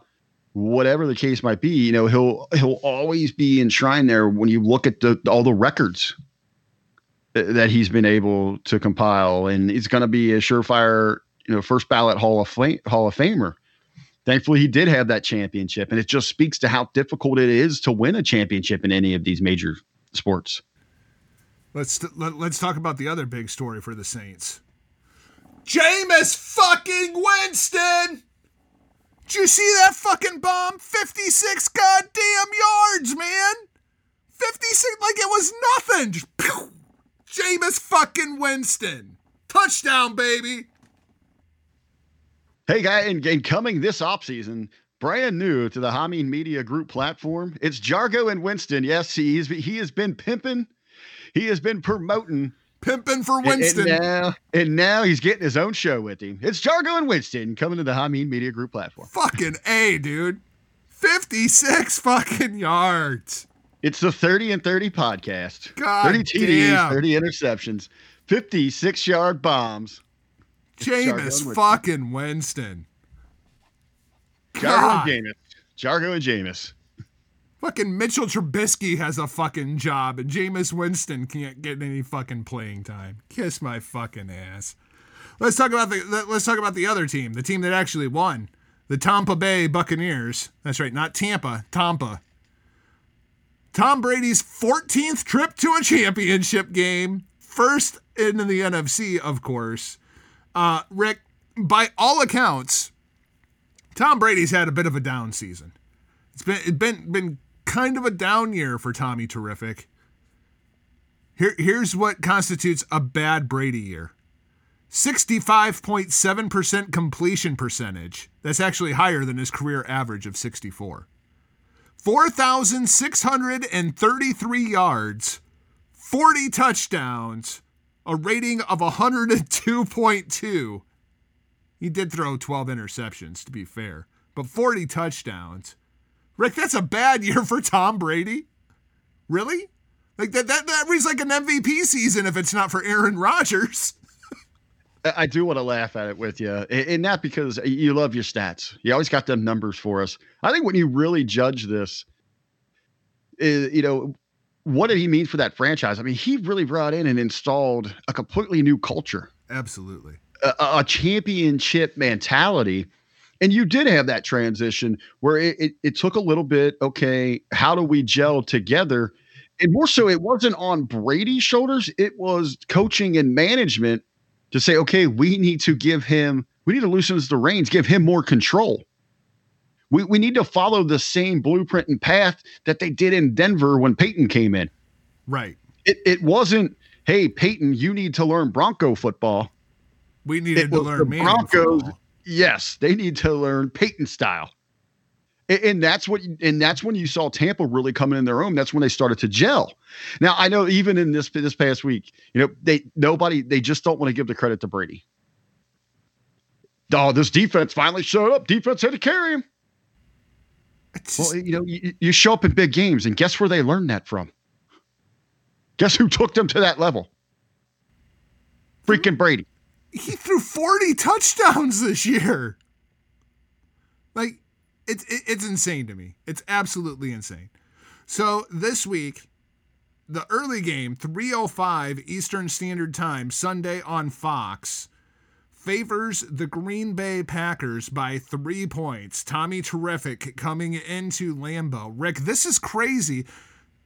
whatever the case might be, you know, he'll he'll always be enshrined there when you look at the all the records that he's been able to compile, and he's going to be a surefire, you know, first ballot Hall of Fame Hall of Famer. Thankfully, he did have that championship, and it just speaks to how difficult it is to win a championship in any of these major sports. Let's let, let's talk about the other big story for the Saints. Jameis fucking Winston. Did you see that fucking bomb? 56 goddamn yards, man. 56 like it was nothing. Just pew. Jameis fucking Winston. Touchdown, baby. Hey, guy, and, and coming this offseason, brand new to the Hameen Media Group platform, it's Jargo and Winston. Yes, he's he has been pimping, he has been promoting, pimping for and- and Winston. now, and now he's getting his own show with him. It's Jargo and Winston coming to the Hameen Media Group platform. Fucking A, dude. 56 fucking yards. It's the 30 and 30 podcast. God 30 TDs, damn. 30 interceptions, 56 yard bombs. Jargo Jameis Winston. fucking Winston. Jargo and Jameis. Jargo and Jameis. Fucking Mitchell Trubisky has a fucking job, and Jameis Winston can't get any fucking playing time. Kiss my fucking ass. Let's talk about the let- let's talk about the other team, the team that actually won, the Tampa Bay Buccaneers. That's right, not Tampa, Tampa. Tom Brady's 14th trip to a championship game, first in the NFC, of course. Uh, Rick, by all accounts, Tom Brady's had a bit of a down season. It's been it's been been kind of a down year for Tommy Terrific. Here here's what constitutes a bad Brady year. 65.7% completion percentage. That's actually higher than his career average of 64. 4,633 yards, 40 touchdowns, a rating of 102.2. He did throw 12 interceptions, to be fair, but 40 touchdowns. Rick, that's a bad year for Tom Brady. Really? Like that that that reads like an MVP season if it's not for Aaron Rodgers. I do want to laugh at it with you, and and not because you love your stats. You always got them numbers for us. I think when you really judge this, is, you know, what did he mean for that franchise? I mean, he really brought in and installed a completely new culture, Absolutely. a, a championship mentality. And you did have that transition where it, it, it took a little bit. Okay, how do we gel together? And more so, it wasn't on Brady's shoulders. It was coaching and management to say, okay, we need to give him, we need to loosen the reins, give him more control. We, we need to follow the same blueprint and path that they did in Denver when Peyton came in. Right. It, it wasn't, hey, Peyton, you need to learn Bronco football. We needed to learn the Broncos. football. Yes, they need to learn Peyton style. A- And that's what, and that's when you saw Tampa really coming in their own. That's when they started to gel. Now I know even in this this past week, you know, they nobody they just don't want to give the credit to Brady. Oh, this defense finally showed up. Defense had to carry him. well, you know, you, you show up in big games, and guess where they learned that from? Guess who took them to that level? Freaking Brady. He threw 40 touchdowns this year. Like, it's it, it's insane to me. It's absolutely insane. So this week, the early game, 305 Eastern Standard Time, Sunday on Fox, favors the Green Bay Packers by three points. Tommy Terrific coming into Lambeau. Rick, this is crazy.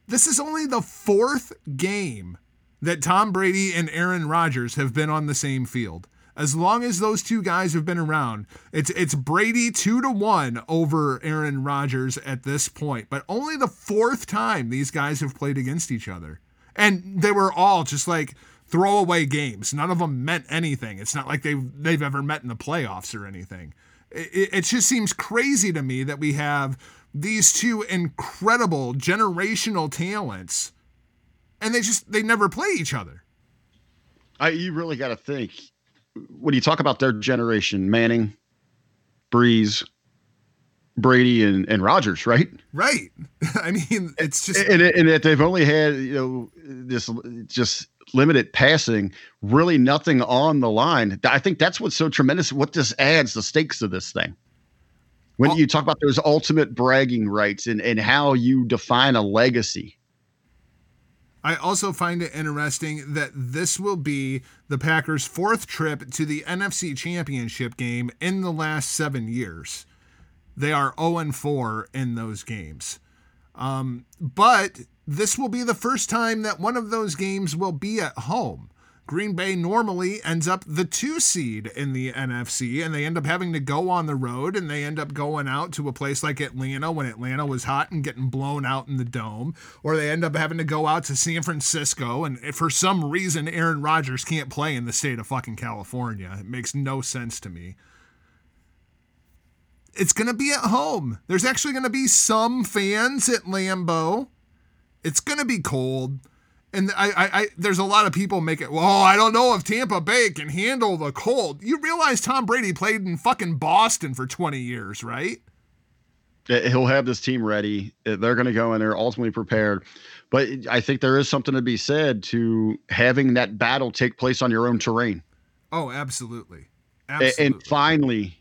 This is only the fourth game that Tom Brady and Aaron Rodgers have been on the same field. As long as those two guys have been around, it's it's Brady two to one over Aaron Rodgers at this point. But only the fourth time these guys have played against each other, and they were all just like throwaway games. None of them meant anything. It's not like they have they've ever met in the playoffs or anything. It- it just seems crazy to me that we have these two incredible generational talents, and they just they never play each other. I, you really got to think when you talk about their generation, Manning, Brees, Brady, and and Rodgers, right? Right. I mean, it's just and, and that they've only had you know this just limited passing, really nothing on the line. I think that's what's so tremendous. What this adds the stakes of this thing. When you talk about those ultimate bragging rights and and how you define a legacy. I also find it interesting that this will be the Packers' fourth trip to the NFC Championship game in the last seven years. They are 0 4 in those games. Um, but this will be the first time that one of those games will be at home. Green Bay normally ends up the two seed in the NFC, and they end up having to go on the road, and they end up going out to a place like Atlanta when Atlanta was hot and getting blown out in the dome, or they end up having to go out to San Francisco, and for some reason Aaron Rodgers can't play in the state of fucking California. It makes no sense to me. It's going to be at home. There's actually going to be some fans at Lambeau. It's going to be cold. And I, I, I, there's a lot of people make it. Well, I don't know if Tampa Bay can handle the cold. You realize Tom Brady played in fucking Boston for 20 years, right? He'll have this team ready. They're going to go in there ultimately prepared. But I think there is something to be said to having that battle take place on your own terrain. Oh, absolutely, absolutely. And finally,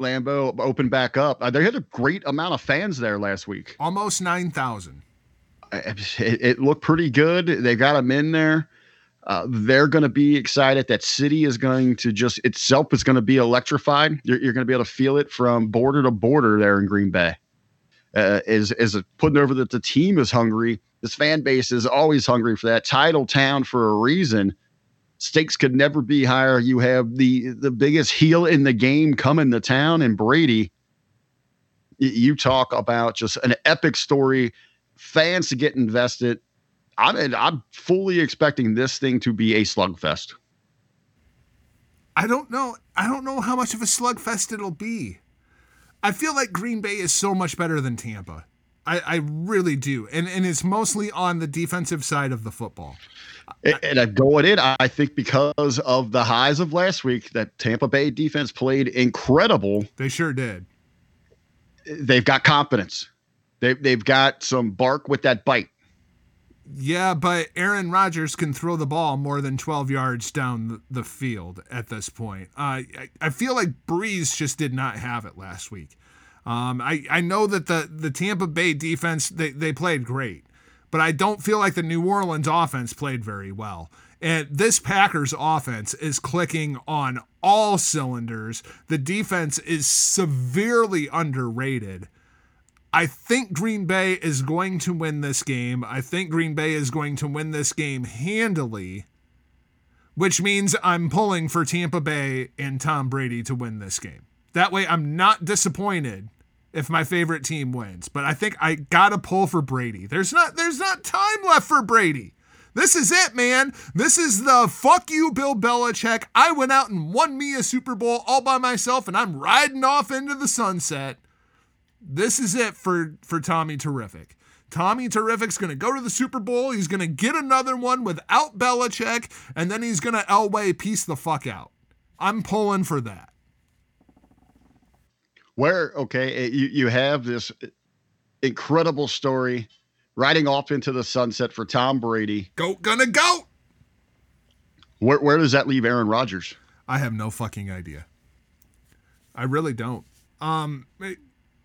Lambeau opened back up. Uh, They had a great amount of fans there last week. Almost 9,000. It, it looked pretty good. They got them in there. Uh, they're going to be excited. That city is going to just itself is going to be electrified. You're, you're going to be able to feel it from border to border there in Green Bay. Uh, is is putting over that the team is hungry. This fan base is always hungry for that title town for a reason. Stakes could never be higher. You have the the biggest heel in the game coming to town, and Brady. You talk about just an epic story. Fans to get invested. I'm I'm fully expecting this thing to be a slugfest. I don't know. I don't know how much of a slugfest it'll be. I feel like Green Bay is so much better than Tampa. I, I really do. And and it's mostly on the defensive side of the football. And, and I going in, I think because of the highs of last week, that Tampa Bay defense played incredible. They sure did. They've got confidence. They they've got some bark with that bite. Yeah, but Aaron Rodgers can throw the ball more than 12 yards down the, field at this point. Uh, I, I feel like Brees just did not have it last week. Um, I, I know that the, the Tampa Bay defense, they, they played great, but I don't feel like the New Orleans offense played very well. And this Packers offense is clicking on all cylinders. The defense is severely underrated. I think Green Bay is going to win this game. I think Green Bay is going to win this game handily, which means I'm pulling for Tampa Bay and Tom Brady to win this game. That way, I'm not disappointed if my favorite team wins. But I think I gotta pull for Brady. There's not there's not time left for Brady. This is it, man. This is the fuck you, Bill Belichick. I went out and won me a Super Bowl all by myself, and I'm riding off into the sunset. This is it for for Tommy Terrific. Tommy Terrific's going to go to the Super Bowl. He's going to get another one without Belichick, and then he's going to Elway peace the fuck out. I'm pulling for that. Where okay, you you have this incredible story riding off into the sunset for Tom Brady. Goat gonna go. Where where does that leave Aaron Rodgers? I have no fucking idea. I really don't. Um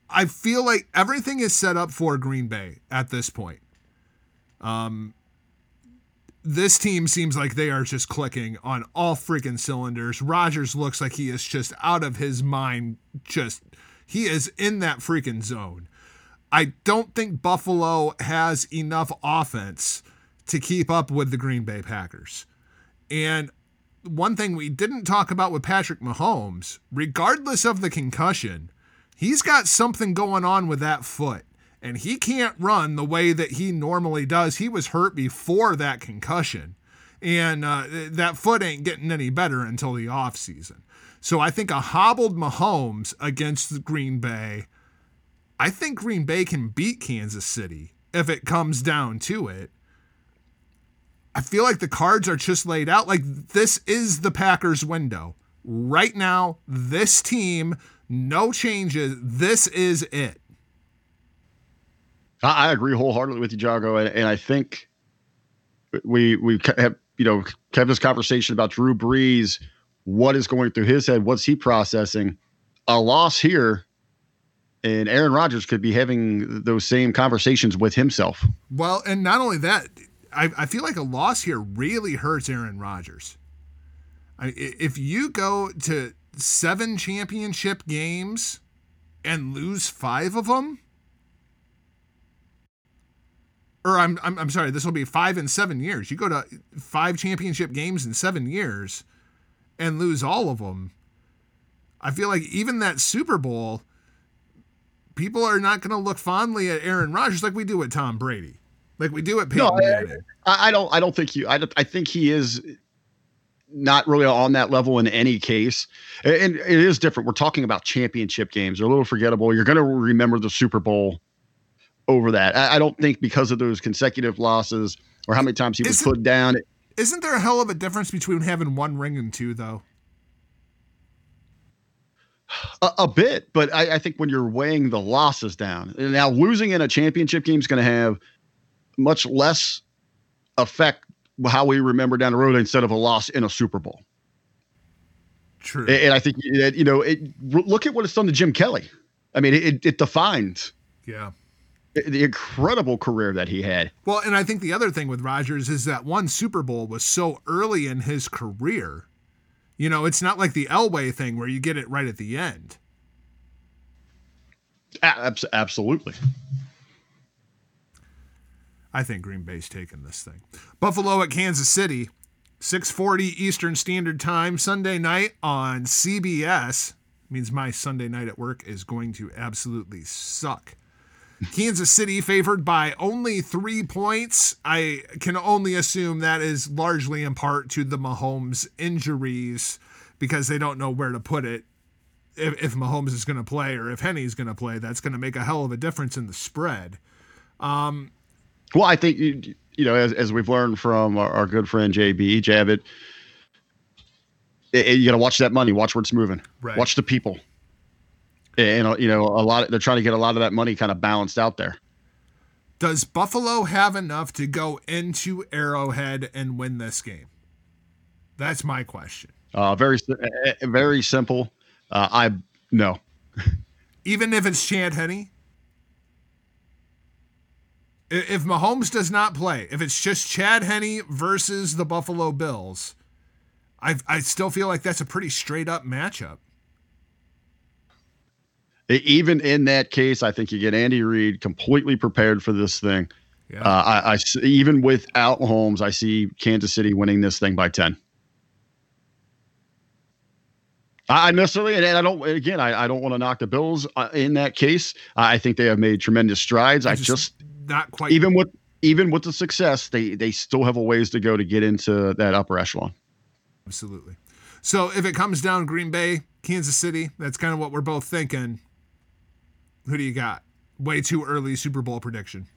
I feel like everything is set up for Green Bay at this point. Um this team seems like they are just clicking on all freaking cylinders. Rodgers looks like he is just out of his mind. Just he is in that freaking zone. I don't think Buffalo has enough offense to keep up with the Green Bay Packers. And one thing we didn't talk about with Patrick Mahomes, regardless of the concussion, he's got something going on with that foot. And he can't run the way that he normally does. He was hurt before that concussion. And uh, that foot ain't getting any better until the offseason. So I think a hobbled Mahomes against Green Bay I think Green Bay can beat Kansas City if it comes down to it. I feel like the cards are just laid out. Like this is the Packers window. Right now, this team, no changes. This is it. I agree wholeheartedly with you, Jago, and, and I think we we have you know kept this conversation about Drew Brees. What is going through his head? What's he processing? A loss here and Aaron Rodgers could be having those same conversations with himself. Well, and not only that, I, I feel like a loss here really hurts Aaron Rodgers. I, if you go to seven championship games and lose five of them, or I'm, I'm, I'm sorry, this will be five in seven years. You go to five championship games in seven years and lose all of them. I feel like even that Super Bowl people are not going to look fondly at Aaron Rodgers like we do at Tom Brady, like we do at Peyton no, Manning. I, I don't. I don't think you. I, I think he is not really on that level in any case. And it is different. We're talking about championship games. They're a little forgettable. You're going to remember the Super Bowl over that. I, don't think because of those consecutive losses or how many times he was put down. Isn't there a hell of a difference between having one ring and two, though? A, a bit, but I, I, think when you're weighing the losses down, now losing in a championship game is going to have much less effect how we remember down the road instead of a loss in a Super Bowl. True, and, and I think that you know, it, look at what it's done to Jim Kelly. I mean, it, it defines. Yeah. The incredible career that he had. Well, and I think the other thing with Rodgers is that one Super Bowl was so early in his career you know, it's not like the Elway thing where you get it right at the end. Absolutely. I think Green Bay's taking this thing. Buffalo at Kansas City, 6:40 Eastern Standard Time Sunday night on CBS. Means my Sunday night at work is going to absolutely suck. Kansas City favored by only three points. I can only assume that is largely in part to the Mahomes injuries because they don't know where to put it. If, if Mahomes is going to play or if Henne's going to play, that's going to make a hell of a difference in the spread. Um, well, I think, you, you know, as, as we've learned from our, our good friend JB Javit, you got to watch that money, watch where it's moving, right. watch the people and you know a lot of, they're trying to get a lot of that money kind of balanced out there Does Buffalo have enough to go into Arrowhead and win this game? That's my question. Uh, very, uh, uh, very simple. Uh, I no. Even if it's Chad Henne? I- If Mahomes does not play, if it's just Chad Henne versus the Buffalo Bills, I I still feel like that's a pretty straight up matchup. Even in that case, I think you get Andy Reid completely prepared for this thing. Yeah. Uh, I, I even without Holmes, I see Kansas City winning this thing by ten. I I necessarily, and I don't. Again, I, I don't want to knock the Bills uh, in that case. I think they have made tremendous strides. I just, not quite even with even with the success, they they still have a ways to go to get into that upper echelon. Absolutely. So if it comes down Green Bay, Kansas City, that's kind of what we're both thinking. Who do you got? Way too early Super Bowl prediction.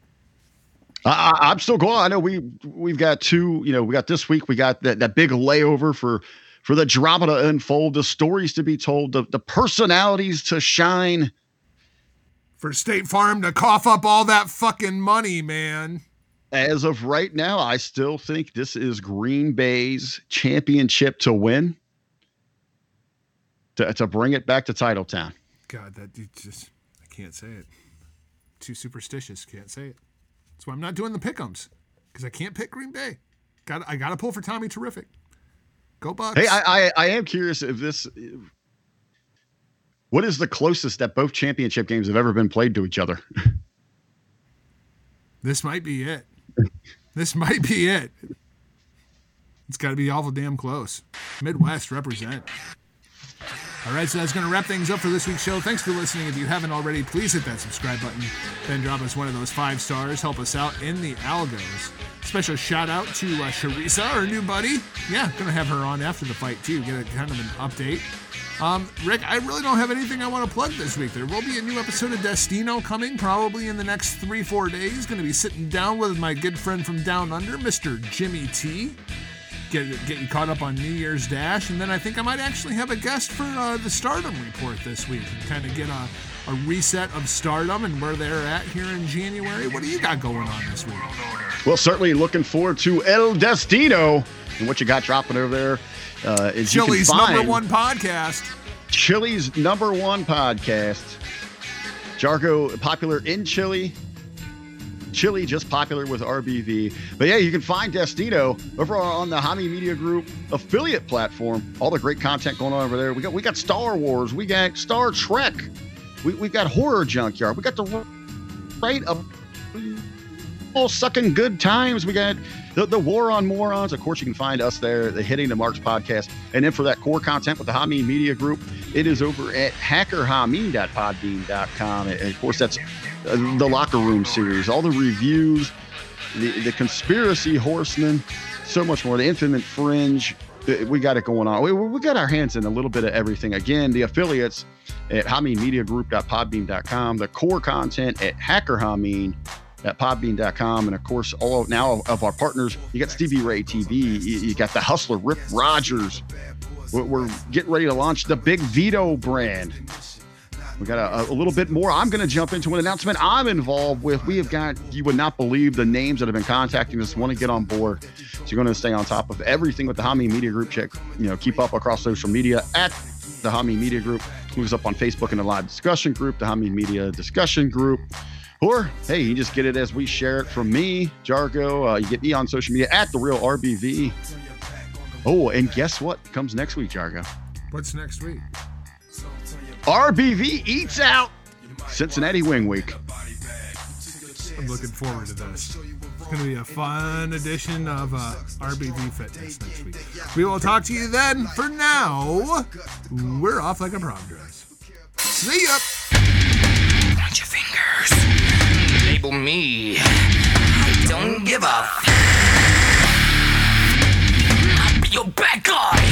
I, I'm still going. I know we we've got two. You know, we got this week. We got that that big layover for for the drama to unfold, the stories to be told, the the personalities to shine. For State Farm to cough up all that fucking money, man. As of right now, I still think this is Green Bay's championship to win. To, to bring it back to Titletown. God, that you just I can't say it. Too superstitious. Can't say it. That's why I'm not doing the pickums because I can't pick Green Bay. Got I got to pull for Tommy Terrific. Go Bucks. Hey, I, I I am curious if this. What is the closest that both championship games have ever been played to each other? This might be it. this might be it. It's got to be awful damn close. Midwest represent. All right, so that's going to wrap things up for this week's show. Thanks for listening. If you haven't already, please hit that subscribe button. Then drop us one of those five stars. Help us out in the algos. Special shout out to uh, Charisa, our new buddy. Yeah, going to have her on after the fight, too. Get a kind of an update. Um, Rick, I really don't have anything I want to plug this week. There will be a new episode of Destino coming probably in the next three, four days. Going to be sitting down with my good friend from Down Under, Mr. Jimmy T. Get, get caught up on New Year's Dash. And then I think I might actually have a guest for uh, the Stardom Report this week and kind of get a, a reset of Stardom and where they're at here in January. What do you got going on this week? Well, certainly looking forward to El Destino and what you got dropping over there. Uh, is you can Chili's find number one podcast. Chili's number one podcast. Jargo popular in Chile. Chile just popular with RBV. But yeah, you can find Destino over on the Hameen Media Group affiliate platform. All the great content going on over there. We got we got Star Wars, we got Star Trek, we we got Horror Junkyard, we got the right of all sucking good times. We got the, the War on Morons. Of course, you can find us there, the Hitting the Marks podcast. And then for that core content with the Hameen Media Group, it is over at hackerhameen.podbean.com. And of course, that's uh, the Locker Room series, all the reviews, the, the Conspiracy Horsemen, so much more. The Infinite Fringe. Uh, We got it going on. We, we got our hands in a little bit of everything. Again, the affiliates at hameenmediagroup.podbean.com, the core content at hackerhameen at podbean.com. And of course, all of, now of our partners, you got Stevie Ray TV, you, got the Hustler, Rip Rogers. We're, getting ready to launch the Big Vito brand. We got a, a little bit more. I'm going to jump into an announcement I'm involved with. We have got, you would not believe the names that have been contacting us, want to get on board. So you're going to stay on top of everything with the Hameen Media Group. Check, you know, keep up across social media at the Hameen Media Group. Moves up on Facebook in the live discussion group, the Hameen Media discussion group. Or, hey, you just get it as we share it from me, Jargo. Uh, you get me on social media at the real RBV. Oh, and guess what comes next week, Jargo? What's next week? RBV eats out Cincinnati Wing Week. I'm looking forward to this. It's going to be a fun edition of uh, RBV Fitness next week. We will talk to you then. For now, we're off like a prom dress. See ya. Point your fingers. Label me. I don't give a. F- I'll be your bad guy.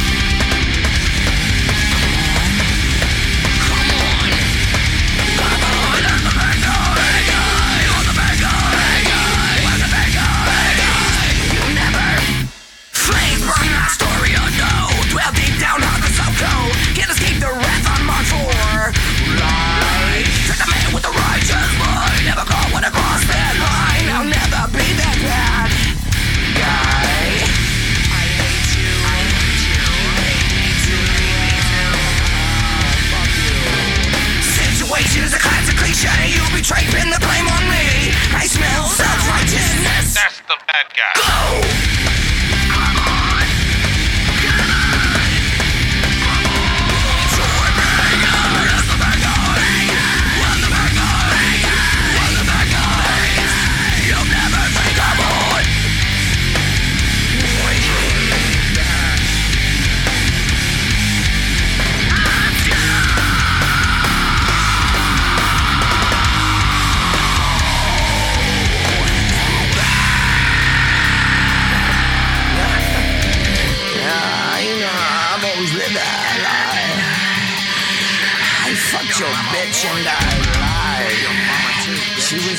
Jay, you'll Pin the blame on me. I smell self-righteousness. That's the bad guy. Go!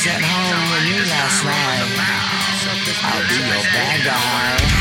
was at home when you last night. I'll be your bad guy.